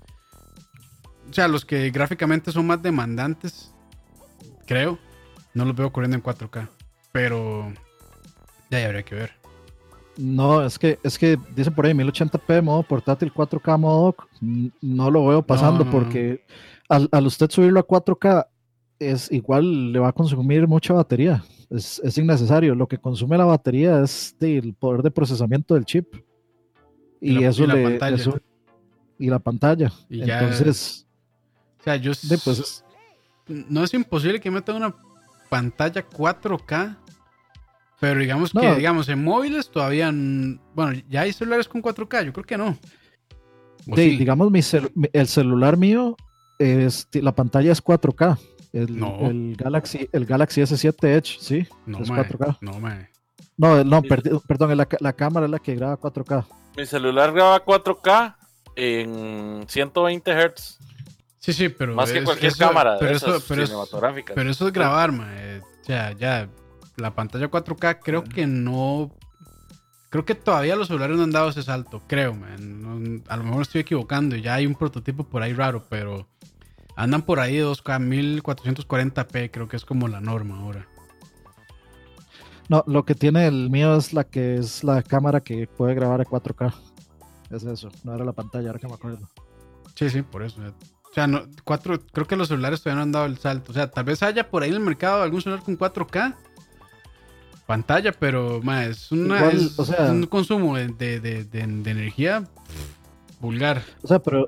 O sea, los que gráficamente son más demandantes, creo. No los veo corriendo en 4K. Pero ya, ya habría que ver. no, es que, es que dicen por ahí 1080p modo portátil, 4K modo no lo veo pasando No, no, no. porque al, al usted subirlo a 4K es igual le va a consumir mucha batería. Es, es innecesario. Lo que consume la batería es el poder de procesamiento del chip. Y Y, la- eso y la le. pantalla. eso- y la pantalla. Y ya- Entonces, O sea, yo... de, pues, es- no es imposible que metan una pantalla 4K. Pero digamos No. que, digamos, en móviles todavía... Bueno, ya hay celulares con 4K, yo creo que no. ¿O de- sí? digamos, mi cel- el celular mío, es, la pantalla es 4K. El, No. el Galaxy, el Galaxy S7 Edge, sí, no, es mae, 4K. No, mae. No, no, Sí. perdi- perdón, la, la cámara es la que graba 4K. Mi celular graba 4K en 120 Hz. Sí, sí, pero. Más que es- cualquier eso- cámara pero de eso, esas pero, eso, cinematográficas. pero eso es grabar, mae. O sea, ya. La pantalla 4K creo que no. Creo que todavía los celulares no han dado ese salto, creo, man. No- a lo mejor estoy equivocando y ya hay un prototipo por ahí raro, pero andan por ahí 2K 1440p, creo que es como la norma ahora. No, lo que tiene el mío es la que es la cámara que puede grabar a 4K. Es eso, no era la pantalla, ahora que me acuerdo. Sí, sí, por eso. O sea, no, cuatro, creo que los celulares todavía no han dado el salto. O sea, tal vez haya por ahí en el mercado algún celular con 4K pantalla, pero ma, es, una, Igual, es o sea- un consumo de, de- de- de- de energía vulgar. O sea, pero,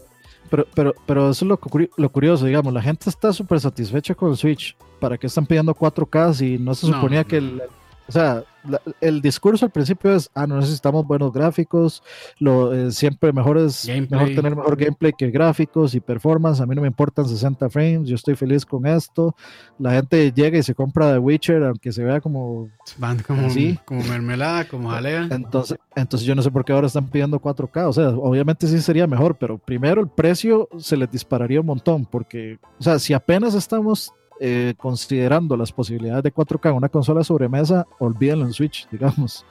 pero, pero, pero eso es lo, lo curioso, digamos, la gente está súper satisfecha con el Switch. ¿Para qué están pidiendo 4K si no se No, suponía que el... O sea, la- el discurso al principio es, ah, no necesitamos buenos gráficos, lo, eh, siempre mejor es Gameplay. mejor tener mejor gameplay que gráficos y performance, a mí no me importan 60 frames, yo estoy feliz con esto. La gente llega y se compra The Witcher, aunque se vea como Van como, Así. como mermelada, como jalea. entonces, entonces yo no sé por qué ahora están pidiendo 4K. O sea, obviamente sí sería mejor, pero primero el precio se les dispararía un montón, porque, o sea, si apenas estamos eh, considerando las posibilidades de 4K en una consola sobremesa, olvídenlo en Switch, digamos.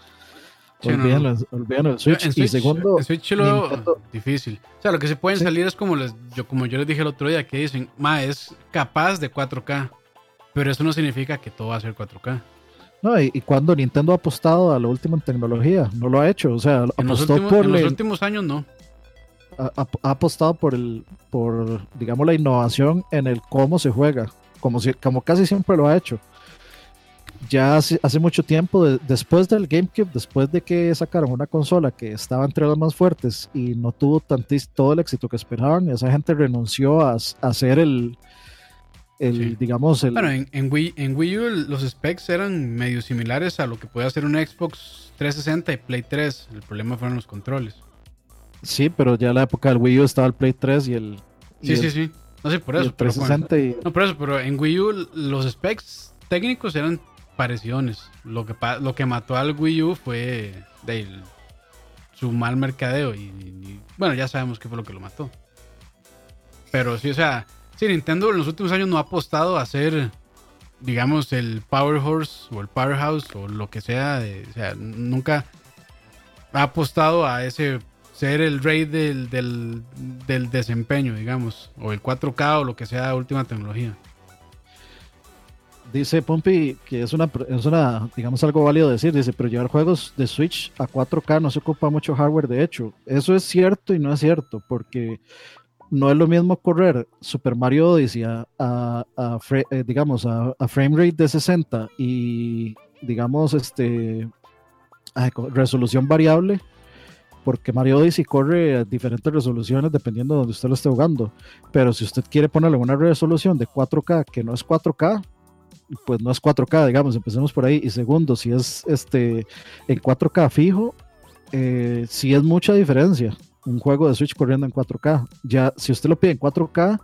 Sí, no, olvídenlo, en- olvídenlo en Switch. y segundo, en Switch lo Nintendo- difícil. O sea, lo que se pueden Sí. salir es como, les, yo, como yo les dije el otro día, que dicen, ma, es capaz de 4K. Pero eso no significa que todo va a ser 4K. no, y, y cuando Nintendo ha apostado a lo último en tecnología, no lo ha hecho. O sea, En los, apostó últimos, por en los el- últimos años no. ha apostado por el por digamos la innovación en el cómo se juega como si, como casi siempre lo ha hecho ya hace, hace mucho tiempo de- después del GameCube después de que sacaron una consola que estaba entre las más fuertes y no tuvo tantis, todo el éxito que esperaban esa gente renunció a, hacer el el Sí. digamos el Bueno, en, en Wii, en Wii U los specs eran medio similares a lo que puede hacer una Xbox 360 y Play 3. El problema fueron los controles. sí pero ya en la época del Wii U estaba el Play 3 y el y Sí, el- sí, sí. No sé por eso. el Pero, bueno. 360 y- No, por eso, pero en Wii U los specs técnicos eran parecidones. Lo que, lo que mató al Wii U fue de su mal mercadeo. Y, y- bueno, ya sabemos qué fue lo que lo mató. Pero sí, o sea, sí, Nintendo en los últimos años no ha apostado a ser, digamos, el Power Horse o el Powerhouse o lo que sea. de- o sea, nunca ha apostado a ese ser el rey del, del, del desempeño, digamos, o el 4K o lo que sea última tecnología. Dice Pompi que es una, es una, digamos, algo válido decir. Dice, pero llevar juegos de Switch a 4K no se ocupa mucho hardware. De hecho, eso es cierto y no es cierto, porque no es lo mismo correr Super Mario Odyssey a, eh, digamos, a, frame rate de 60 y, digamos, este, resolución variable, porque Mario Odyssey corre a diferentes resoluciones dependiendo de donde usted lo esté jugando. Pero si usted quiere ponerle una resolución de 4K que no es 4K, pues no es 4K, digamos, empecemos por ahí. Y segundo, si es este en 4K fijo, eh, sí es mucha diferencia. Un juego de Switch corriendo en 4K. Ya, si usted lo pide en 4K,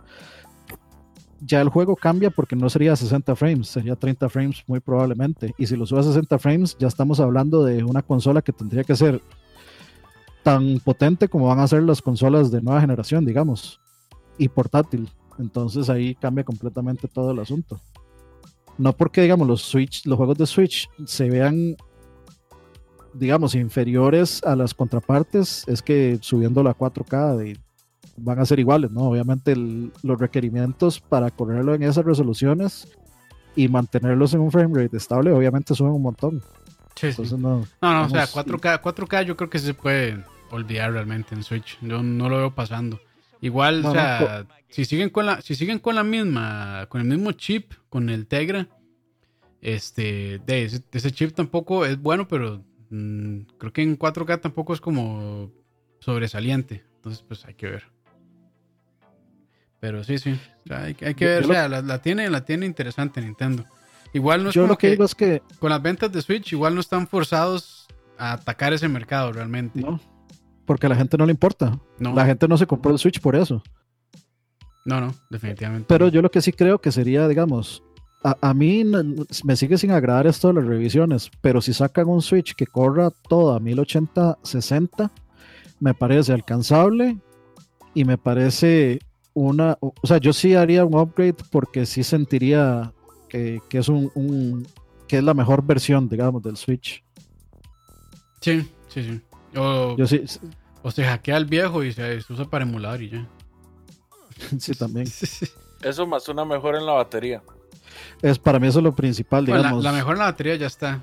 ya el juego cambia porque no sería 60 frames, sería 30 frames muy probablemente. Y si lo sube a 60 frames, ya estamos hablando de una consola que tendría que ser tan potente como van a ser las consolas de nueva generación, digamos, y portátil. Entonces ahí cambia completamente todo el asunto. No porque, digamos, los Switch, los juegos de Switch se vean, digamos, inferiores a las contrapartes, es que subiéndolo a 4K de- van a ser iguales, ¿no? Obviamente el- los requerimientos para correrlo en esas resoluciones y mantenerlos en un frame rate estable, obviamente suben un montón. Sí. Entonces no, No, no, o sea, vamos- 4K, 4K yo creo que se puede olvidar realmente en Switch. Yo no lo veo pasando. Igual, o sea, si siguen con la, si siguen con la misma, con el mismo chip, con el Tegra, este, de ese, ese chip tampoco es bueno, pero mm, creo que en 4K tampoco es como sobresaliente. Entonces, pues hay que ver. Pero sí, sí. o sea, hay, que- hay que ver, yo o lo- sea, la, la tiene, la tiene interesante Nintendo. Igual no es yo lo que digo es que con las ventas de Switch igual no están forzados a atacar ese mercado realmente. No, porque a la gente no le importa. no, La gente no se compró el Switch por eso. no, definitivamente. Pero yo lo que sí creo que sería, digamos, a, a mí no- me sigue sin agradar esto de las revisiones, pero si sacan un Switch que corra todo a 1080-60, me parece alcanzable y me parece una, o sea, yo sí haría un upgrade porque sí sentiría que, que es un, un- que es la mejor versión, digamos, del Switch. Sí, sí, sí. O, Yo sí, o se hackea el viejo y se, se usa para emular y ya. sí también. Eso más una mejora en la batería. Es para mí eso es lo principal, Bueno, la, digamos. la mejor en la batería ya está.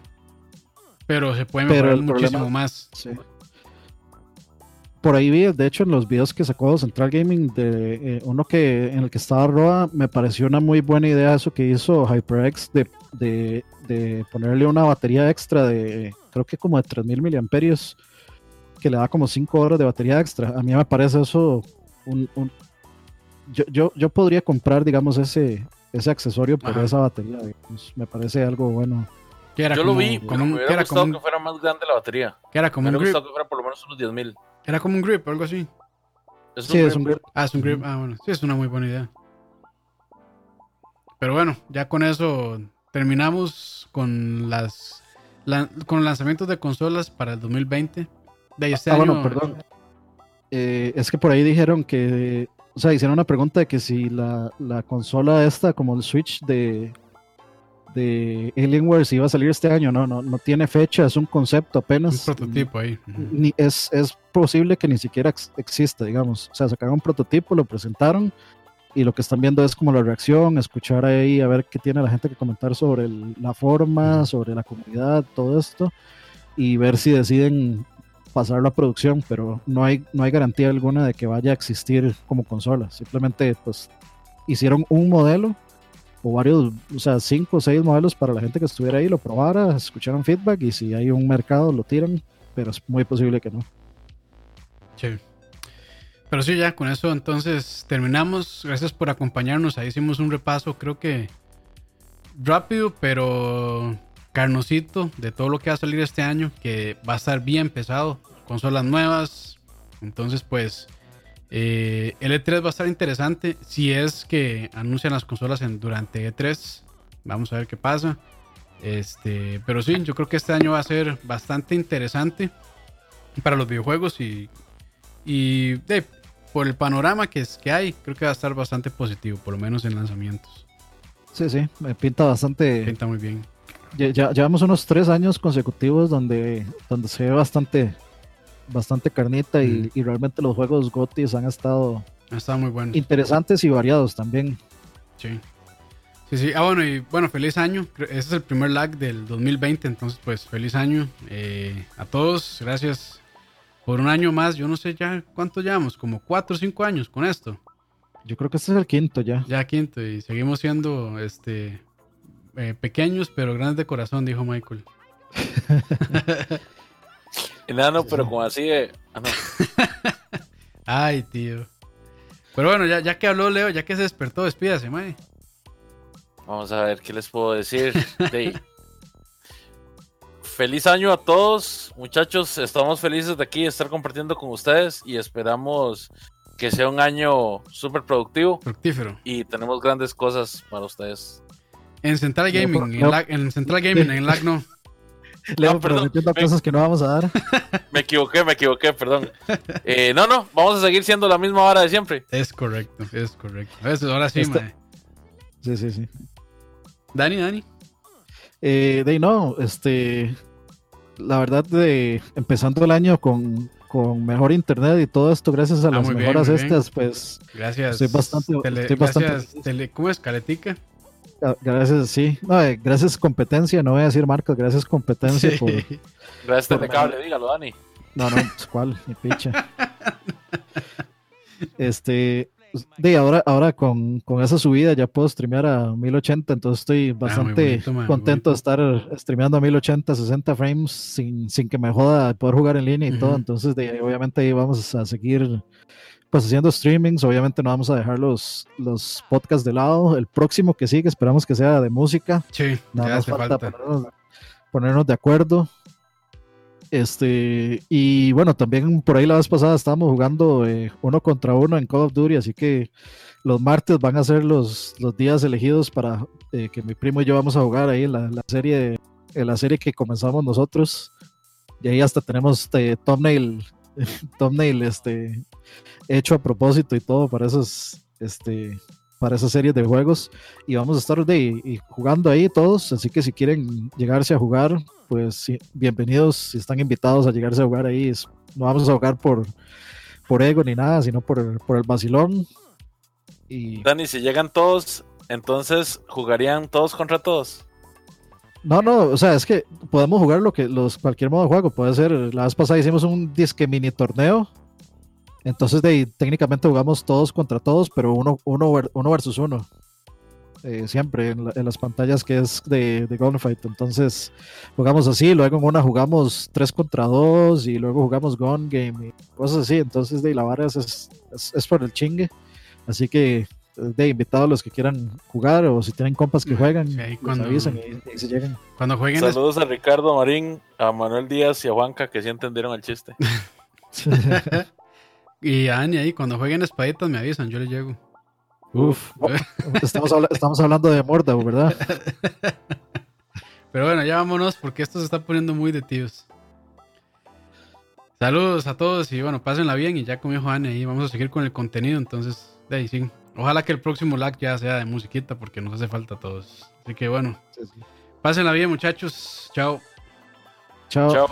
Pero se puede mejorar el muchísimo problema- más. Sí. Por ahí vi, de hecho, en los videos que sacó Central Gaming, de eh, uno que en el que estaba Roa, me pareció una muy buena idea eso que hizo HyperX de, de, de ponerle una batería extra de, creo que como de 3000 miliamperios, que le da como 5 horas de batería extra. A mí me parece eso un... un- yo, yo, yo podría comprar, digamos, ese, ese accesorio por Ajá. esa batería. digamos. Me parece algo bueno. Que era Yo como, lo vi, como pero un, me que hubiera era como gustado un, que fuera más grande la batería. que era Me como un hubiera grip. gustado que fuera por lo menos unos 10.000. Era como un grip o algo así. Es Sí, un es un grip. Ah, es un grip. Ah, bueno. Sí, es una muy buena idea. Pero bueno, ya con eso terminamos con las la- con lanzamientos de consolas para el 2020. De este ah, año. bueno, perdón. Eh, es que por ahí dijeron que, o sea, hicieron una pregunta de que si la, la consola esta, como el Switch de, de Alienware, si iba a salir este año. No, no, no tiene fecha, es un concepto Un apenas. prototipo ahí. Ni, es, es posible que ni siquiera ex- exista, digamos. O sea, sacaron un prototipo, lo presentaron y lo que están viendo es como la reacción, escuchar ahí, a ver qué tiene la gente que comentar sobre el- la forma, sobre la comunidad, todo esto, y ver si deciden pasarlo a producción, pero no hay, no hay garantía alguna de que vaya a existir como consola. Simplemente, pues, hicieron un modelo o varios, o sea, cinco o seis modelos para la gente que estuviera ahí, lo probara, escucharon feedback y si hay un mercado lo tiran, pero es muy posible que no. Sí. Pero sí, ya con eso entonces terminamos. Gracias por acompañarnos. Ahí hicimos un repaso, creo que rápido, pero carnosito de todo lo que va a salir este año, que va a estar bien pesado. Consolas nuevas. Entonces, pues, eh, el E3 va a estar interesante. Si es que anuncian las consolas en, durante E3, vamos a ver qué pasa. Este, pero sí, yo creo que este año va a ser bastante interesante para los videojuegos y, y por el panorama que, es, que hay, creo que va a estar bastante positivo, por lo menos en lanzamientos. Sí, sí, me pinta bastante. Pinta muy bien. Ya, llevamos unos tres años consecutivos donde, donde se ve bastante, bastante carnita y, y realmente los juegos GOTYs han estado Ha estado muy bueno. interesantes y variados también. Sí. Sí, sí. Ah, bueno, y bueno, feliz año. Este es el primer lag del 2020, entonces pues feliz año eh, a todos. Gracias por un año más. Yo no sé ya cuánto llevamos, como cuatro o cinco años con esto. Yo creo que este es el quinto ya. Ya quinto y seguimos siendo este eh, pequeños pero grandes de corazón, dijo Michael. Enano, pero como así de. Ah, no. Ay, tío. Pero bueno, ya, ya que habló Leo, ya que se despertó, despídase, mae. Vamos a ver qué les puedo decir. De- Feliz año a todos, muchachos. Estamos felices de aquí de estar compartiendo con ustedes y esperamos que sea un año súper productivo Fructífero. y tenemos grandes cosas para ustedes. En Central Gaming, en, lag, en Central Gaming, en lag no. Leo perdón. prometiendo cosas que no vamos a dar. Me equivoqué, me equivoqué, perdón. Eh, no, no, vamos a seguir siendo la misma hora de siempre. Es correcto, es correcto. Eso, ahora sí, mae. Sí, sí, sí. Dani, Dani. Eh, de no, este, la verdad de empezando el año con, con mejor internet y todo esto, gracias a Ah, las bien, mejoras bien. estas, pues Gracias. Estoy bastante- Tele- estoy bastante gracias, feliz. tele- ¿Cómo es? Caletica. Gra- gracias, sí, no, eh, gracias competencia, no voy a decir marcas, gracias competencia Sí. por, Gracias, Por- Telecable, dígalo, Dani. no, no, pues, ¿cuál? Mi picha. Este, de ahora, ahora con, con esa subida ya puedo streamear a 1080, entonces estoy bastante Ah, bonito, man, muy contento de estar streameando a 1080, 60 frames sin, sin que me joda poder jugar en línea y todo. Entonces, de, obviamente, ahí vamos a seguir pues haciendo streamings. Obviamente, no vamos a dejar los, los podcasts de lado. El próximo que sigue, esperamos que sea de música. Sí, Nada ya más hace falta, falta. Ponernos, ponernos de acuerdo. Este, y bueno, también por ahí la vez pasada estábamos jugando eh, uno contra uno en Call of Duty, así que los martes van a ser los, los días elegidos para eh, que mi primo y yo vamos a jugar ahí en la, la serie en la serie que comenzamos nosotros. Y ahí hasta tenemos este thumbnail thumbnail este, hecho a propósito y todo para esos, este, para esas series de juegos. Y vamos a estar de, y jugando ahí todos. Así que si quieren llegarse a jugar, pues bienvenidos. Si están invitados a llegarse a jugar ahí, no vamos a jugar por, por ego ni nada, sino por, por el vacilón. Y Dani, si llegan todos, entonces jugarían todos contra todos. No, no, o sea, es que podemos jugar lo que los cualquier modo de juego. Puede ser, la vez pasada hicimos un disque mini torneo. Entonces, de, ahí, técnicamente jugamos todos contra todos, pero uno, uno, uno versus uno. Eh, siempre en, la- en las pantallas que es de, de Gunfight. Entonces, jugamos así. Luego en una jugamos 3 contra 2 y luego jugamos Gun Game y cosas así. Entonces, de la vara es, es- es por el chingue. Así que, de invitados los que quieran jugar o si tienen compas que juegan, sí, cuando- avisan y, y se llegan. Cuando jueguen es- Saludos a Ricardo Marín, a Manuel Díaz y a Juanca que sí entendieron el chiste. y a Dani ahí, cuando jueguen espaditas me avisan, yo le llego. Uf, estamos, habla- estamos hablando de Mordau, ¿verdad? Pero bueno, ya vámonos porque esto se está poniendo muy de tíos. Saludos a todos y bueno, pásenla bien y ya como dijo Dani ahí vamos a seguir con el contenido, entonces de ahí sí. Ojalá que el próximo lag ya sea de musiquita porque nos hace falta a todos. Así que bueno, pásenla bien muchachos, chao. Chao. Chao.